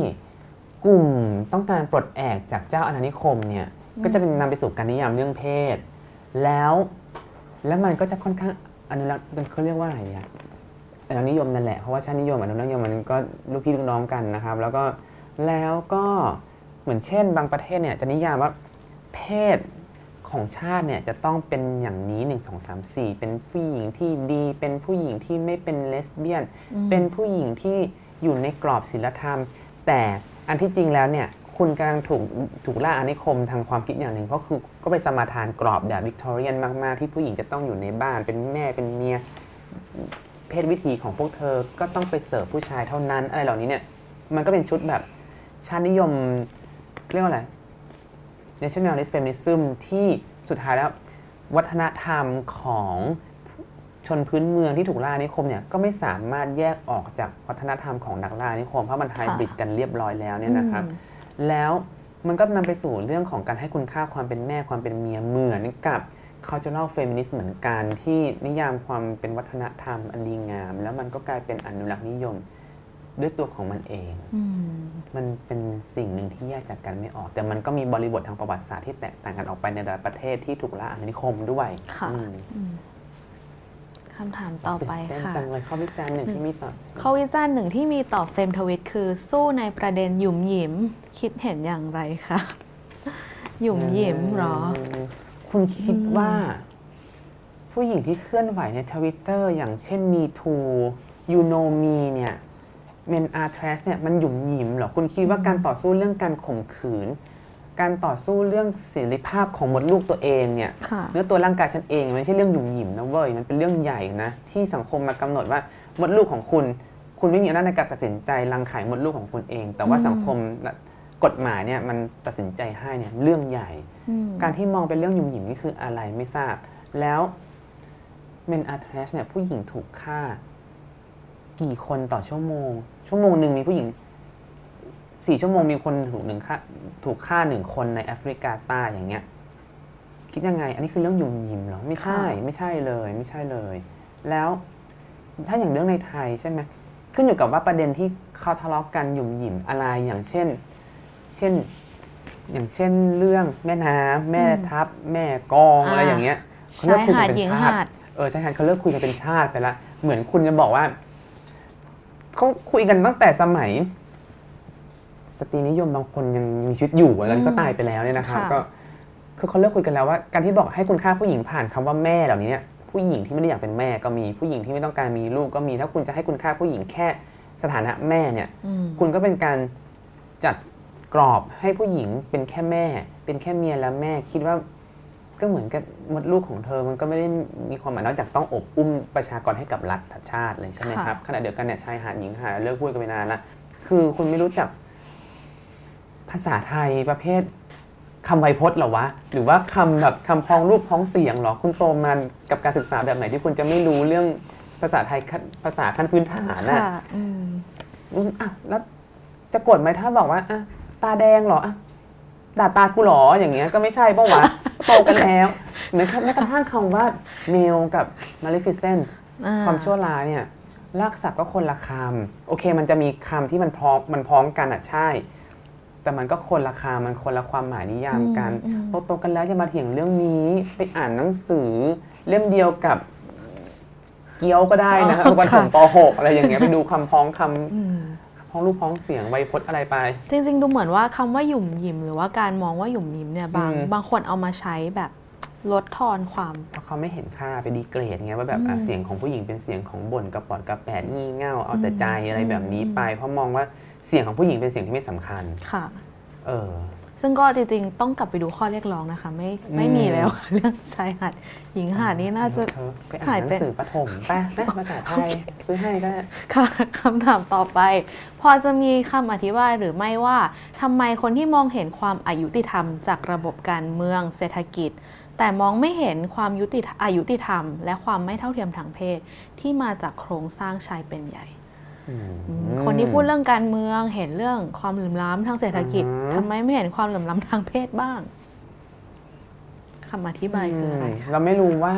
กลุ่มต้องการปลดแอกจากเจ้าอาณานิคมเนี่ยก็จะเป็นนำไปสู่การนิยามเรื่องเพศ แล้วแล้วมันก็จะค่อนข้างอนุรักษ์เขาเรียกว่าอะไรอะ อนุนิยมนั่นแหละเพราะว่าชาตินิยมอนุรักษ์นิยมมันก็ลูกพี่ลูกน้องกันนะครับ แล้วก็แล้วก็เหมือนเช่น บางประเทศเนี่ยจะนิยามว่าเพศของชาติเนี่ยจะต้องเป็นอย่างนี้ 1 2 3 4 เป็นผู้หญิงที่ดี เป็นผู้หญิงที่ไม่เป็นเลสเบี้ยน เป็นผู้หญิงที่อยู่ในกรอบศีลธรรม แต่อันที่จริงแล้วเนี่ยคุณกำลังถูกถูกล่าอานิคมทางความคิดอย่างหนึ่ง เพราะคือก็ไปสมาทานกรอบแบบวิกตอเรียนมาก ๆ ที่ผู้หญิงจะต้องอยู่ในบ้านเป็นแม่เป็นเมีย เพศวิถีของพวกเธอก็ต้องไปเสิร์ฟผู้ชายเท่านั้น อะไรเหล่านี้เนี่ย มันก็เป็นชุดแบบชาตินิยมเรียกว่าอะไร nationalist feminism ที่สุดท้ายแล้ว วัฒนธรรมของชนพื้นเมืองที่ถูกล่าอาณานิคมเนี่ยก็ไม่สามารถแยกออกจากวัฒนธรรมของนักล่าอาณานิคม เพราะมันไฮบริดกันเรียบร้อยแล้วเนี่ยนะครับอืมแล้วมันก็นำไปสู่เรื่องของการให้คุณค่าความเป็นแม่ความเป็นเมียเหมือนกับ cultural feminist เหมือนกันที่นิยามความเป็นวัฒนธรรมอันดีงาม แล้วมันก็กลายเป็นอนุรักษ์นิยมด้วยตัวของมันเองอืมมันเป็นสิ่งหนึ่งที่แยกจากกันไม่ออก แต่มันก็มีบริบททางประวัติศาสตร์ที่แตกต่างกันออกไปในแต่ละประเทศที่ถูกล่าอาณานิคมด้วยค่ะอืมอืมคำถามต่อไปตื่นเต้นค่ะจังเลยข้อวิจารณ์หนึ่งที่มีต่อข้อวิจารณ์หนึ่งที่มีต่อเฟมทวิตคือสู้ในประเด็นหยุมหยิม คิดเห็นอย่างไรคะหยุมหยิมเหรอม คุณคิดอืมว่า ผู้หญิงที่เคลื่อนไหวในทวิตเตอร์อย่างเช่น Me Too You Know Me เนี่ย Men Are Trash เนี่ยมันหยุมหยิมเหรอ คุณคิดว่าการต่อสู้เรื่องการข่มขืน การต่อสู้เรื่องเสรีภาพของมดลูกตัวเองเนี่ยค่ะเนื้อตัวร่างกายฉันเองมันไม่ใช่เรื่องหยุมหยิมนะเว้ยมันเป็นเรื่องใหญ่นะ ที่สังคมมากำหนดว่ามดลูกของคุณ คุณไม่มีอำนาจในการตัดสินใจรังไข่มดลูกของคุณเอง แต่ว่าอืมสังคมและ กฎหมายเนี่ยมันตัดสินใจให้เนี่ยเรื่องใหญ่อืมการที่มองเป็นเรื่องหยุมหยิมนี่คืออะไรไม่ทราบ แล้วเมนอาร์เทสเนี่ยผู้หญิงถูกฆ่า กี่คนต่อชั่วโมง ชั่วโมงหนึ่งมีผู้หญิงสี่ชั่วโมงมีคนถูกหนึ่งฆ่าถูกฆ่าหนึ่งคนในแอฟริกาใต้อย่างเงี้ย คิดยังไง อันนี้คือเรื่องหยุ่มหยิมเหรอไม่ใช่ค่ะไม่ใช่เลย ไม่ใช่เลย แล้วถ้าอย่างเรื่องในไทยใช่ไหมขึ้นอยู่กับว่าประเด็นที่เขาทะเลาะกันหยุ่มหยิมอะไรอย่างเช่น เช่น อย่างเช่นเรื่องแม่น้ำแม่ทัพ แม่กองอะไรอย่างเงี้ยเขาเลิกคุยชายกันหาดเป็หญินงชาหาติดเออใช่ค่ะเขาเลิกคุยกันเป็นชาติไปละเหมือนคุณจะบอกว่าเขาคุยกันตั้งแต่สมัย สตรีนิยมบางคนยังมีชีวิตอยู่แล้วก็ตายไปแล้วเนี่ยนะครับค่ะก็คือเขาเลิกคุยกันแล้วว่า การที่บอกให้คุณค่าผู้หญิงผ่านคำว่าแม่เหล่านี้เนี่ยผู้หญิงที่ไม่ได้อยากเป็นแม่ก็มีผู้หญิงที่ไม่ต้องการมีลูกก็มี ถ้าคุณจะให้คุณค่าผู้หญิงแค่สถานะแม่เนี่ยอืมคุณก็เป็นการจัด กรอบให้ผู้หญิงเป็นแค่แม่ เป็นแค่เมียแล้วแม่คิดว่าก็เหมือนกับมดลูกของเธอมันก็ไม่ได้มีความหมายนอกจากต้องอบอุ้มประชากรให้กับรัฐชาติเลยใช่ไหมครับขณะเดียวกันเนี่ยชายหาดหญิงหาดเลิกพูดกันไปนานละคือคุณไม่รู้จักภาษาไทยประเภทคำไวยพจน์เหรอวะ หรือว่าคำแบบคำพ้องรูปพ้องเสียงเหรอ คุณโตมากับการศึกษาแบบไหนที่คุณจะไม่รู้เรื่องภาษาไทยขั้นภาษาขั้นพื้นฐานน่ะค่ะอืมอืมอะแล้วจะกดไหมถ้าบอกว่าอะ ตาแดงเหรออะด่าตากูเหรออย่างเงี้ยก็ไม่ใช่ปะวะโตกันแล้วแม้กระแม้กระทั่งคำว่า male กับ maleficent อ่ความชั่วร้ายเนี่ยรากศัพท์ก็คนละคำโอเค มันจะมีคำที่มันพร้อมมันพร้อมกันอะใช่ แต่มันก็คนละคำมันคนละความหมายนิยามกันอืมโตๆกันแล้วจะมาเถียงเรื่องนี้ไปอ่านหนังสือเล่มเดียวกับเกี๊ยวก็ได้นะอ๋อวันผมค่ะป .6 อะไรอย่างเงี้ยไปดูคำพ้องคำ อืมพ้องรูปพ้องเสียงไวยพจน์อะไรไป จริง ๆ ดูเหมือนว่าคำว่าหยุ่มหยิมหรือว่าการมองว่าหยุ่มหยิมเนี่ยบางอืม บางคนเอามาใช้แบบลดทอนความ เพราะเขาไม่เห็นค่าไปดีเกรดไงว่าแบบอะอืมเสียงของผู้หญิงเป็นเสียงของบ่นกระปอดกระแปดงี่เง่าเอาแต่อืมใจอะไรแบบนี้ไป เพราะมองว่าเสียงของผู้หญิงเป็นเสียงที่ไม่สำคัญ ค่ะ เออ ซึ่งก็จริงๆ ต้องกลับไปดูข้อเรียกร้องนะคะ ไม่ไม่อืมมีแล้วค่ะเรื่องชายหาดหญิงหาดนี่น่าจะเธอไปหาอ่ายนหไปนังสือประถมป่ะนะภาษาไทยซื้อให้ก็ได้ค่ะคำถามต่อไป พอจะมีคำอธิบายหรือไม่ว่าทำไมคนที่มองเห็นความอายุติธรรม จากระบบการเมืองเศรษฐกิจ แต่มองไม่เห็นความยุติอายุติธรรม และความไม่เท่าเทียมทางเพศที่มาจากโครงสร้างชายเป็นใหญ่อืม คนที่พูดเรื่องการเมืองเห็นเรื่องความเหลื่อมล้ำทางเศรษฐกิจอือฮึทำไมไม่เห็นความเหลื่อมล้ำทางเพศบ้างคำอธิบายคืออะไรมคะเราไม่รู้ว่า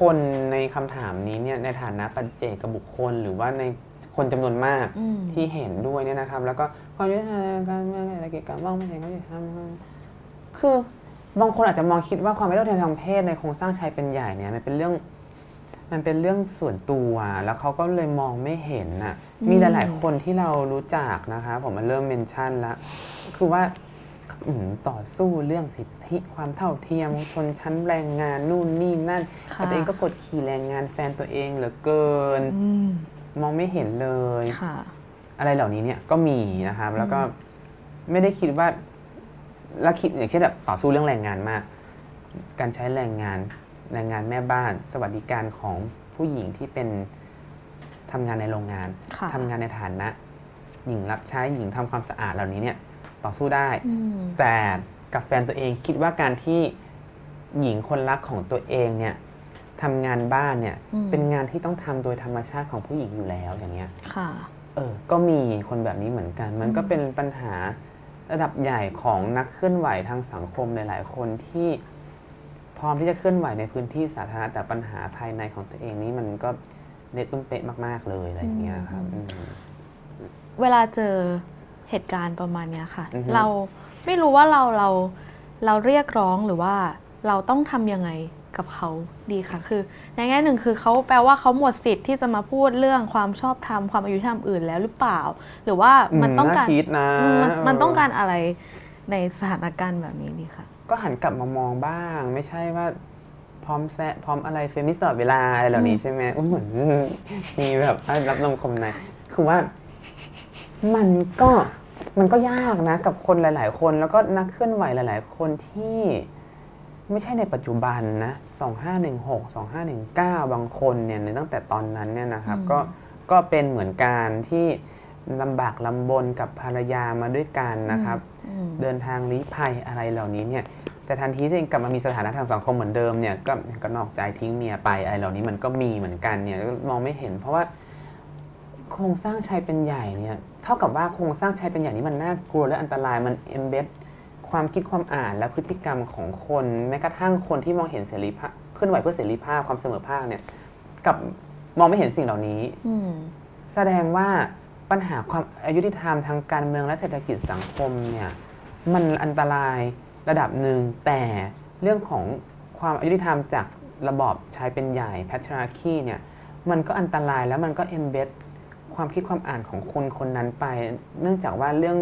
คนในคำถามนี้เนี่ยในฐานะปัจเจกบุคคล หรือว่าในคนจำนวนมากอืมที่เห็นด้วยเนี่ยนะครับ แล้วก็ความยุติธรรมการเมืองเศรษฐกิจการมองไม่เห็นเขาจะทำคือบางคนอาจจะมองคิดว่าความไม่เท่าเทียมทางเพศในโครงสร้างชายเป็นใหญ่เนี่ยมันเป็นเรื่อง มันเป็นเรื่องส่วนตัวแล้วเขาก็เลยมองไม่เห็นน่ะอืมมีหลายๆคนที่เรารู้จักนะคะ ผมมาเริ่มเมนชั่นแล้วคือว่าอืมต่อสู้เรื่องสิทธิความเท่าเทียมชนชั้นแรงงานนู่นนี่นั่นค่ะแต่ตัวเองก็กดขี่แรงงานแฟนตัวเองเหลือเกินอืมมองไม่เห็นเลยค่ะอะไรเหล่านี้เนี่ยก็มีนะครับ แล้วก็ไม่ได้คิดว่าแล้วคิดอย่างเช่นแบบต่อสู้เรื่องแรงงานมาก การใช้แรงงาน แรงงานแม่บ้าน สวัสดิการของผู้หญิงที่เป็นทำงานในโรงงานค่ะทำงานในฐานะ หญิงรับใช้หญิงทำความสะอาดเหล่านี้เนี่ยต่อสู้ได้อืมแต่กับแฟนตัวเองคิดว่าการที่หญิงคนรักของตัวเองเนี่ยทำงานบ้านเนี่ยอืมเป็นงานที่ต้องทำโดยธรรมชาติของผู้หญิงอยู่แล้วอย่างเงี้ยค่ะเออก็มีคนแบบนี้เหมือนกัน มันก็อืมเป็นปัญหาระดับใหญ่ของนักเคลื่อนไหวทางสังคมหลาย ๆ คนที่ พร้อมที่จะเคลื่อนไหวในพื้นที่สาธารณะแต่ปัญหาภายในของตัวเองนี่มันก็เละตุ้มเป๊ะมากๆเลยอะไรอย่างเงี้ยครับอืมเวลาเจอเหตุการณ์ประมาณเนี้ยค่ะอือฮึเราไม่รู้ว่าเราเราเราเรียกร้องหรือว่าเราต้องทำยังไงกับเขาดีค่ะ คือ ในแง่หนึ่งคือเขาแปลว่าเขาหมดสิทธิ์ที่จะมาพูดเรื่องความชอบธรรมความอายุธรรมอื่นแล้วหรือเปล่า หรือว่ามันต้องการน่คิดนะอืมมันมันเต้องการอะไรในสถานการณ์แบบนี้ดีค่ะ ก็หันกลับมามองบ้าง ไม่ใช่ว่าพร้อมแซะพร้อมอะไรเฟมิสตลอดเวลาอะไรเหล่านี้ใช่ไหมอุ๊ยเหมือนมีแบบรับนมคมในคือว่า มันก็มันก็ยากนะ กับคนหลาย ๆ คนแล้วก็นักเคลื่อนไหวหลาย ๆ คนที่ไม่ใช่ในปัจจุบันนะ2516 2519บางคนเนี่ยในตั้งแต่ตอนนั้นเนี่ยนะครับอืมก็ก็เป็นเหมือนการที่ ลำบากลำบนกับภรรยามาด้วยกันนะครับอืมเดินทางลี้ภัยอะไรเหล่านี้เนี่ยแต่ทันทีที่ตัวเองกลับมามีสถานะทางสังคมเหมือนเดิมเนี่ยก็ก็นอกใจทิ้งเมียไปอะไรเหล่านี้มันก็มีเหมือนกันเนี่ยก็มองไม่เห็น เพราะว่าโครงสร้างชายเป็นใหญ่เนี่ยเท่ากับว่าโครงสร้างชายเป็นใหญ่นี้มันน่ากลัวและอันตรายมันเอมเบดความคิดความอ่านและพฤติกรรมของคนแม้กระทั่งคนที่มองเห็นเสรีภาพเคลื่อนไหวเพื่อเสรีภาพความเสมอภาคเนี่ยกับมองไม่เห็นสิ่งเหล่านี้อืมแสดงว่า ปัญหาความอายุติธรรมทางการเมืองและเศรษฐกิจสังคมเนี่ยมันอันตรายระดับหนึ่งแต่เรื่องของความอายุติธรรมจากระบอบชายเป็นใหญ่ patriarchy เนี่ยมันก็อันตรายแล้วมันก็ embed ความคิดความอ่านของคนคนนั้นไป เนื่องจากว่าเรื่อง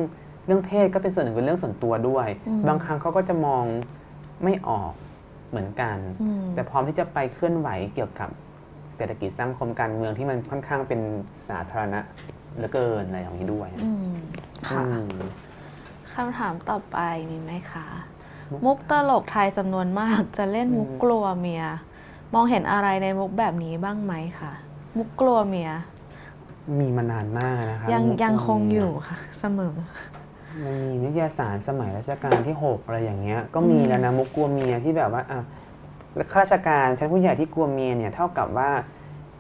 เรื่องเพศก็เป็นส่วนหนึ่งเป็นเรื่องส่วนตัวด้วยอืมบางครั้งเขาก็จะมองไม่ออกเหมือนกันอืมแต่พร้อมที่จะไปเคลื่อนไหวเกี่ยวกับเศรษฐกิจสังคมการเมืองที่มันค่อนข้างเป็นสาธารณะ เหลือเกินอะไรอย่างนี้ด้วยอืมค่ะอืม คำถามต่อไปมีไหมคะมุกมุกตลกไทยจำนวนมากจะเล่นมุกอืม กลัวเมีย มองเห็นอะไรในมุกแบบนี้บ้างไหมคะมุกกลัวเมีย มีมานานมากนะครับยังมุกยังคงนี้อยู่ค่ะ เสมอ มันมีนิตยสารสมัยรัชกาลที่ 6 อะไรอย่างเงี้ย ก็มีแล้วนะมุกกลัวเมียที่แบบว่าอะข้าราชการชั้นผู้ใหญ่ที่กลัวเมียเนี่ยเท่ากับว่า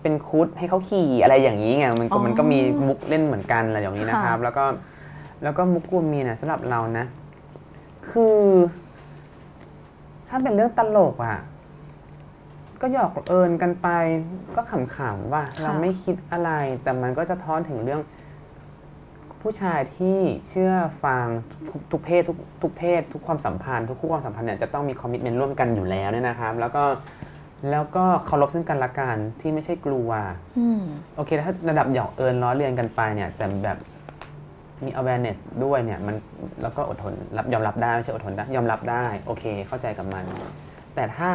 เป็นคุดให้เขาขี่อะไรอย่างนี้ไงมันก็อ๋อมันก็มีมุกเล่นเหมือนกันอะไรอย่างนี้นะครับค่ะแล้วก็แล้วก็มุกกลัวเมียเนี่ยสำหรับเรานะ คือ ถ้าเป็นเรื่องตลกอะ ก็หยอกเอิญกันไป ก็ขำๆว่า เราไม่คิดอะไร แต่มันก็จะท้อนถึงเรื่อง ผู้ชายที่เชื่อฟังทุกทุกเพศทุกทุกเพศ ทุกความสัมพันธ์ ทุกคู่ความสัมพันธ์เนี่ยจะต้องมีคอมมิชเมนต์ร่วมกันอยู่แล้วเนี่ยนะครับ แล้วก็ แล้วก็เคารพซึ่งกันและกันที่ไม่ใช่กลัวอืมโอเคถ้าระดับหยอกเอิญล้อเลียนกันไปเนี่ย แต่แบบมี awareness ด้วยเนี่ยมันแล้วก็อดทนรับยอมรับได้ไม่ใช่อดทนได้ยอมรับได้ โอเค เข้าใจกับมัน แต่ถ้า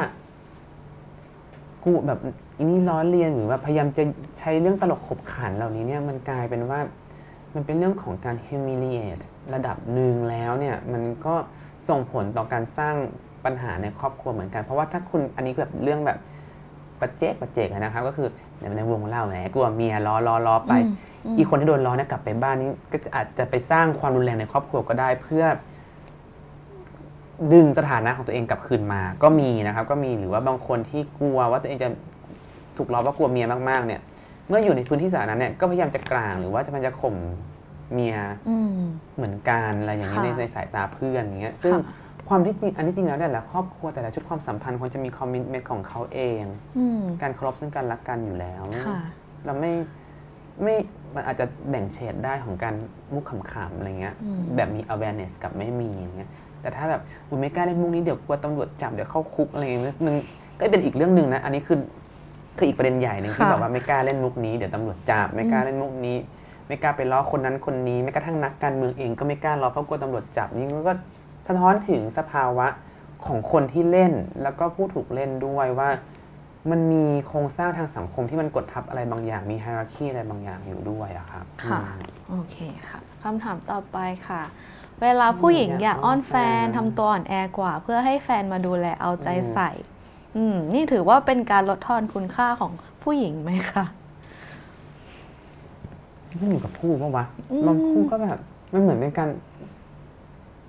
กูแบบอันนี้ล้อเลียนหรือว่าพยายามจะใช้เรื่องตลกขบขันเหล่านี้เนี่ยมันกลายเป็นว่า มันเป็นเรื่องของการ humiliate ระดับหนึ่งแล้วเนี่ย มันก็ส่งผลต่อการสร้าง ปัญหาในครอบครัวเหมือนกัน เพราะว่าถ้าคุณอันนี้แบบเรื่องแบบประเจกประเจกเลยนะครับก็คือในวงเล่าแหมกลัวเมียล้อล้อล้อไปอืมอีกคนที่โดนล้อเนี่ยกลับไปบ้านนี้ก็อาจจะไปสร้างความรุนแรงในครอบครัวก็ได้เพื่อ ดึงสถานะของตัวเองกลับคืนมา ก็มีนะครับ ก็มีหรือว่าบางคนที่กลัวว่าตัวเองจะถูกล้อว่ากลัวเมียมากๆ เนี่ย เมื่ออยู่ในพื้นที่สาธารณะเนี่ยก็พยายามจะกลางหรือว่าจะพยายามจะข่มเมียอืมเหมือนกันอะไรอย่างนี้ในค่ะในสายตาเพื่อนอย่างเงี้ยซึ่ง ค่ะความที่จริงอันที่จริงแล้วแต่ละครอบครัวแต่ละชุดความสัมพันธ์ควรจะมีคอมมิชเมนต์ของเขาเองอืมการเคารพซึ่งกันและกันอยู่แล้วค่ะเราไม่ไม่มันอาจจะแบ่งเฉดได้ของการมุกขำๆอะไรเงี้ยอืมแบบมี awareness กับไม่มีอย่างเงี้ยแต่ถ้าแบบอุยไม่กล้าเล่นมุกนี้เดี๋ยวกลัวตำรวจจับเดี๋ยวเข้าคุกอะไรเงี้ยนึงก็เป็นอีกเรื่องหนึ่งนะ อันนี้คือคืออีกประเด็นใหญ่หนึ่งที่ค่ะแบบว่าไม่กล้าเล่นมุกนี้เดี๋ยวตำรวจจับไม่กล้าเล่นมุกนี้ ไม่กล้าไปล้อคนนั้นคนนี้แม้กระทั่งนักการเมืองเองก็ไม่กล้าล้อเพราะกลัวตำรวจจับนี่มันก็สะท้อนถึงสภาวะของคนที่เล่นแล้วก็ผู้ถูกเล่นด้วยว่า มันมีโครงสร้างทางสังคมที่มันกดทับอะไรบางอย่าง มีไฮรักีอะไรบางอย่างอยู่ด้วยอะครับค่ะอืมโอเคค่ะคำถามต่อไปค่ะ เวลาผู้หญิงอยากอ้อนแฟนทำตัวอ่อนแอกว่า เพื่อให้แฟนมาดูแลเอาใจใส่ อืมนี่ถือว่าเป็นการลดทอนคุณค่าของผู้หญิงไหมคะไม่อยู่กับคู่ปะวะอืมบางคู่ก็แบบมันเหมือนเป็นการ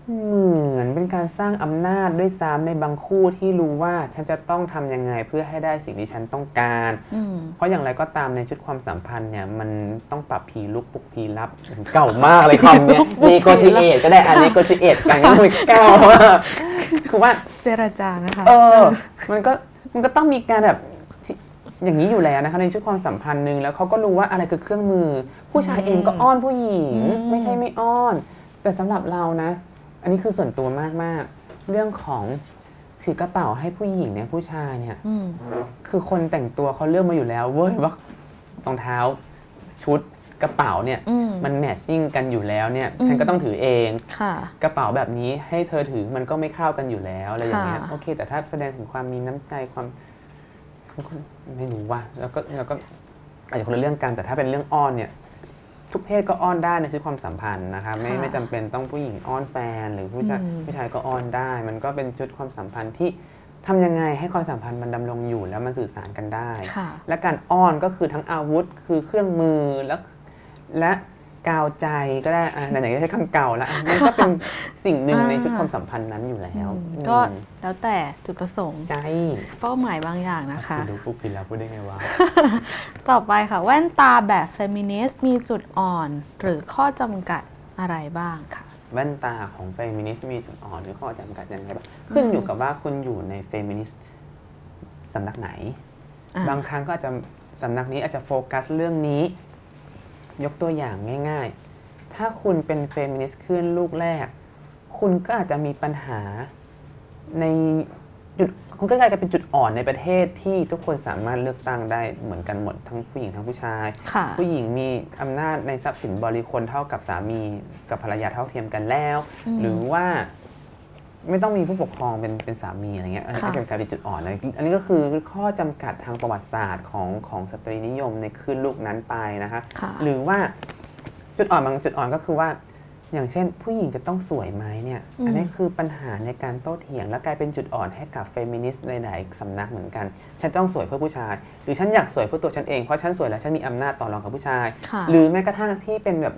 เหมือนเป็นการสร้างอำนาจด้วยซ้ำในบางคู่ที่รู้ว่าฉันจะต้องทำยังไงเพื่อให้ได้สิ่งที่ฉันต้องการอืมเพราะอย่างไรก็ตามในชุดความสัมพันธ์เนี่ยมันต้องปรับผีลุกปลุกผีรับเก่ามากเลยคำเนี้ยนีโกชิเอตก็ได้อันนีโกชิเอตกันก็มันเก่ามากคือว่าเจรจานะคะเออมันก็มันก็ต้องมีการแบบที่อย่างนี้อยู่แล้วนะคะในชุดความสัมพันธ์หนึ่งแล้วเขาก็รู้ว่าอะไรคือเครื่องมือ ผู้ชายเองก็อ้อนผู้หญิงอืมไม่ใช่ไม่อ้อน แต่สำหรับเรานะ อันนี้คือส่วนตัวมากๆเรื่องของถือกระเป๋าให้ผู้หญิงเนี่ยผู้ชายเนี่ยอืมคือคนแต่งตัวเขาเลือกมาอยู่แล้ว เว้ยว่ารองเท้าชุดกระเป๋าเนี่ยอืมมันแมทชิ่งกันอยู่แล้วเนี่ยอืมฉันก็ต้องถือเองค่ะกระเป๋าแบบนี้ให้เธอถือมันก็ไม่เข้ากันอยู่แล้วอะไรอย่างเงี้ยค่ะโอเค แต่ถ้าแสดงถึงความมีน้ำใจความไม่รู้ว่าแล้วก็แล้วก็อาจจะคนละเรื่องกันแต่ถ้าเป็นเรื่องอ้อนเนี่ย ทุกเพศก็อ้อนได้ในชีวิตความสัมพันธ์นะครับไม่ค่ะไม่จำเป็นต้องผู้หญิงอ้อนแฟน หรือผู้ชายอืมผู้ชายก็อ้อนได้ มันก็เป็นชุดความสัมพันธ์ที่ทำยังไงให้ความสัมพันธ์มันดำรงอยู่แล้วมันสื่อสารกันได้ค่ะและการอ้อนก็คือทั้งอาวุธคือเครื่องมือแล้วและ กาวใจก็ได้อะไหนๆก็ใช้คำเก่าแล้วอะมันก็เป็นสิ่งหนึ่งอ่าในชุดความสัมพันธ์นั้นอยู่แล้วอืมอืมก็แล้วแต่จุดประสงค์ใจเป้าหมายบางอย่างนะคะคุณดูปุ๊บผิดแล้วพูดได้ไงวะต่อไปค่ะ แว่นตาแบบเฟมินิสต์มีจุดอ่อน หรือข้อจำกัดอะไรบ้างค่ะแว่นตาของเฟมินิสต์มีจุดอ่อนหรือข้อจำกัดยังไงบ้างขึ้นอยู่กับว่าคุณอยู่ในเฟมินิสต์สำนักไหนอะบางครั้งก็อาจจะสำนักนี้อาจจะโฟกัสเรื่องนี้ ยกตัวอย่างง่าย ๆ ถ้าคุณเป็นเฟมินิสต์ขึ้นลูกแรก คุณก็อาจจะมีปัญหาในจุดคุณก็กลายเป็นจุดอ่อนในประเทศที่ทุกคนสามารถเลือกตั้งได้เหมือนกันหมดทั้งผู้หญิงทั้งผู้ชายค่ะผู้หญิงมีอำนาจในทรัพย์สินบุคคลเท่ากับสามีกับภรรยาเท่าเทียมกันแล้วอืมหรือว่า ไม่ต้องมีผู้ปกครองเป็นเป็นสามีอะไรเงี้ยอันนี้ค่ะก็เป็นการเป็นจุดอ่อนนะอันนี้ก็คือข้อจำกัดทางประวัติศาสตร์ของของสตรีนิยมในคลื่นลูกนั้นไปนะคะค่ะหรือว่าจุดอ่อนบางจุดอ่อนก็คือว่า อย่างเช่น ผู้หญิงจะต้องสวยไหมเนี่ยอืมอันนี้คือปัญหาในการโต้เถียง และกลายเป็นจุดอ่อนให้กับเฟมินิสต์หลายๆสำนักเหมือนกัน ฉันต้องสวยเพื่อผู้ชาย หรือฉันอยากสวยเพื่อตัวฉันเองเพราะฉันสวยแล้วฉันมีอำนาจต่อรองกับผู้ชายค่ะหรือแม้กระทั่งที่เป็นแบบ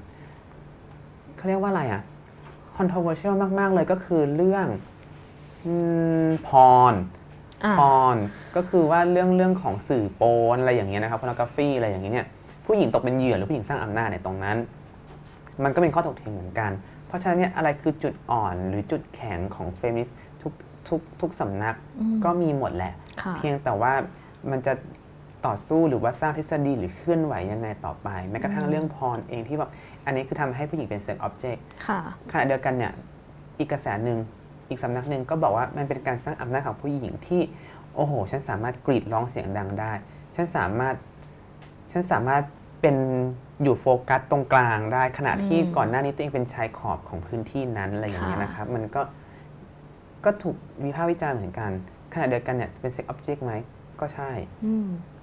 เขาเรียกว่าอะไรอะข controversial มาก ๆ เลยก็คือเรื่องพรอ่าพรก็คือว่าเรื่องเรื่องของสื่อโปนอะไรอย่างเงี้ยนะครับ pornography อะไรอย่างเงี้ยเนี่ยผู้หญิงตกเป็นเหยื่อหรือผู้หญิงสร้างอำนาจเนี่ยตรงนั้น มันก็เป็นข้อถกเถียงเหมือนกัน เพราะฉะนั้นเนี่ยอะไรคือจุดอ่อนหรือจุดแข็งของเฟมินิสต์ทุกทุกทุกสำนักอืมก็มีหมดแหละค่ะเพียงแต่ว่ามันจะต่อสู้หรือว่าสร้างทฤษฎีหรือเคลื่อนไหวยังไงต่อไป แม้กระทั่งอืมเรื่องพรเองที่แบบ อันนี้คือทำให้ผู้หญิงเป็นเซ็กออบเจกต์ค่ะขณะเดียวกันเนี่ยอีกกระแสหนึ่งอีกสำนักหนึ่งก็บอกว่ามันเป็นการสร้างอำนาจของผู้หญิงที่ โอ้โห ฉันสามารถกรีดร้องเสียงดังได้ ฉันสามารถฉันสามารถเป็นอยู่โฟกัสตรงกลางได้ ขณะที่อืมก่อนหน้านี้ตัวเองเป็นชายขอบของพื้นที่นั้นอะไรอย่างเงี้ยค่ะนะครับ มันก็ก็ถูกวิพากษ์วิจารณ์เหมือนกัน ขณะเดียวกันเนี่ยเป็นเซ็กออบเจกต์ไหมก็ใช่อื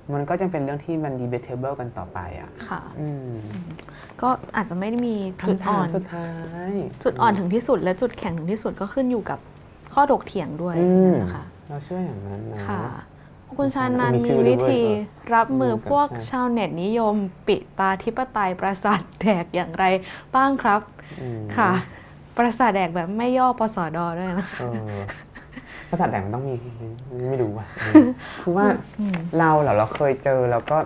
มมันก็ยังเป็นเรื่องที่มัน debatable กันต่อไปอะค่ะอืมก็อาจจะไม่ได้มีจุดคำอ่ถาอมนสุดท้ายจุดอ่อนถึงที่สุดและจุดแข็งถึงที่สุดก็ขึ้นอยู่กับข้อถกเถียงด้วยอืมนะคะเราเชื่ออย่างนั้นนะค่ะคุณชานันมีมีชื่อด้วยวิธีเออรับมืออมพวกใช่ชาวเน็ตนิยม ปิตาธิปไตยประสาทแดกอย่างไรบ้างครับอืมค่ะ ประสาทแดกแบบไม่ย่อปสอดอด้วยนะคะเออ ภาษาแดงมันต้องมีไม่รู้ว่ะเออคือว่าอืมเราเหรอเราเคยเจอแล้วก็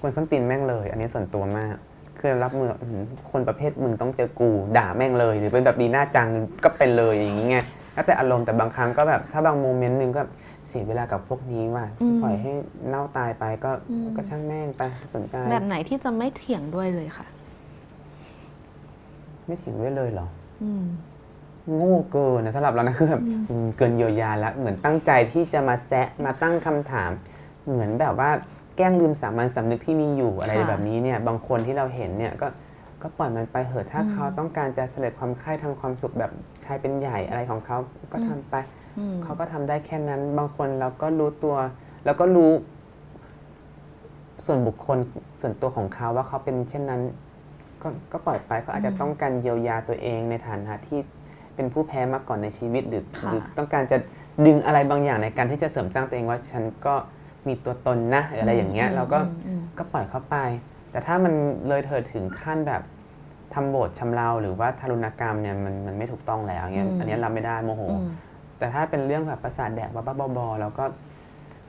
ควรส้นตีนแม่งเลย อันนี้ส่วนตัวมากคือรับมืออื้อหือคนประเภทมึงต้องเจอกูด่าแม่งเลย หรือเป็นแบบดีหน้าจังก็เป็นเลยอย่างนี้ไงแล้วแต่อารมณ์แต่บางครั้งก็แบบถ้าบางโมเมนต์หนึ่งก็เสียเวลากับพวกนี้ว่ะอืมปล่อยให้เน่าตายไปก็อืมก็ช่างแม่งไปสนใจแบบไหนที่จะไม่เถียงด้วยเลยค่ะ ไม่ถึงด้วยเลยเหรอ อืม โง่เกินนะสำหรับเรานะคือแบบอืมเกินเยียวยาแล้วเหมือนตั้งใจที่จะมาแซะมาตั้งคำถาม เหมือนแบบว่าแกล้งลืมสามัญสำนึกที่มีอยู่อะไรค่ะแบบนี้เนี่ยบางคนที่เราเห็นเนี่ยก็ก็ปล่อยมันไปเหอะถ้าอืมเขาต้องการจะเสด็จความใคร่ทางความสุขแบบชายเป็นใหญ่อะไรของเขาก็ทำไปอืมเขาก็ทำได้แค่นั้น บางคนเราก็รู้ตัว แล้วก็รู้ ส่วนบุคคลส่วนตัวของเขาว่าเขาเป็นเช่นนั้น ก็ก็ปล่อยไปเขาอาจจะอืมต้องการเยียวยาตัวเองในฐานะที่ เป็นผู้แพ้มาก่อนในชีวิตหรือค่ะ หรือต้องการจะดึงอะไรบางอย่างในการที่จะเสริมสร้างตัวเองว่าฉันก็มีตัวตนนะหรืออะไรอย่างเงี้ยเราก็ อืมอืมก็ปล่อยเขาไป แต่ถ้ามันเลยเถิดถึงขั้นแบบทำโบทชำเราหรือว่าทารุณกรรมเนี่ยมันมันไม่ถูกต้องแล้วเงี้ยอืมอันเนี้ยรับไม่ได้โมโห อืม แต่ถ้าเป็นเรื่องแบบประสาทแดกบ้าๆบอๆแล้วก็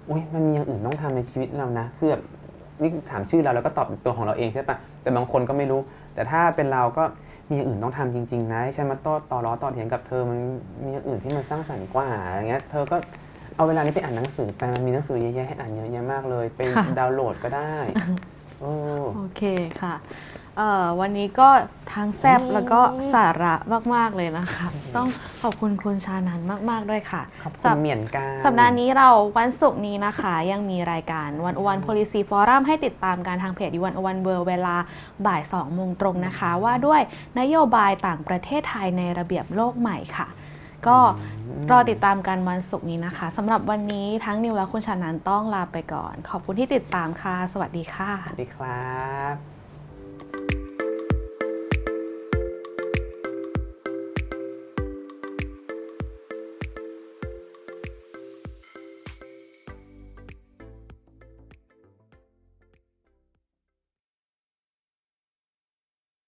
อุ้ยมันมีอย่างอื่นต้องทำในชีวิตเรานะคือแบบนี่ถามชื่อเราแล้วก็ตอบตัวของเราเองใช่ปะแต่บางคนก็ไม่รู้ แต่ถ้าเป็นเราก็ มีอย่างอื่นต้องทำจริง ๆ นะให้ฉันมาโต้ต่อล้อต่อเถียงกับเธอมันมีอย่างอื่นที่มันสร้างสรรค์กว่าอย่างเงี้ยเธอก็เอาเวลานี้ไปอ่านหนังสือไปมันมีหนังสือเยอะแยะให้อ่านเยอะแยะมากเลย ไปค่ะดาวน์โหลดก็ได้โอ้โอเคค่ะ เอ่อวันนี้ก็ทั้งแซบแล้วก็สาระมาก ๆ เลยนะคะ ต้องขอบคุณคุณชานันมาก ๆ ด้วยค่ะขอบคุสัณปเหมียนการสัปดาห์นี้เราวันศุกร์นี้นะคะ ยังมีรายการวันวัน policy forum ให้ติดตามการทางเพจวันวันเบอร์เวลาบ่าย2โมงตรงนะคะ ว่าด้วยนโยบายต่างประเทศไทยในระเบียบโลกใหม่ค่ะ ก็รอติดตามกันวันศุกร์นี้นะคะสำหรับวันนี้ทั้งนิวและคุณชานันต้องลาไปก่อน ขอบคุณที่ติดตามค่ะ สวัสดีค่ะ สวัสดีครับ